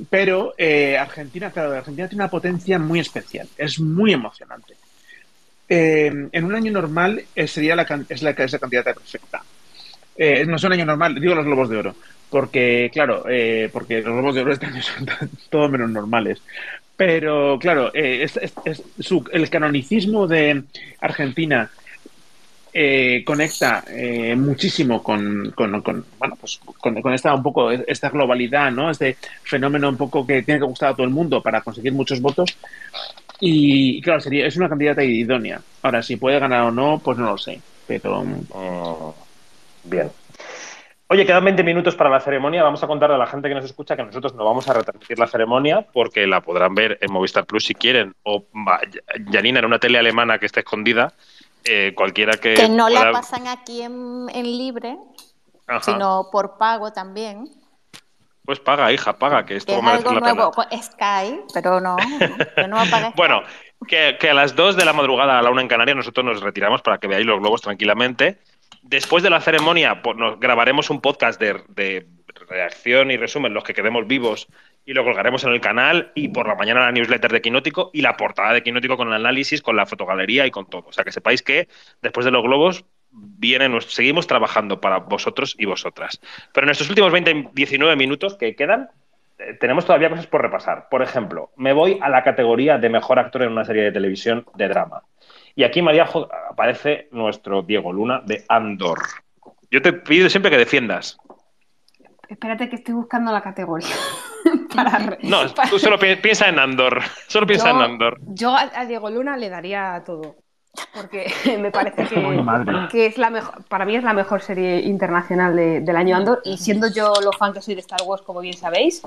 Pero eh, Argentina, claro, Argentina tiene una potencia muy especial. Es muy emocionante. Eh, en un año normal eh, sería la, es, la, es la candidata perfecta. Eh, no es un año normal, digo los globos de oro, porque, claro, porque los globos de oro este año (laughs) son todo menos normales. Pero, claro, el canonicismo de Argentina conecta muchísimo con, con, bueno, pues con, esta un poco esta globalidad, ¿no? Este fenómeno un poco que tiene que gustar a todo el mundo para conseguir muchos votos. Y claro, sería, es una candidata idónea. Ahora, si puede ganar o no, pues no lo sé. Pero. Mm, bien. Oye, quedan 20 minutos para la ceremonia. Vamos a contarle a la gente que nos escucha que nosotros no vamos a retransmitir la ceremonia porque la podrán ver en Movistar Plus si quieren. O Janina en una tele alemana que esté escondida. Eh, cualquiera que. Que no la pasan aquí en, libre, sino por pago también. Pues paga, hija, paga, que esto es algo nuevo. Sky, pero no, no Bueno, que, a las 2 de la madrugada a la una en Canarias nosotros nos retiramos para que veáis los globos tranquilamente Después de la ceremonia, pues, nos grabaremos un podcast de, reacción y resumen, los que quedemos vivos, y lo colgaremos en el canal. Y por la mañana la newsletter de Quinótico y la portada de Quinótico con el análisis, con la fotogalería y con todo. O sea, que sepáis que después de los globos vienen, seguimos trabajando para vosotros y vosotras. Pero en estos últimos 20, 19 minutos que quedan, eh, tenemos todavía cosas por repasar. Por ejemplo, me voy a la categoría de mejor actor en una serie de televisión de drama. Y aquí, María, aparece nuestro Diego Luna de Andor. Yo te pido siempre que defiendas. Espérate que estoy buscando la categoría. no, tú solo piensa en Andor. Solo piensa en Andor. Yo a, Diego Luna le daría todo. Porque (laughs) me parece que, es la mejor, para mí es la mejor serie internacional del año Andor. Y siendo yo lo fan que soy de Star Wars, como bien sabéis,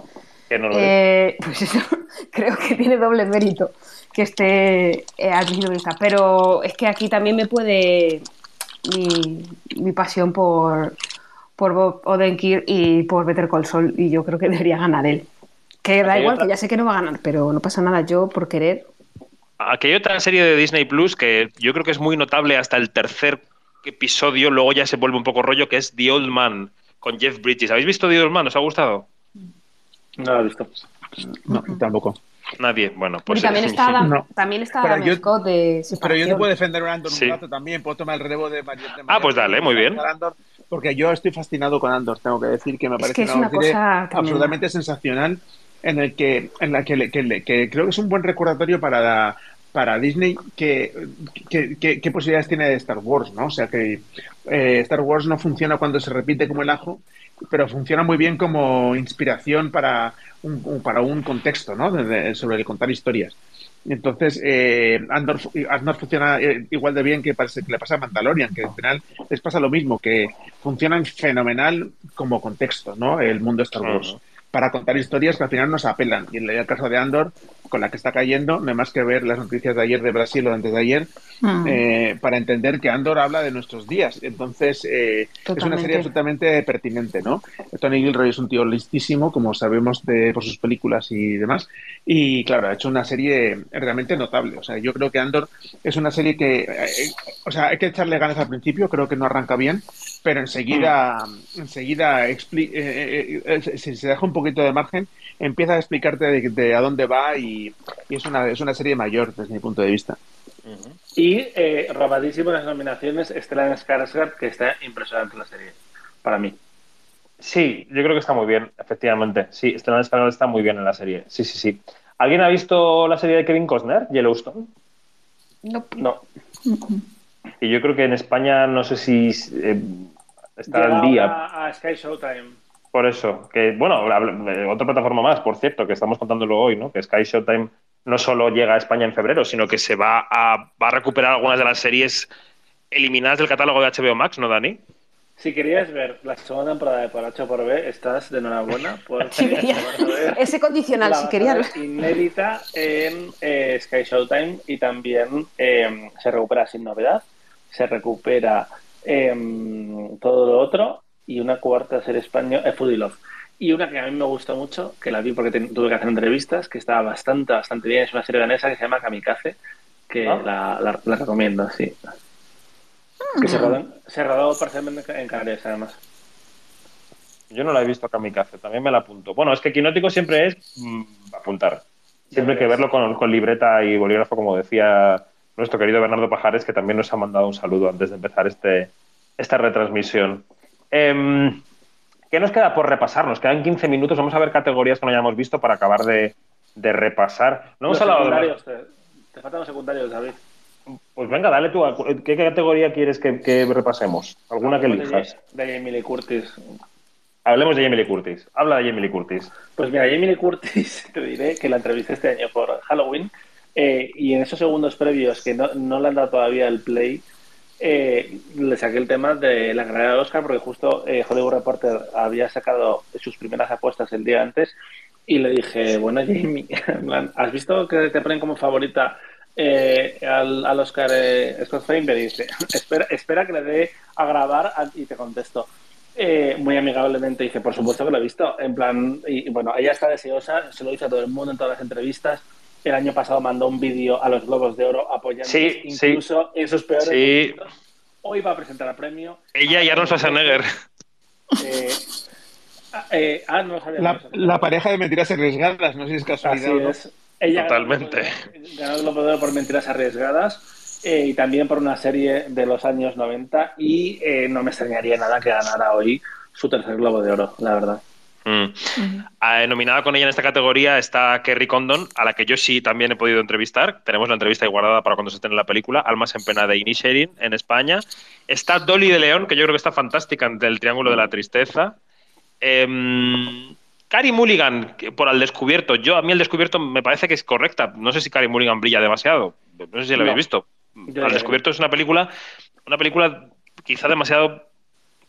eh, pues eso, (laughs) creo que tiene doble mérito que esté eh, vista. Pero es que aquí también me puede mi, pasión por, por Bob Odenkirk y por Better Call Saul y yo creo que (laughs) debería ganar él. Que da igual, que ya sé que no va a ganar, pero no pasa nada. Yo, por querer... Aquí hay otra serie de Disney Plus que yo creo que es muy notable hasta el tercer episodio, luego ya se vuelve un poco rollo, que es The Old Man, con Jeff Bridges. ¿Habéis visto The Old Man? ¿Os ha gustado? No lo he visto. No, tampoco. Nadie, bueno, pues. Y también está Adam, también está Adam Scott de Pero yo te puedo defender un Andor un rato también, puedo tomar el relevo de, de, Ah, pues dale, muy bien. porque yo estoy fascinado con Andor, tengo que decir que me parece una, cosa absolutamente sensacional en el que, en la que, que, creo que es un buen recordatorio para para Disney qué que, posibilidades tiene de Star Wars, ¿no? O sea que eh, Star Wars no funciona cuando se repite como el ajo, pero funciona muy bien como inspiración para un, para un contexto ¿no? sobre el contar historias. Entonces, eh, Andor, funciona eh, igual de bien que, parece, que le pasa a Mandalorian, que al final les pasa lo mismo, que funcionan fenomenal como contexto, ¿no? El mundo Star Wars. Para contar historias que al final nos apelan. Y en el caso de Andor, con la que está cayendo, no hay más que ver las noticias de ayer de Brasil o antes de ayer, mm. eh, para entender que Andor habla de nuestros días. Entonces, eh, es una serie absolutamente pertinente, ¿no? Tony Gilroy es un tío listísimo, como sabemos de, por sus películas y demás. Y claro, ha hecho una serie realmente notable. O sea, yo creo que Andor es una serie que, eh, o sea, hay que echarle ganas al principio, creo que no arranca bien, pero enseguida, enseguida si se deja un poquito de margen, empieza a explicarte de, a dónde va y, es, una, es una serie mayor desde mi punto de vista. Y eh, robadísimo las nominaciones Stellan Skarsgård, que está impresionante la serie, para mí. Sí, yo creo que está muy bien, efectivamente. Sí, Stellan Skarsgård está muy bien en la serie. Sí, sí, sí. ¿Alguien ha visto la serie de Kevin Costner, Yellowstone? No. No. Y yo creo que en España no sé si eh, está al día. A Sky Showtime. Por eso, que bueno, eh, otra plataforma más, por cierto, que estamos contándolo hoy, ¿no? Que Sky Showtime no solo llega a España en febrero, sino que se va a, va a recuperar algunas de las series eliminadas del catálogo de HBO Max, ¿no, Dani? Si querías ver la segunda temporada de Por H por B, estás de enhorabuena. Por (laughs) ese condicional, si querías. Inédita en eh, Sky Showtime y también eh, se recupera sin novedad, se recupera em, todo lo otro y una cuarta serie española, eh, Foodie Love. Y una que a mí me gusta mucho, que la vi porque tuve que hacer entrevistas, que estaba bastante, bastante bien, es una serie danesa que se llama Kamikaze, que ah. la, la, recomiendo, sí. Que se rodó, se rodó parcialmente en Canarias, además. Yo no la he visto Kamikaze, también me la apunto. Bueno, es que Quinótico siempre es mm, apuntar. Siempre hay que verlo con, con libreta y bolígrafo, como decía nuestro querido Bernardo Pajares, que también nos ha mandado un saludo antes de empezar este, esta retransmisión. Em, ¿Qué nos queda por repasar? Nos quedan 15 minutos. Vamos a ver categorías que no hayamos visto para acabar de, repasar. No hemos hablado de... te, faltan los secundarios, David. Pues venga, dale tú. ¿Qué categoría quieres que, repasemos? ¿Alguna que elijas? De, Emily Curtis. Hablemos de Emily Curtis. Habla de Emily Curtis. Pues mira, Emily Curtis, (laughs) te diré que la entrevisté este año por Halloween eh, y en esos segundos previos que no, no le han dado todavía el play, eh, le saqué el tema de la carrera de Oscar porque justo eh, Hollywood Reporter había sacado sus primeras apuestas el día antes y le dije, bueno, (laughs) Jamie, ¿has visto que te ponen como favorita eh, al, Oscar Scott Feinberg? Y dice, (laughs) espera, espera que le dé a grabar y te contesto. muy amigablemente dice, por supuesto que lo he visto. En plan, y, bueno, ella está deseosa, se lo dice a todo el mundo en todas las entrevistas el año pasado mandó un vídeo a los Globos de Oro apoyando incluso en sus peores sí. Hoy va a presentar el premio. Ella y Arnold Schwarzenegger. Eh, eh, ah, no la, la, pareja de mentiras arriesgadas, no sé si es casualidad. Así es. Ella Totalmente. Ganó el Globo de Oro por mentiras arriesgadas eh, y también por una serie de los años 90 y eh, no me extrañaría nada que ganara hoy su tercer Globo de Oro, la verdad. Mm. Ah, nominada con ella en esta categoría está Kerry Condon, a la que yo sí también he podido entrevistar. Tenemos la entrevista guardada para cuando se esté en la película, Almas en pena de Inisherin en España. Está Dolly de León, que yo creo que está fantástica ante el Triángulo de la Tristeza. Eh, Carrie Mulligan, por al descubierto. Yo, a mí el descubierto me parece que es correcta. No sé si Carrie Mulligan brilla demasiado. No sé si la habéis visto. al descubierto es una película, una película quizá demasiado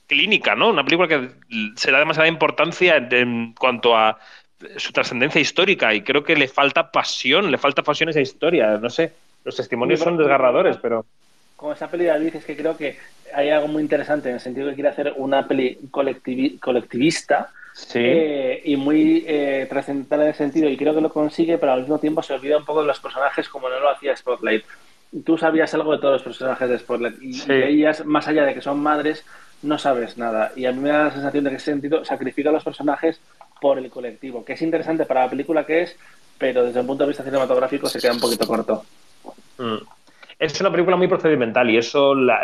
clínica, ¿no? Una película que se da demasiada importancia en cuanto a su trascendencia histórica y creo que le falta pasión, le falta pasión a esa historia, no sé. Los testimonios son desgarradores, pero... Con esa peli de es que creo que hay algo muy interesante en el sentido que quiere hacer una peli colectivista eh, y muy eh, trascendental en ese sentido y creo que lo consigue, pero al mismo tiempo se olvida un poco de los personajes como no lo hacía Spotlight. Tú sabías algo de todos los personajes de Spotlight y ellas, más allá de que son madres, no sabes nada. Y a mí me da la sensación de que ese sentido sacrifica a los personajes por el colectivo, que es interesante para la película que es, pero desde un punto de vista cinematográfico se queda un poquito corto. Mm. Es una película muy procedimental y eso la,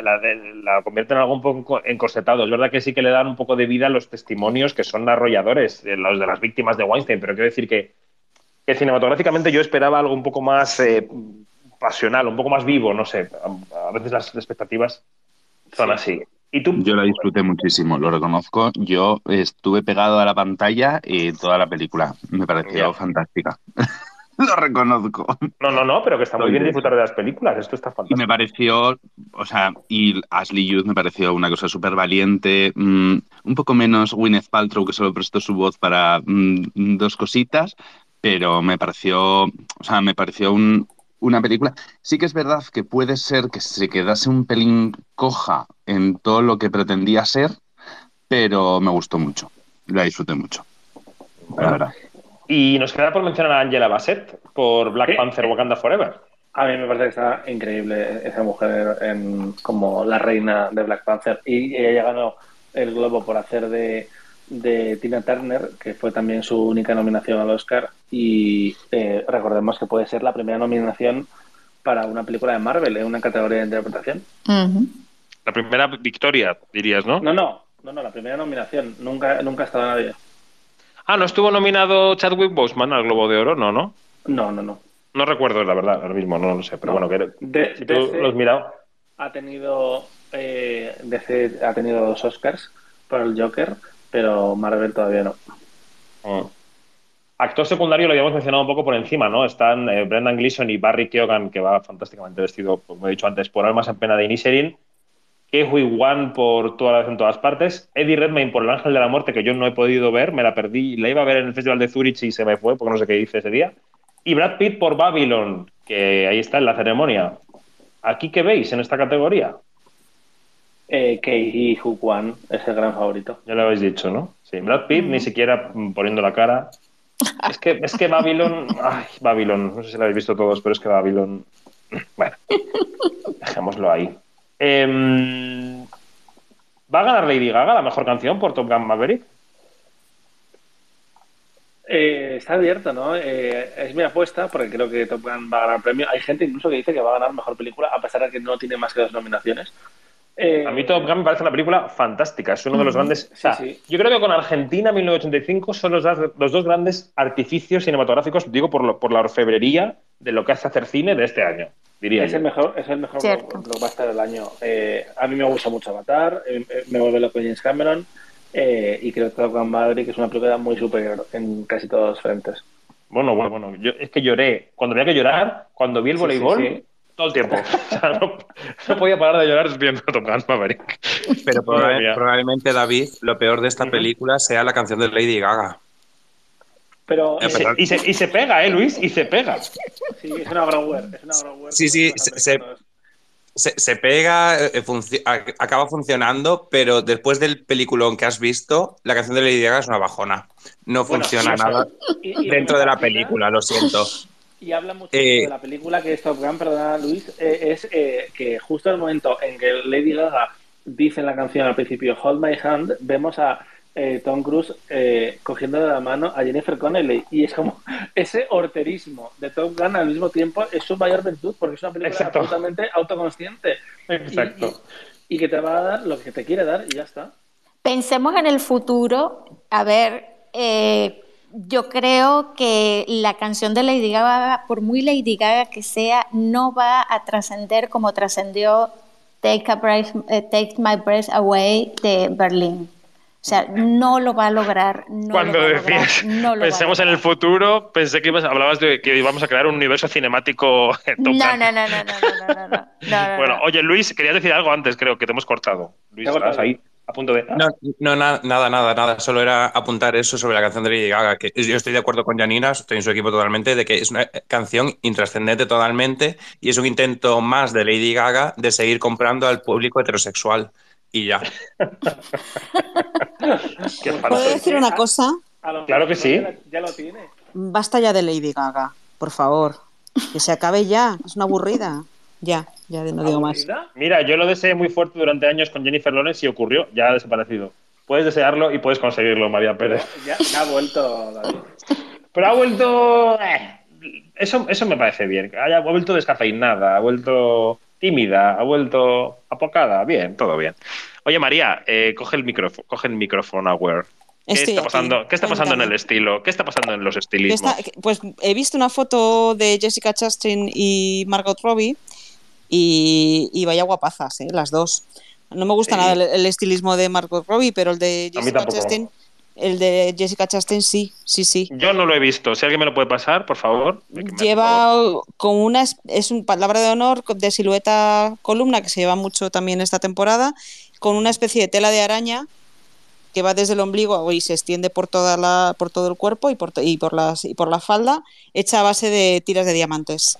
convierte en algo un poco encorsetado. Es verdad que sí que le dan un poco de vida a los testimonios que son arrolladores, los de las víctimas de Weinstein, pero quiero decir que, cinematográficamente yo esperaba algo un poco más eh, pasional, un poco más vivo, no sé. A, veces las expectativas son así. Yo la disfruté muchísimo, lo reconozco. Yo estuve pegado a la pantalla y toda la película me pareció fantástica. (laughs) lo reconozco. No, no, no, pero que está muy bien disfrutar de las películas. Esto está fantástico. Y me pareció, o sea, y Ashley Youth me pareció una cosa súper valiente, mm, un poco menos Gwyneth Paltrow, que solo prestó su voz para mm, dos cositas, pero me pareció, o sea, me pareció un, una película. Sí que es verdad que puede ser que se quedase un pelín coja en todo lo que pretendía ser, pero me gustó mucho. La disfruté mucho. La verdad. Y nos queda por mencionar a Angela Bassett por Black Panther Wakanda Forever. A mí me parece que está increíble esa mujer en, como la reina de Black Panther. Y ella ganó el Globo por hacer de de Tina Turner, que fue también su única nominación al Oscar, y eh, recordemos que puede ser la primera nominación para una película de Marvel en una categoría de interpretación. La primera victoria, dirías, ¿no? No, no, no, no, la primera nominación. Nunca, nunca ha estado nadie. Ah, ¿no estuvo nominado Chadwick Boseman al Globo de Oro? No, ¿no? No, no, no. No recuerdo, la verdad, ahora mismo, no lo sé, pero bueno, que de, si tú lo has mirado. Ha tenido, eh, DC ha tenido dos Oscars por el Joker, pero Marvel todavía no. Mm. Actor secundario lo habíamos mencionado un poco por encima, ¿no? Están eh, Brendan Gleeson y Barry Keoghan, que va fantásticamente vestido, como he dicho antes, por Almas en Pena de Inisherin. Hui Wan por todas en todas partes. Eddie Redmayne por El Ángel de la Muerte, que yo no he podido ver, me la perdí. La iba a ver en el Festival de Zurich y se me fue porque no sé qué hice ese día. Y Brad Pitt por Babylon, que ahí está en la ceremonia. ¿Aquí qué veis en esta categoría? eh, Kei Wan es el gran favorito. Ya lo habéis dicho, ¿no? Sí, Brad Pitt ni siquiera poniendo la cara. Es que, es que Babylon. Ay, Babylon. No sé si lo habéis visto todos, pero es que Babylon. Bueno, dejémoslo ahí. Em, ¿Va a ganar Lady Gaga la mejor canción por Top Gun Maverick? Eh, está abierto, ¿no? Eh, es mi apuesta porque creo que Top Gun va a ganar premio. Hay gente incluso que dice que va a ganar mejor película a pesar de que no tiene más que dos nominaciones. Eh, a mí Top Gun me parece una película fantástica. Es uno de los grandes. Yo creo que con Argentina 1985 son los, dos grandes artificios cinematográficos, digo, por, lo, por la orfebrería de lo que hace hacer cine de este año. Diría es, El mejor, es el mejor blockbuster del año. Eh, a mí me gusta mucho Avatar, eh, me vuelve loco James Cameron y creo que Top Gun Maverick es una película muy superior en casi todos los frentes. Bueno, bueno, bueno. Yo, es que lloré. Cuando había que llorar, cuando vi el voleibol Todo el tiempo. (laughs) O sea, no, no podía parar de llorar viendo Top Gun Maverick. Pero (laughs) probablemente, David, lo peor de esta película sea la canción de Lady Gaga. Pero Eh, Y se, y, se, y se pega, ¿eh, Luis? Y se pega. sí, es una grower. Sí, sí, se- se- americanos. Se, se pega, eh, acaba funcionando, pero después del peliculón que has visto, la canción de Lady Gaga es una bajona. No Bueno, funciona sí, nada Y- dentro de la película, lo siento. (laughs) Y habla mucho Eh, de la película que es Top Gun, perdona Luis, eh, es eh, que justo en el momento en que Lady Gaga dice en la canción al principio Hold My Hand, vemos a eh, Tom Cruise eh, cogiendo de la mano a Jennifer Connelly y es como (laughs) ese horterismo de Top Gun al mismo tiempo es su mayor virtud porque es una película Exacto. absolutamente autoconsciente y, Exacto. y- y que te va a dar lo que te quiere dar y ya está. Pensemos en el futuro. A ver, eh, yo creo que la canción de Lady Gaga, por muy Lady Gaga que sea, no va a trascender como trascendió Take, My Breath Away de Berlín. O sea, no lo va a lograr. Cuando decías, no lo pensemos en el futuro, pensé que ibas, hablabas de que íbamos a crear un universo cinemático. No, no, no, no, no, no, no, no, Bueno, oye, Luis, querías decir algo antes, creo que te hemos cortado. Luis, ¿estás ahí? A punto de. No, no, na- nada, nada, nada. Solo era apuntar eso sobre la canción de Lady Gaga, que yo estoy de acuerdo con Janina, estoy en su equipo totalmente, de que es una canción intrascendente totalmente y es un intento más de Lady Gaga de seguir comprando al público heterosexual. Y ya. (laughs) ¿Puedo decir una cosa? Claro que sí. Ya lo tiene. Basta ya de Lady Gaga, por favor. Que se acabe ya. Es una aburrida. Ya, ya no digo más. Mira, yo lo deseé muy fuerte durante años con Jennifer Lawrence y ocurrió, ya ha desaparecido. Puedes desearlo y puedes conseguirlo, María Pérez. (laughs) Ya, ya ha vuelto David. Pero ha vuelto. eh, eso, eso me parece bien. Ha vuelto descafeinada, ha vuelto tímida, ha vuelto apocada. Bien, todo bien. Oye, María, eh, coge el micrófono, coge el micrófono, Aware. ¿Qué Estoy está aquí. pasando? ¿Qué está pasando en el estilo? ¿Qué está pasando en los estilismos? está- pues he visto una foto de Jessica Chastain y Margot Robbie y, y vaya guapazas, ¿eh? las dos. No me gusta Sí. nada el, el estilismo de Margot Robbie, pero el de Jessica. Chastain, el de Jessica Chastain sí, sí, sí. Yo no lo he visto. Si alguien me lo puede pasar, por favor. Lleva con una es, un palabra de honor de silueta columna que se lleva mucho también esta temporada, con una especie de tela de araña que va desde el ombligo y se extiende por toda la por todo el cuerpo y por y por las y por la falda, hecha a base de tiras de diamantes.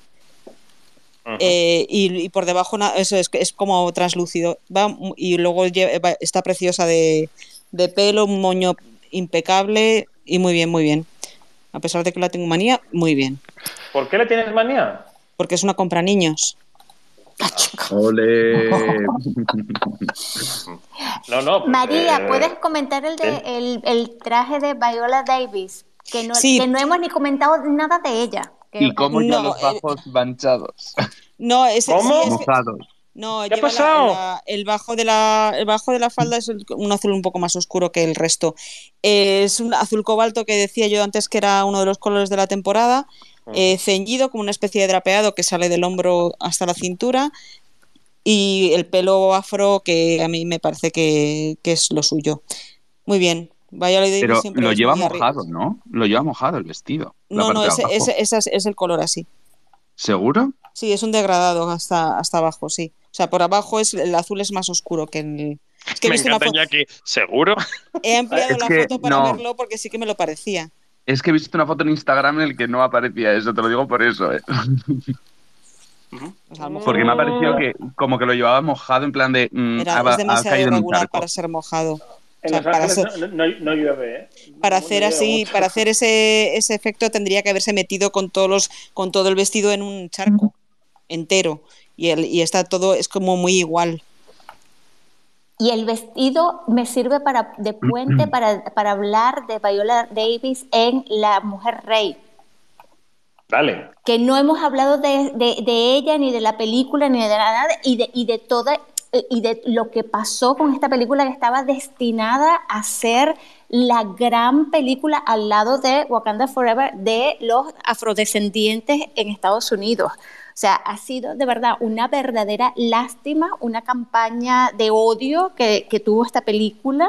Eh, y, y por debajo eso es, es como translúcido. Va, y luego lle- va- está preciosa de, de pelo, un moño impecable y muy bien, muy bien. A pesar de que la tengo manía, muy bien. ¿Por qué le tienes manía? Porque es una compra niños. Ole. No, no. pues, María, eh, ¿puedes comentar el, de, ¿sí? el, el traje de Viola Davis? Que no, Sí. que no hemos ni comentado nada de ella. ¿Y cómo ya No, los eh, bajos manchados? (laughs) No, es, sí, ¿Cómo? es que- Mojados. no, ¿Qué ha la- pasado? la- el, bajo de la, el bajo de la falda es un azul un poco más oscuro que el resto. Es un azul cobalto que decía yo antes que era uno de los colores de la temporada, eh, ceñido como una especie de drapeado que sale del hombro hasta la cintura y el pelo afro que a mí me parece que, que es lo suyo. Muy bien. Vaya Pero siempre lo es lleva mojado, ¿no? Lo lleva mojado el vestido. La No, no, ese, ese- ese es, es el color así. ¿Seguro? Sí, es un degradado hasta, hasta abajo, sí. O sea, por abajo es el azul es más oscuro que el. Es que he Me visto una encanta foto. ¿Seguro? He ampliado (laughs) la que foto para no. verlo porque sí que me lo parecía. Es que he visto una foto en Instagram en el que no aparecía eso, te lo digo por eso, ¿eh? Pues mejor Porque me ha parecido que como que lo llevaba mojado en plan de... mm, era, ha, es demasiado en irregular para ser mojado. En O sea, Los para hacer- no, no- no llueve, ¿eh? Para No hacer así, mucho. para hacer ese, ese efecto tendría que haberse metido con todos los, con todo el vestido en un charco entero. Y, el, y está todo, es como muy igual. Y el vestido me sirve para, de puente (clears throat) para, para hablar de Viola Davis en La Mujer Rey. Dale. que no hemos hablado de, de- de ella, ni de la película, ni de nada, y de, y de toda y de lo que pasó con esta película que estaba destinada a ser la gran película al lado de Wakanda Forever de los afrodescendientes en Estados Unidos. O sea, ha sido de verdad una verdadera lástima, una campaña de odio que, que tuvo esta película.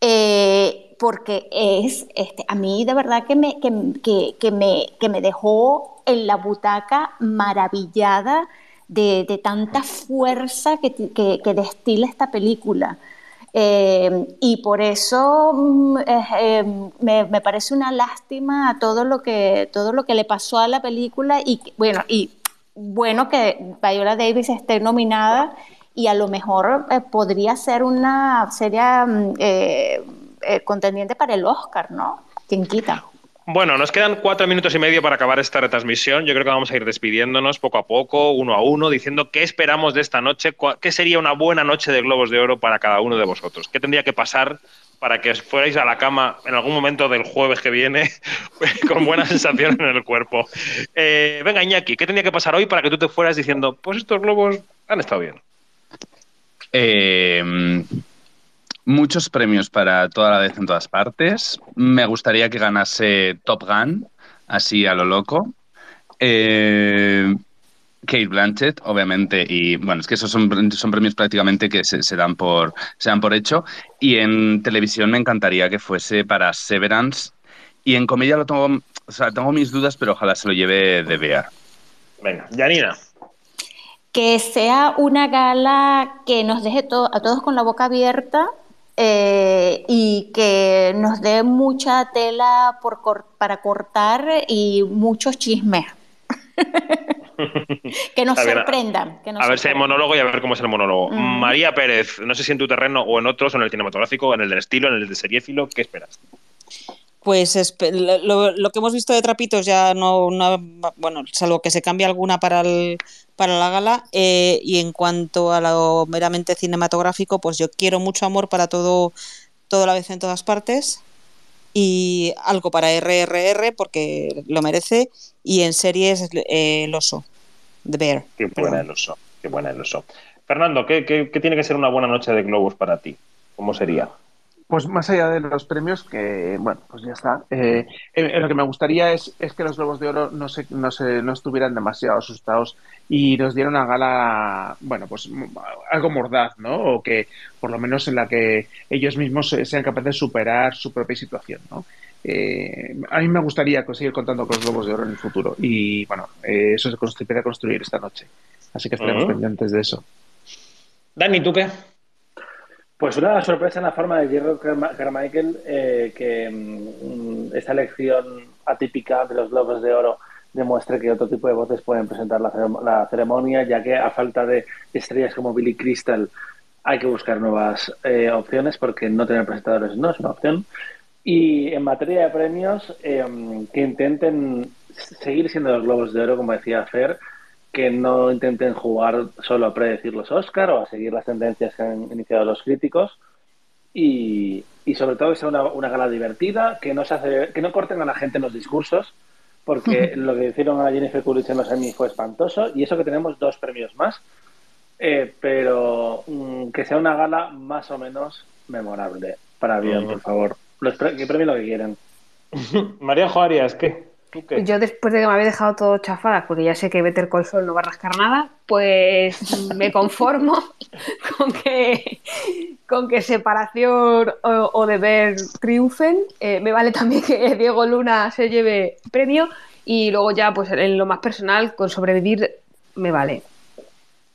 eh, porque es, este, a mí de verdad que me, que- que me, que me dejó en la butaca maravillada de, tanta fuerza que, destila esta película. Eh, y por eso mm, eh, me, parece una lástima todo lo que todo lo que le pasó a la película y bueno y bueno que Viola Davis esté nominada y a lo mejor eh, podría ser una seria mm, contendiente para el Oscar, ¿no? ¿Quién quita? Bueno, nos quedan cuatro minutos y medio para acabar esta retransmisión. Yo creo que vamos a ir despidiéndonos poco a poco, uno a uno, diciendo qué esperamos de esta noche, qué sería una buena noche de Globos de Oro para cada uno de vosotros. ¿Qué tendría que pasar para que fuerais a la cama en algún momento del jueves que viene (laughs) con buena sensación en el cuerpo? Eh, venga, Iñaki, ¿qué tendría que pasar hoy para que tú te fueras diciendo, pues estos globos han estado bien? Eh Muchos premios para toda la vez en todas partes. Me gustaría que ganase Top Gun, así a lo loco. Eh, Kate Blanchett, obviamente, y bueno, es que esos son, son premios prácticamente que se, dan por, se dan por hecho. Y en televisión me encantaría que fuese para Severance. Y en comedia lo tengo, o sea, tengo mis dudas, pero ojalá se lo lleve de Bear. Venga, Janina. Que sea una gala que nos deje a todos con la boca abierta eh, y que nos dé mucha tela por para cortar y muchos chismes. (laughs) que nos sorprendan. a ver si hay monólogo y a ver cómo es el monólogo. Mm. María Pérez, no sé si en tu terreno o en otros, o en el cinematográfico, en el del estilo, en el de seriéfilo, ¿qué esperas? Pues lo, que hemos visto de trapitos ya no, bueno, salvo que se cambie alguna para, para la gala. Eh, y en cuanto a lo meramente cinematográfico, pues yo quiero mucho amor para todo, toda la vez en todas partes. Y algo para RRR porque lo merece. Y en series eh, El oso, The Bear. Qué buena el oso, qué buena el oso. Fernando, ¿qué, qué tiene que ser una buena noche de globos para ti? ¿Cómo sería? Pues más allá de los premios, que bueno, pues ya está. Eh, eh, lo que me gustaría es, es, que los Globos de Oro no, se, no, se, no estuvieran demasiado asustados y nos dieran una gala, bueno, pues algo mordaz, ¿no? O que por lo menos en la que ellos mismos sean capaces de superar su propia situación, ¿no? Eh, a mí me gustaría seguir contando con los Globos de Oro en el futuro y bueno, eso se construirá construir esta noche. Así que estaremos pendientes de eso. Dani, ¿tú qué? Pues una sorpresa en la forma de Jerry Carmichael, eh, que mm, esta elección atípica de los Globos de Oro demuestre que otro tipo de voces pueden presentar la, ceremonia, ya que a falta de estrellas como Billy Crystal hay que buscar nuevas eh, opciones porque no tener presentadores no es una opción. Y en materia de premios, eh, que intenten seguir siendo los Globos de Oro, como decía Fer, que no intenten jugar solo a predecir los Oscar o a seguir las tendencias que han iniciado los críticos y, sobre todo que sea una, gala divertida, que no se hace, que no corten a la gente en los discursos, porque lo que hicieron a Jennifer Coolidge en los Emmy fue espantoso y eso que tenemos dos premios más, eh, pero mm, que sea una gala más o menos memorable. Para bien, por favor. Los que premien lo que quieran. (laughs) María Juárez, ¿qué? Yo después de que me había dejado todo chafada, porque ya sé que Better Call Saul no va a rascar nada, pues (laughs) me conformo con que con que separación o, deber triunfen. Eh, me vale también que Diego Luna se lleve premio y luego ya, pues en lo más personal, con sobrevivir me vale.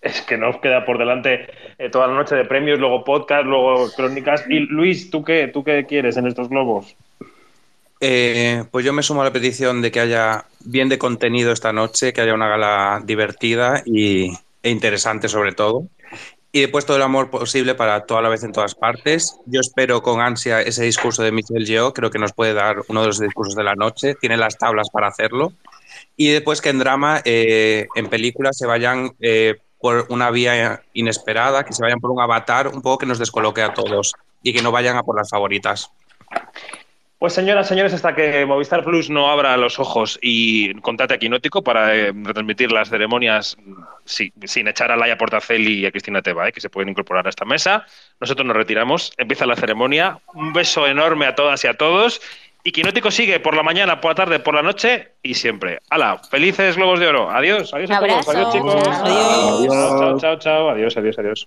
Es que nos queda por delante eh, toda la noche de premios, luego podcast, luego crónicas. Y Luis, ¿tú qué, ¿tú qué quieres en estos globos? Eh, pues yo me sumo a la petición de que haya bien de contenido esta noche, que haya una gala divertida y, e interesante sobre todo. Y después todo el amor posible para toda la vez en todas partes. Yo espero con ansia ese discurso de Michelle Yeoh, creo que nos puede dar uno de los discursos de la noche, tiene las tablas para hacerlo. Y después que en drama, eh, en películas, se vayan eh, por una vía inesperada, que se vayan por un avatar un poco que nos descoloque a todos y que no vayan a por las favoritas. Pues señoras, señores, hasta que Movistar Plus no abra los ojos y contate a Quinótico para eh, retransmitir las ceremonias sin echar a Laia Portaceli y a Cristina Teba, eh, que se pueden incorporar a esta mesa, nosotros nos retiramos, empieza la ceremonia, un beso enorme a todas y a todos y Quinótico sigue por la mañana, por la tarde, por la noche y siempre. ¡Hala! ¡Felices Globos de Oro! Adiós, adiós a todos, adiós chicos. Adiós. Chao, chao, chao, adiós, adiós, adiós.